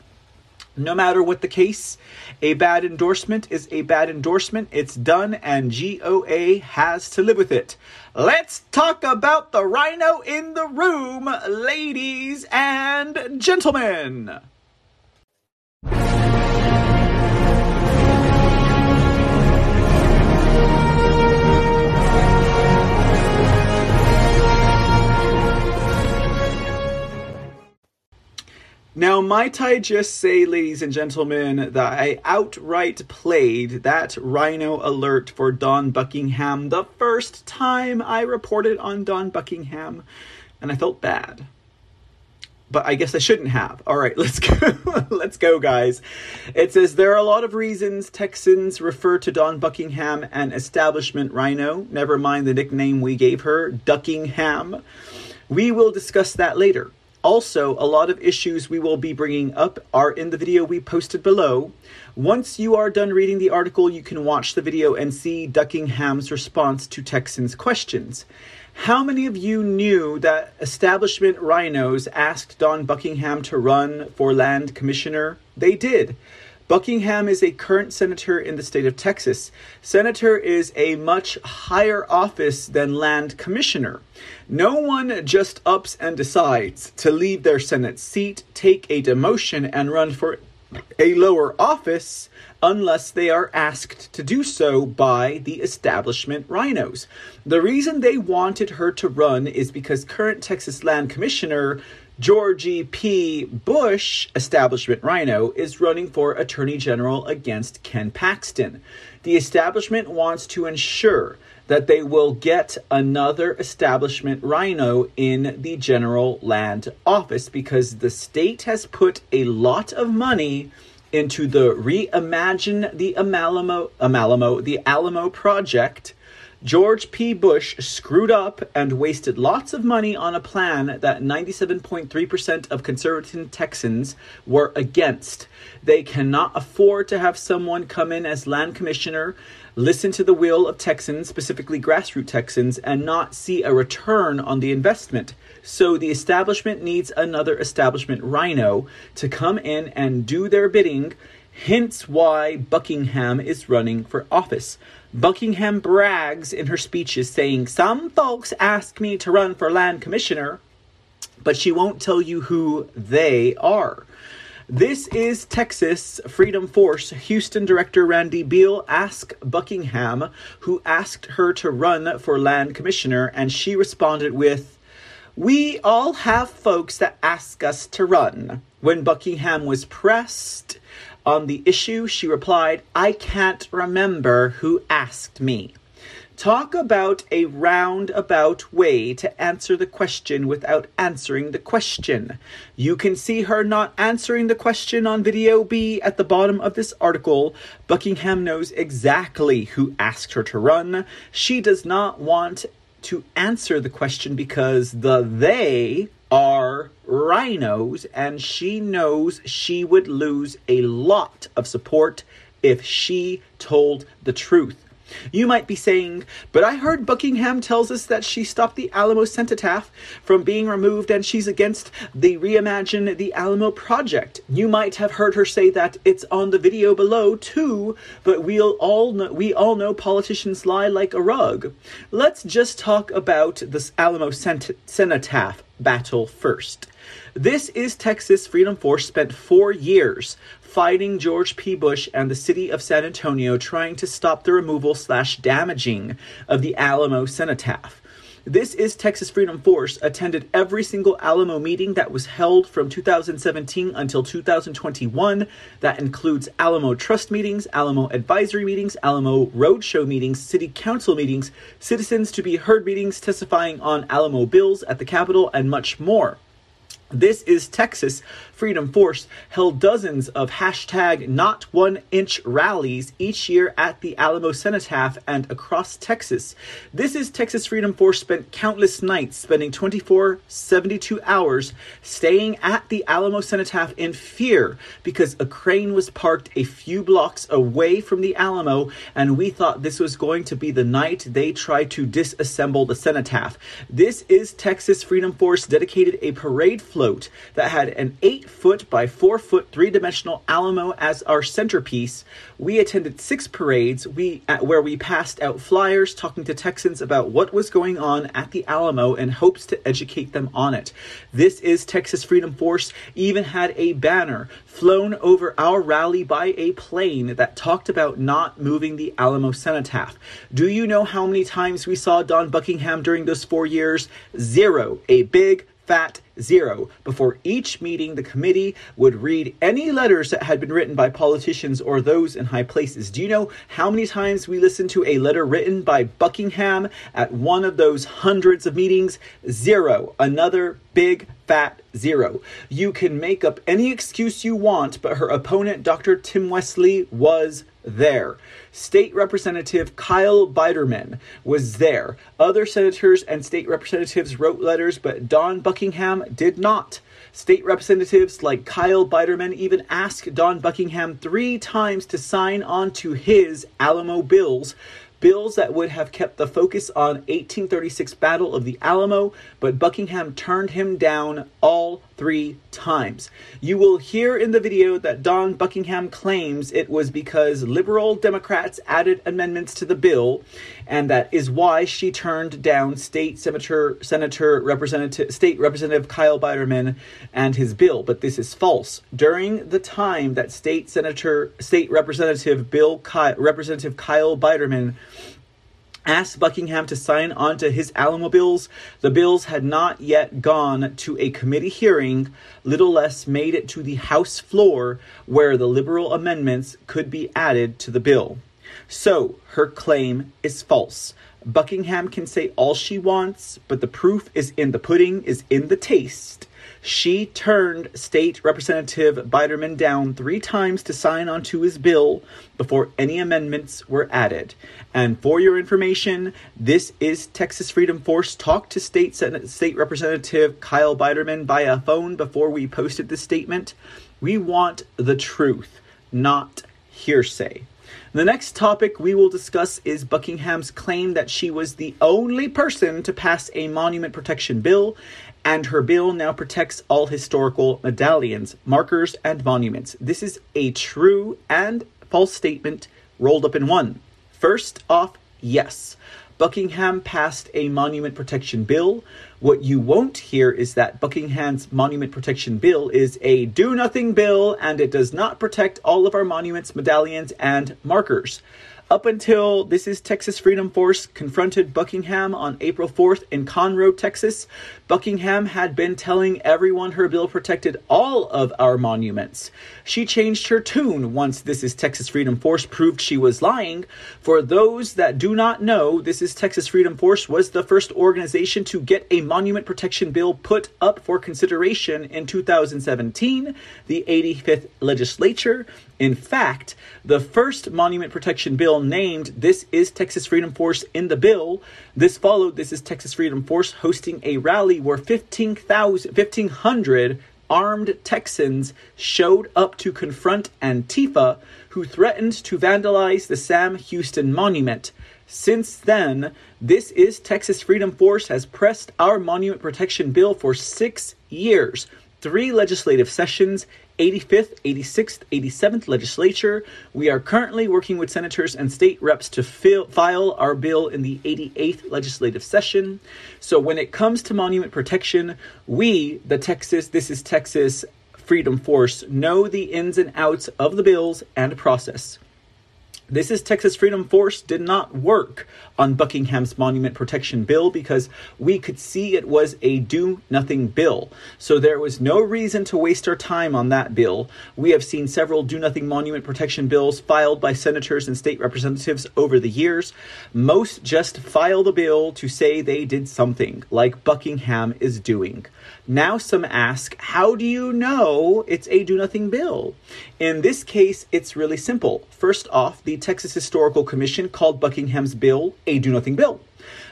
No matter what the case a bad endorsement is a bad endorsement. It's done and goa has to live with it. Let's talk about the rhino in the room ladies and gentlemen Now, might I just say, ladies and gentlemen, that I outright played that Rhino alert for Dawn Buckingham the first time I reported on Dawn Buckingham, and I felt bad. But I guess I shouldn't have. All right, let's go. let's go, guys. It says there are a lot of reasons Texans refer to Dawn Buckingham and establishment Rhino. Never mind the nickname we gave her, Duckingham. We will discuss that later. Also, a lot of issues we will be bringing up are in the video we posted below. Once you are done reading the article, you can watch the video and see Duckingham's response to Texans' questions. How many of you knew that establishment rhinos asked Dawn Buckingham to run for land commissioner? They did. Buckingham is a current senator in the state of Texas. Senator is a much higher office than land commissioner. No one just ups and decides to leave their Senate seat, take a demotion, and run for a lower office unless they are asked to do so by the establishment rhinos. The reason they wanted her to run is because current Texas Land Commissioner Georgie P. Bush, establishment rhino, is running for Attorney General against Ken Paxton. The establishment wants to ensure that they will get another establishment rhino in the general land office because the state has put a lot of money into the reimagine the Amalamo, Amalamo the Alamo project George P. Bush screwed up and wasted lots of money on a plan that 97.3% of conservative Texans were against. They cannot afford to have someone come in as land commissioner, listen to the will of Texans, specifically grassroots Texans, and not see a return on the investment. So the establishment needs another establishment rhino to come in and do their bidding. Hence why Buckingham is running for office. Buckingham brags in her speeches, saying, Some folks ask me to run for land commissioner, but she won't tell you who they are. This is Texas Freedom Force. Houston Director Randy Beal asked Buckingham, who asked her to run for land commissioner, and she responded with, We all have folks that ask us to run. When Buckingham was pressed, on the issue, she replied, I can't remember who asked me. Talk about a roundabout way to answer the question without answering the question. You can see her not answering the question on video B at the bottom of this article. Buckingham knows exactly who asked her to run. She does not want to answer the question because the they are rhinos, and she knows she would lose a lot of support if she told the truth. You might be saying, but I heard Buckingham tells us that she stopped the Alamo cenotaph from being removed and she's against the Reimagine the Alamo project. You might have heard her say that it's on the video below too, but we'll all know, we all know politicians lie like a rug. Let's just talk about this Alamo cenotaph battle first. This is Texas Freedom Force spent four years fighting George P. Bush and the city of San Antonio trying to stop the removal slash damaging of the Alamo cenotaph. This is Texas Freedom Force attended every single Alamo meeting that was held from 2017 until 2021. That includes Alamo Trust meetings, Alamo Advisory meetings, Alamo Roadshow meetings, City Council meetings, Citizens to be Heard meetings, testifying on Alamo bills at the Capitol, and much more. This is Texas Freedom Force held dozens of hashtag not one inch rallies each year at the Alamo Cenotaph and across Texas. This is Texas Freedom Force spent countless nights spending 24, 72 hours staying at the Alamo Cenotaph in fear because a crane was parked a few blocks away from the Alamo and we thought this was going to be the night they tried to disassemble the cenotaph. This is Texas Freedom Force dedicated a parade float that had an 8 foot by 4 foot three dimensional Alamo as our centerpiece. We attended six parades we, at, where we passed out flyers talking to Texans about what was going on at the Alamo in hopes to educate them on it. This is Texas Freedom Force even had a banner flown over our rally by a plane that talked about not moving the Alamo cenotaph. Do you know how many times we saw Dawn Buckingham during those four years? Zero. A big fat zero. Before each meeting, the committee would read any letters that had been written by politicians or those in high places. Do you know how many times we listened to a letter written by Buckingham at one of those hundreds of meetings? Zero. Another big fat zero. You can make up any excuse you want, but her opponent, Dr. Tim Westley, was there. State Representative Kyle Biedermann was there. Other senators and state representatives wrote letters, but Dawn Buckingham did not. State representatives like Kyle Biedermann even asked Dawn Buckingham three times to sign on to his Alamo bills bills that would have kept the focus on 1836 Battle of the Alamo, but Buckingham turned him down all three times. You will hear in the video that Dawn Buckingham claims it was because liberal Democrats added amendments to the bill, and that is why she turned down State Senator Senator Representative State Representative Kyle Biedermann and his bill. But this is false. During the time that State Senator State Representative Bill Kyle, Representative Kyle Biedermann asked Buckingham to sign onto his Alamo bills. The bills had not yet gone to a committee hearing, little less made it to the House floor where the liberal amendments could be added to the bill. So, her claim is false. Buckingham can say all she wants, but the proof is in the pudding, is in the taste. She turned State Representative Biedermann down three times to sign onto his bill before any amendments were added. And for your information, this is Texas Freedom Force. Talk to State Senate, State Representative Kyle Biedermann by phone before we posted this statement. We want the truth, not hearsay. The next topic we will discuss is Buckingham's claim that she was the only person to pass a monument protection bill and her bill now protects all historical medallions, markers, and monuments. This is a true and false statement rolled up in one. First off, yes. Buckingham passed a monument protection bill. What you won't hear is that Buckingham's monument protection bill is a do nothing bill and it does not protect all of our monuments, medallions, and markers. Up until this is Texas Freedom Force confronted Buckingham on April 4th in Conroe, Texas. Buckingham had been telling everyone her bill protected all of our monuments. She changed her tune once This is Texas Freedom Force proved she was lying. For those that do not know, This is Texas Freedom Force was the first organization to get a monument protection bill put up for consideration in 2017, the 85th legislature. In fact, the first monument protection bill named This is Texas Freedom Force in the bill. This followed This is Texas Freedom Force hosting a rally where 1,500 armed Texans showed up to confront Antifa, who threatened to vandalize the Sam Houston Monument. Since then, This is Texas Freedom Force has pressed our monument protection bill for six years three legislative sessions 85th, 86th, 87th legislature. We are currently working with senators and state reps to fil- file our bill in the 88th legislative session. So when it comes to monument protection, we, the Texas, this is Texas Freedom Force, know the ins and outs of the bills and process. This is Texas Freedom Force did not work on Buckingham's monument protection bill because we could see it was a do nothing bill. So there was no reason to waste our time on that bill. We have seen several do nothing monument protection bills filed by senators and state representatives over the years. Most just file the bill to say they did something, like Buckingham is doing. Now some ask, how do you know it's a do nothing bill? In this case, it's really simple. First off, the Texas Historical Commission called Buckingham's bill a do nothing bill.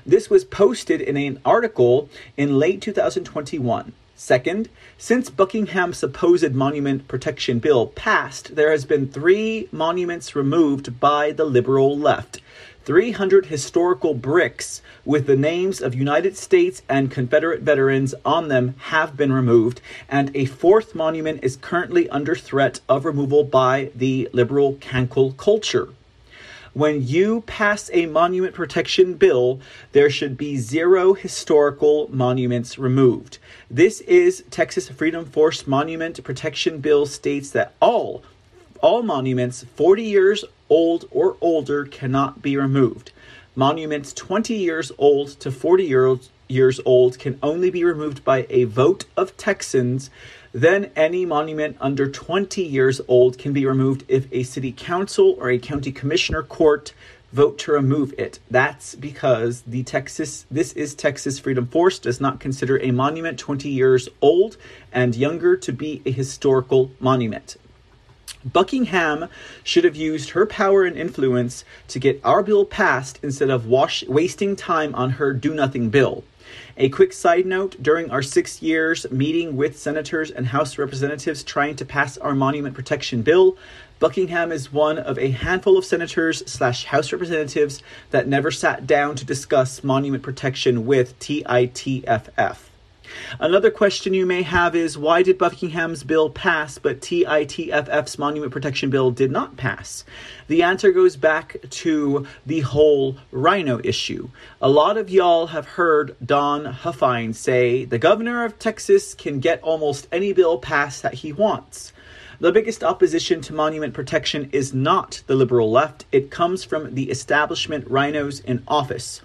This was posted in an article in late 2021. Second, since Buckingham's supposed monument protection bill passed, there has been three monuments removed by the liberal left. 300 historical bricks with the names of United States and Confederate veterans on them have been removed, and a fourth monument is currently under threat of removal by the liberal cancel culture. When you pass a monument protection bill, there should be zero historical monuments removed. This is Texas Freedom Force Monument Protection Bill states that all all monuments 40 years old or older cannot be removed. Monuments 20 years old to 40 years, years old can only be removed by a vote of Texans. Then any monument under 20 years old can be removed if a city council or a county commissioner court vote to remove it. That's because the Texas this is Texas Freedom Force does not consider a monument 20 years old and younger to be a historical monument. Buckingham should have used her power and influence to get our bill passed instead of wash, wasting time on her do nothing bill. A quick side note during our six years meeting with senators and House representatives trying to pass our monument protection bill, Buckingham is one of a handful of senators slash House representatives that never sat down to discuss monument protection with TITFF. Another question you may have is why did Buckingham's bill pass but TITFF's Monument Protection Bill did not pass? The answer goes back to the whole rhino issue. A lot of y'all have heard Don Huffine say the governor of Texas can get almost any bill passed that he wants. The biggest opposition to monument protection is not the liberal left, it comes from the establishment rhinos in office.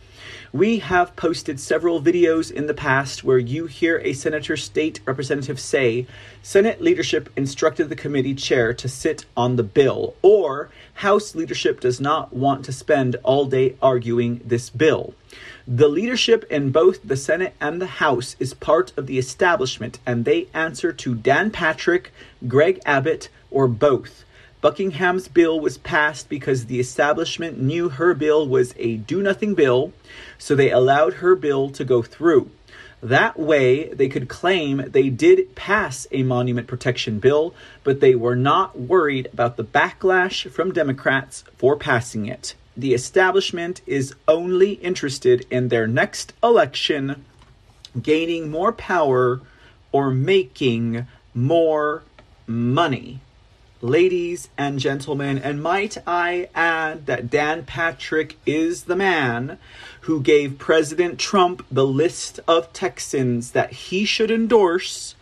We have posted several videos in the past where you hear a senator state representative say, Senate leadership instructed the committee chair to sit on the bill, or House leadership does not want to spend all day arguing this bill. The leadership in both the Senate and the House is part of the establishment, and they answer to Dan Patrick, Greg Abbott, or both. Buckingham's bill was passed because the establishment knew her bill was a do nothing bill, so they allowed her bill to go through. That way, they could claim they did pass a monument protection bill, but they were not worried about the backlash from Democrats for passing it. The establishment is only interested in their next election gaining more power or making more money ladies and gentlemen, and might I add that Dan Patrick is the man who gave President Trump the list of Texans that he should endorse.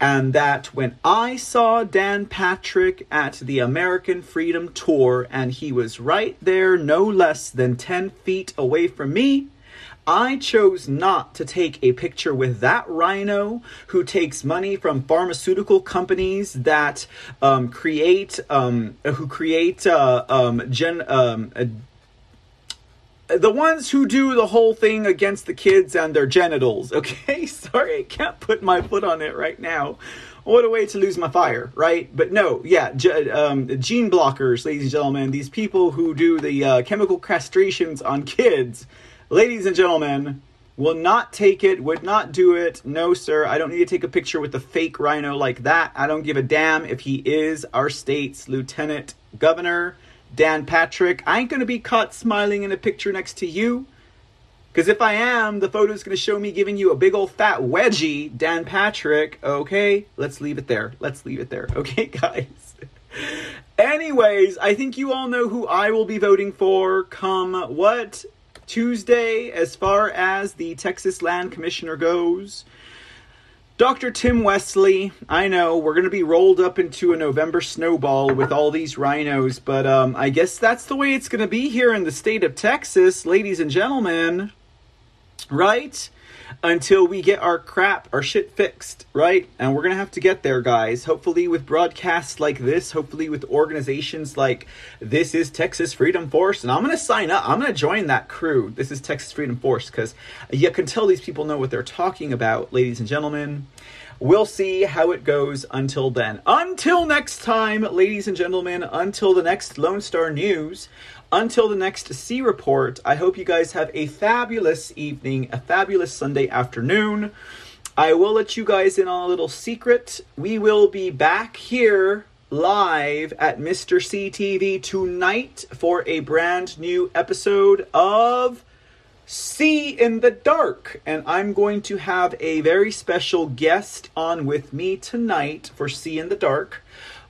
And that when I saw Dan Patrick at the American Freedom Tour, and he was right there, no less than 10 feet away from me, I chose not to take a picture with that rhino who takes money from pharmaceutical companies that um, create um, who create uh, um, gen um, uh, the ones who do the whole thing against the kids and their genitals. Okay, sorry, I can't put my foot on it right now. What a way to lose my fire, right? But no, yeah, um, gene blockers, ladies and gentlemen. These people who do the uh, chemical castrations on kids ladies and gentlemen, will not take it, would not do it. No, sir. I don't need to take a picture with a fake rhino like that. I don't give a damn if he is our state's lieutenant governor, Dan Patrick. I ain't to be caught smiling in a picture next to you. Because if I am, the photo is going to show me giving you a big old fat wedgie, Dan Patrick. Okay, let's leave it there. Let's leave it there. Okay, guys. Anyways, I think you all know who I will be voting for come what? Tuesday, as far as the Texas Land Commissioner goes. Dr. Tim Westley, I know we're going to be rolled up into a November snowball with all these rhinos, but um, I guess that's the way it's going to be here in the state of Texas, ladies and gentlemen. Right? Until we get our crap, our shit fixed, right? And we're gonna have to get there, guys. Hopefully, with broadcasts like this, hopefully, with organizations like This is Texas Freedom Force. And I'm gonna sign up, I'm gonna join that crew. This is Texas Freedom Force, because you can tell these people know what they're talking about, ladies and gentlemen. We'll see how it goes until then. Until next time, ladies and gentlemen, until the next Lone Star News, until the next C Report, I hope you guys have a fabulous evening, a fabulous Sunday afternoon. I will let you guys in on a little secret. We will be back here live at Mr. CTV tonight for a brand new episode of See in the Dark. And I'm going to have a very special guest on with me tonight for See in the Dark.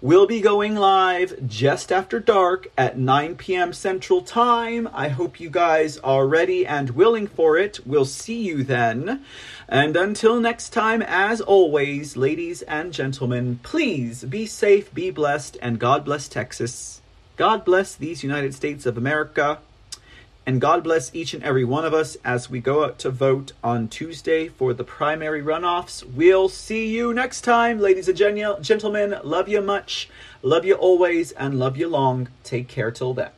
We'll be going live just after dark at 9 p.m. Central Time. I hope you guys are ready and willing for it. We'll see you then. And until next time, as always, ladies and gentlemen, please be safe, be blessed, and God bless Texas. God bless these United States of America. And God bless each and every one of us as we go out to vote on Tuesday for the primary runoffs. We'll see you next time, ladies and gentlemen. Love you much, love you always, and love you long. Take care till then.